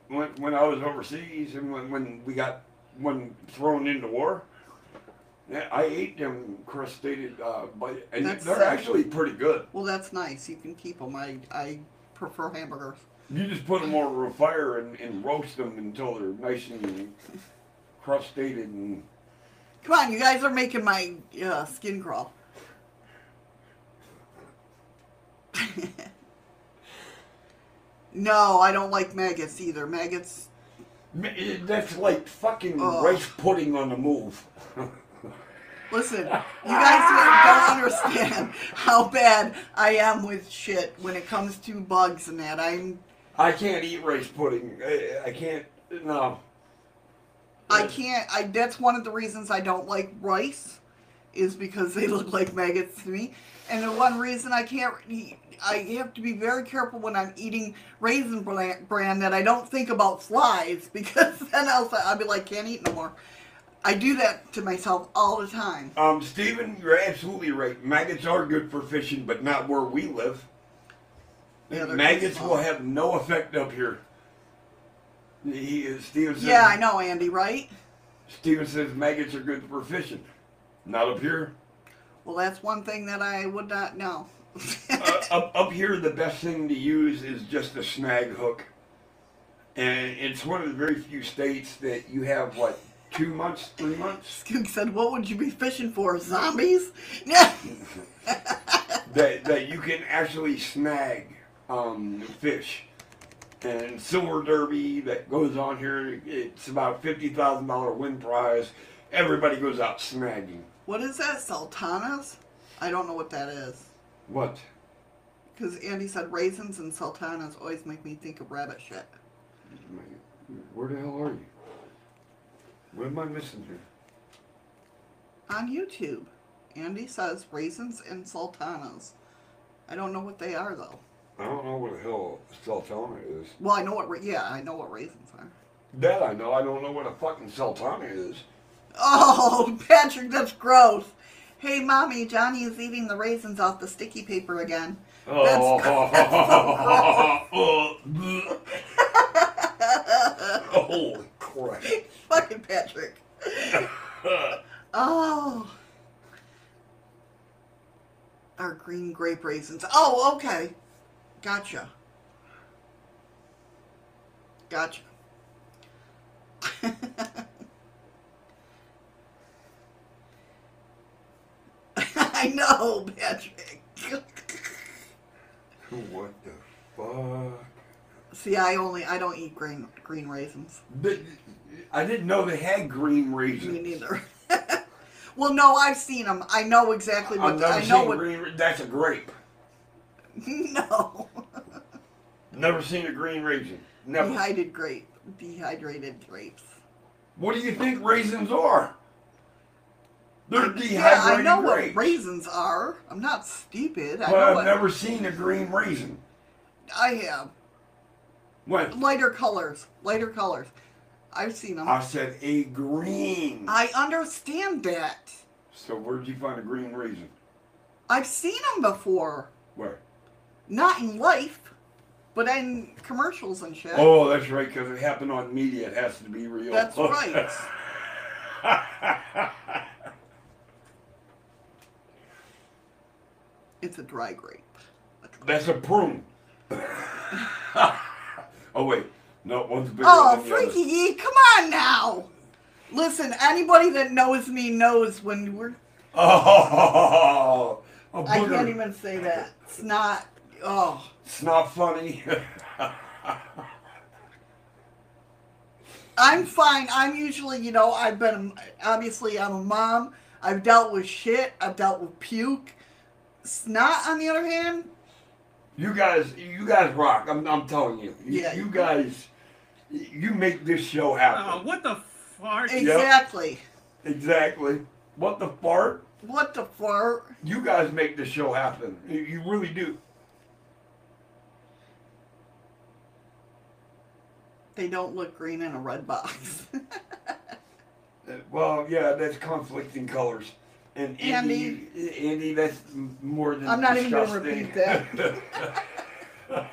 [SPEAKER 4] when when I was overseas and when, when we got when thrown into war. Yeah, I ate them crustated, uh, but and
[SPEAKER 2] That's
[SPEAKER 4] they're
[SPEAKER 2] sick.
[SPEAKER 4] actually pretty good.
[SPEAKER 2] Well, that's nice. You can keep them. I I prefer hamburgers.
[SPEAKER 4] You just put them over a fire and, and roast them until they're nice and crustated and.
[SPEAKER 2] Come on, you guys are making my uh, skin crawl. [LAUGHS] no, I don't like maggots either. Maggots.
[SPEAKER 4] That's like fucking
[SPEAKER 2] Ugh.
[SPEAKER 4] rice pudding on the move. [LAUGHS]
[SPEAKER 2] Listen, you guys don't understand how bad I am with shit when it comes to bugs and that. I'm
[SPEAKER 4] I can't eat rice pudding. I, I can't. No.
[SPEAKER 2] I can't. I that's one of the reasons I don't like rice, is because they look like maggots to me. And the one reason I can't, eat, I have to be very careful when I'm eating raisin bran, bran that I don't think about flies [LAUGHS] because then I'll I'll be like can't eat no more. I do that to myself all the time.
[SPEAKER 4] Um, Stephen, you're absolutely right. Maggots are good for fishing, but not where we live.
[SPEAKER 2] Yeah,
[SPEAKER 4] Maggots will have no effect up here. He is Steven says,
[SPEAKER 2] Yeah, I know, Andy. Right?
[SPEAKER 4] Steven says maggots are good for fishing. Not up here.
[SPEAKER 2] Well, that's one thing that I would not know.
[SPEAKER 4] uh, up, up here, the best thing to use is just a snag hook. And it's one of the very few states that you have, what, two months, three months?
[SPEAKER 2] Skook said, "What would you be fishing for? Zombies?" [LAUGHS]
[SPEAKER 4] That, that you can actually snag um, fish. And Silver Derby that goes on here, it's about $50,000 win prize. Everybody goes out snagging.
[SPEAKER 2] What is that? Sultanas? I don't know what that is.
[SPEAKER 4] What?
[SPEAKER 2] Because Andy said raisins and sultanas always make me think of rabbit shit.
[SPEAKER 4] Where the hell are you? What am I missing here?
[SPEAKER 2] On YouTube, Andy says raisins and sultanas. I don't know what they are though.
[SPEAKER 4] I don't know what the hell Sultana is.
[SPEAKER 2] Well, I know what. Ra- yeah, I know what raisins are.
[SPEAKER 4] That I know. I don't know what a fucking Sultana is.
[SPEAKER 2] Oh, [LAUGHS] Patrick, that's gross. Hey, mommy, Johnny is eating the raisins off the sticky paper again.
[SPEAKER 4] Oh,
[SPEAKER 2] That's [LAUGHS] [LAUGHS] [LAUGHS]
[SPEAKER 4] holy crap. [LAUGHS]
[SPEAKER 2] Fucking Patrick. [LAUGHS] Oh. Our green grape raisins. Oh, okay. Gotcha. Gotcha. I know, Patrick.
[SPEAKER 4] What the fuck?
[SPEAKER 2] See, I only I don't eat green green raisins.
[SPEAKER 4] But I didn't know they had green raisins.
[SPEAKER 2] Me neither. [LAUGHS] well, no, I've seen them. I know exactly what
[SPEAKER 4] I've never
[SPEAKER 2] I know
[SPEAKER 4] seen
[SPEAKER 2] what.
[SPEAKER 4] green. That's a grape. [LAUGHS]
[SPEAKER 2] no,
[SPEAKER 4] Never seen a green raisin. Never.
[SPEAKER 2] dehydrated grape, dehydrated grapes.
[SPEAKER 4] What do you think raisins are? They're dehydrated
[SPEAKER 2] Yeah, I know
[SPEAKER 4] grapes.
[SPEAKER 2] what raisins are. I'm not stupid. I
[SPEAKER 4] But
[SPEAKER 2] know
[SPEAKER 4] I've
[SPEAKER 2] what
[SPEAKER 4] never seen a green raisin.
[SPEAKER 2] I have.
[SPEAKER 4] When?
[SPEAKER 2] Lighter colors, lighter colors. I've seen them.
[SPEAKER 4] I said a green.
[SPEAKER 2] I understand that.
[SPEAKER 4] So where'd you find a green raisin?
[SPEAKER 2] I've seen them before.
[SPEAKER 4] Where?
[SPEAKER 2] Not in life, but in commercials and shit.
[SPEAKER 4] Oh, that's right, because it happened on media. It has to be real.
[SPEAKER 2] That's [LAUGHS] right. It's a dry grape. A dry-
[SPEAKER 4] That's a prune. [LAUGHS] oh wait, no, one's bigger
[SPEAKER 2] Oh,
[SPEAKER 4] than
[SPEAKER 2] Freaky. Geek, come on now. Listen, anybody that knows me knows when we're.
[SPEAKER 4] Oh, [LAUGHS] a
[SPEAKER 2] I can't even say that. It's not. Oh.
[SPEAKER 4] It's not funny. [LAUGHS]
[SPEAKER 2] I'm fine. I'm usually, you know, I've been, obviously, I'm a mom. I've dealt with shit. I've dealt with puke. Snot, on the other hand,
[SPEAKER 4] you guys, you guys rock. I'm, I'm telling you. You,
[SPEAKER 2] Yeah.
[SPEAKER 4] you guys, you make this show happen.
[SPEAKER 6] Oh, what the fart?
[SPEAKER 2] exactly.
[SPEAKER 4] Exactly. What the fart?
[SPEAKER 2] What the fart?
[SPEAKER 4] You guys make this show happen. You, you really do.
[SPEAKER 2] They don't look green in a red box. [LAUGHS]
[SPEAKER 4] Uh, Well, yeah, that's conflicting colors. And Andy, Andy, that's more than
[SPEAKER 2] I'm not even gonna repeat that. [LAUGHS]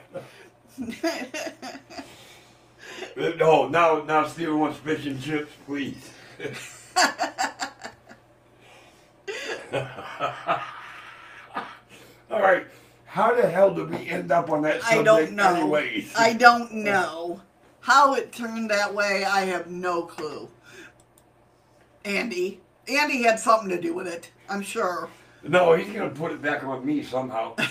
[SPEAKER 2] [LAUGHS]
[SPEAKER 4] No, now, now Steven wants fish and chips, please. [LAUGHS] All right, how the hell did we end up on that
[SPEAKER 2] I
[SPEAKER 4] subject
[SPEAKER 2] don't know.
[SPEAKER 4] anyways?
[SPEAKER 2] I don't know. How it turned that way, I have no clue. Andy. Andy had something to do with it, I'm sure.
[SPEAKER 4] No, he's gonna put it back on me somehow. [LAUGHS]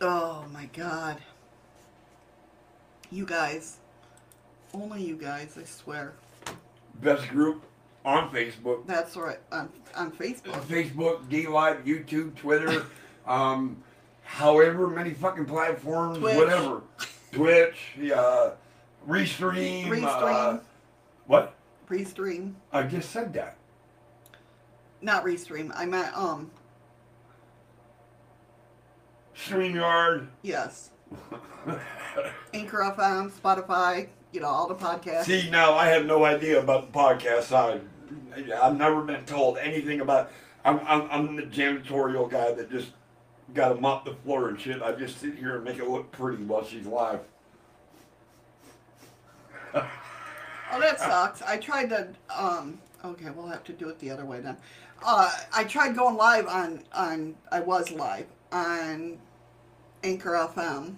[SPEAKER 2] Oh my god. You guys. Only you guys, I swear.
[SPEAKER 4] Best group on Facebook.
[SPEAKER 2] That's right. On, on Facebook.
[SPEAKER 4] Facebook, DLive, YouTube, Twitter, [LAUGHS] um, however many fucking platforms,
[SPEAKER 2] Twitch.
[SPEAKER 4] whatever. Twitch, uh, Restream. Uh,
[SPEAKER 2] Restream.
[SPEAKER 4] what?
[SPEAKER 2] Restream.
[SPEAKER 4] I just said that.
[SPEAKER 2] Not Restream. I meant, um,
[SPEAKER 4] StreamYard.
[SPEAKER 2] yes. [LAUGHS] Anchor FM, Spotify, you know, all the podcasts.
[SPEAKER 4] See, now I have no idea about the podcast side. I've never been told anything about. I'm, I'm, I'm the janitorial guy that just got to mop the floor and shit. I just sit here and make it look pretty while she's live.
[SPEAKER 2] Oh, that sucks. I tried to. Um. Okay, we'll have to do it the other way then. Uh, I tried going live on on. I was live on Anchor FM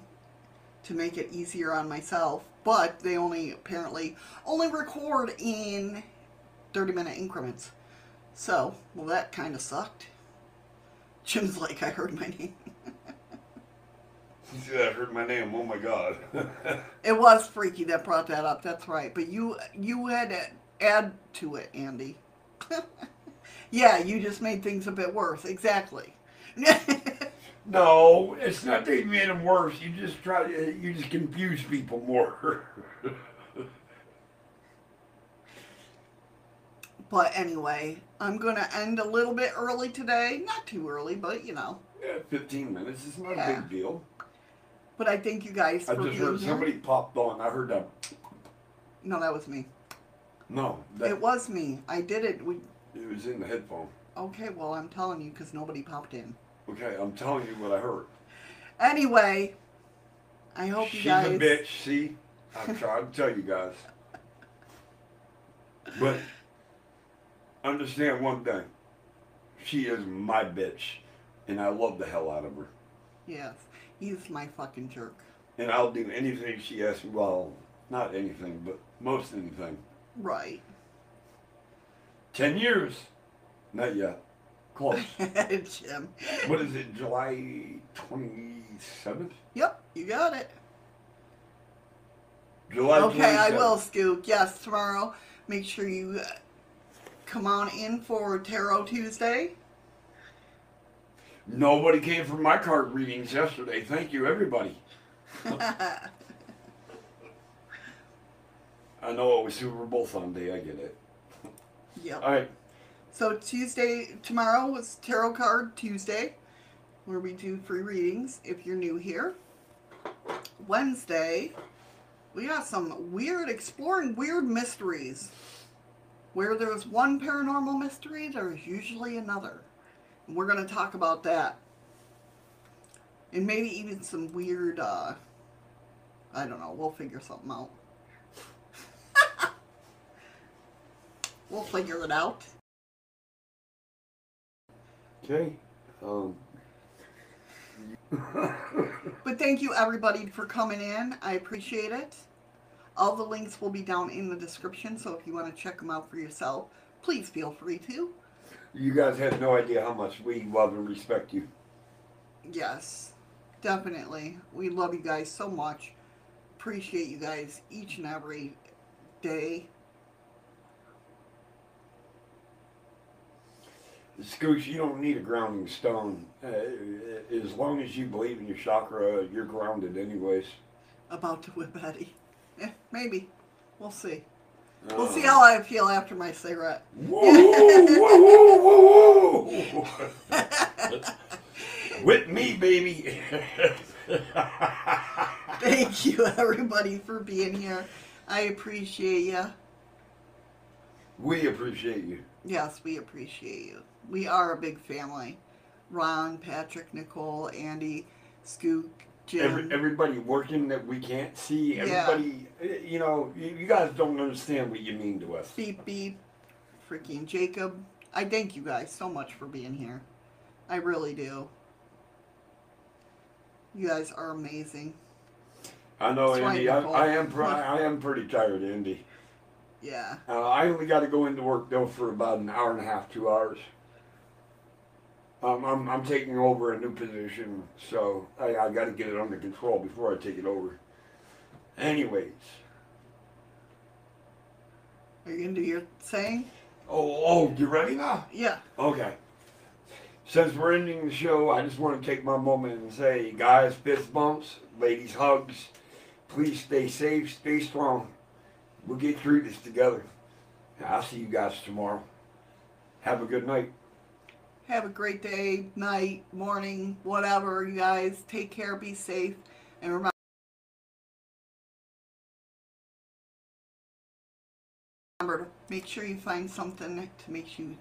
[SPEAKER 2] to make it easier on myself, but they only apparently only record in thirty minute increments. So, well, that kind of sucked. [LAUGHS] Jim's like, I heard my name.
[SPEAKER 4] She said, I heard my name. Oh my god. [LAUGHS]
[SPEAKER 2] It was freaky that brought that up. That's right. But you you had to add to it, Andy. [LAUGHS] yeah, you just made things a bit worse. Exactly. [LAUGHS]
[SPEAKER 4] no, it's not that you made them worse. You just try to, you just confuse people more.
[SPEAKER 2] but anyway, I'm gonna end a little bit early today. Not too early, but you know.
[SPEAKER 4] yeah, 15 minutes. It's not a big deal.
[SPEAKER 2] But I thank you guys
[SPEAKER 4] I
[SPEAKER 2] for
[SPEAKER 4] just
[SPEAKER 2] being
[SPEAKER 4] heard
[SPEAKER 2] here.
[SPEAKER 4] somebody popped on. I heard that.
[SPEAKER 2] No, that was me.
[SPEAKER 4] No, that,
[SPEAKER 2] It was me. I did it. We
[SPEAKER 4] it was in the headphone.
[SPEAKER 2] okay. Well, I'm telling you because nobody popped in.
[SPEAKER 4] Okay, I'm telling you what I heard.
[SPEAKER 2] Anyway, I hope you
[SPEAKER 4] She's
[SPEAKER 2] guys.
[SPEAKER 4] a bitch. See, I'm trying to tell you guys. But understand one thing. She is my bitch, and I love the hell out of her.
[SPEAKER 2] Yes, he's my fucking jerk.
[SPEAKER 4] And I'll do anything she asks me. Well, not anything, but most anything.
[SPEAKER 2] Right.
[SPEAKER 4] Ten years. Not yet. Close. [LAUGHS]
[SPEAKER 2] Jim.
[SPEAKER 4] what is it? July twenty seventh.
[SPEAKER 2] Yep, you got it.
[SPEAKER 4] July.
[SPEAKER 2] Okay, I will, Scoop. Yes, tomorrow. Make sure you uh, come on in for Tarot Tuesday.
[SPEAKER 4] Nobody came for my card readings yesterday. Thank you, everybody. [LAUGHS] I know it was Super Bowl Sunday. I get it.
[SPEAKER 2] Yep.
[SPEAKER 4] All right.
[SPEAKER 2] So Tuesday, tomorrow was Tarot Card Tuesday, where we do free readings if you're new here. Wednesday, we got some weird, exploring weird mysteries. Where there's one paranormal mystery, there's usually another. We're going to talk about that. And maybe even some weird, uh, I don't know, we'll figure something out. [LAUGHS] we'll figure it out.
[SPEAKER 4] Okay. Um.
[SPEAKER 2] But thank you everybody for coming in. I appreciate it. All the links will be down in the description, so if you want to check them out for yourself, please feel free to.
[SPEAKER 4] You guys have no idea how much we love and respect you.
[SPEAKER 2] Yes, definitely. We love you guys so much. Appreciate you guys each and every day.
[SPEAKER 4] Scooch, you don't need a grounding stone. Uh, as long as you believe in your chakra, you're grounded anyways.
[SPEAKER 2] About to whip Eddie. Eh, [LAUGHS] maybe. We'll see. We'll
[SPEAKER 4] Uh,
[SPEAKER 2] see how I feel after my cigarette.
[SPEAKER 4] Whoa, whoa, whoa. With me, baby.
[SPEAKER 2] Thank you [LAUGHS] everybody for being here. I appreciate you.
[SPEAKER 4] we appreciate you.
[SPEAKER 2] Yes, we appreciate you. We are a big family. Ron, Patrick, Nicole, Andy, Skook.
[SPEAKER 4] Every, everybody working that we can't see. Everybody, eh, you know, you, you guys don't understand what you mean to us.
[SPEAKER 2] beep beep, freaking Jacob. I thank you guys so much for being here. I really do. You guys are amazing.
[SPEAKER 4] I know, Andy. I. I am. Pr- I am pretty tired, Andy.
[SPEAKER 2] Yeah.
[SPEAKER 4] Uh, I only got to go into work though for about an hour and a half, two hours. Um, I'm I'm taking over a new position, so I, I got to get it under control before I take it over. Anyways,
[SPEAKER 2] Are you gonna do your saying?
[SPEAKER 4] oh oh, you ready now?
[SPEAKER 2] Yeah.
[SPEAKER 4] Okay. Since we're ending the show, I just want to take my moment and say, guys, fist bumps, ladies, hugs. Please stay safe, stay strong. We'll get through this together. I'll see you guys tomorrow. Have a good night.
[SPEAKER 2] Have a great day, night, morning, whatever, you guys. Take care, be safe, and remember. Remember to make sure you find something to make you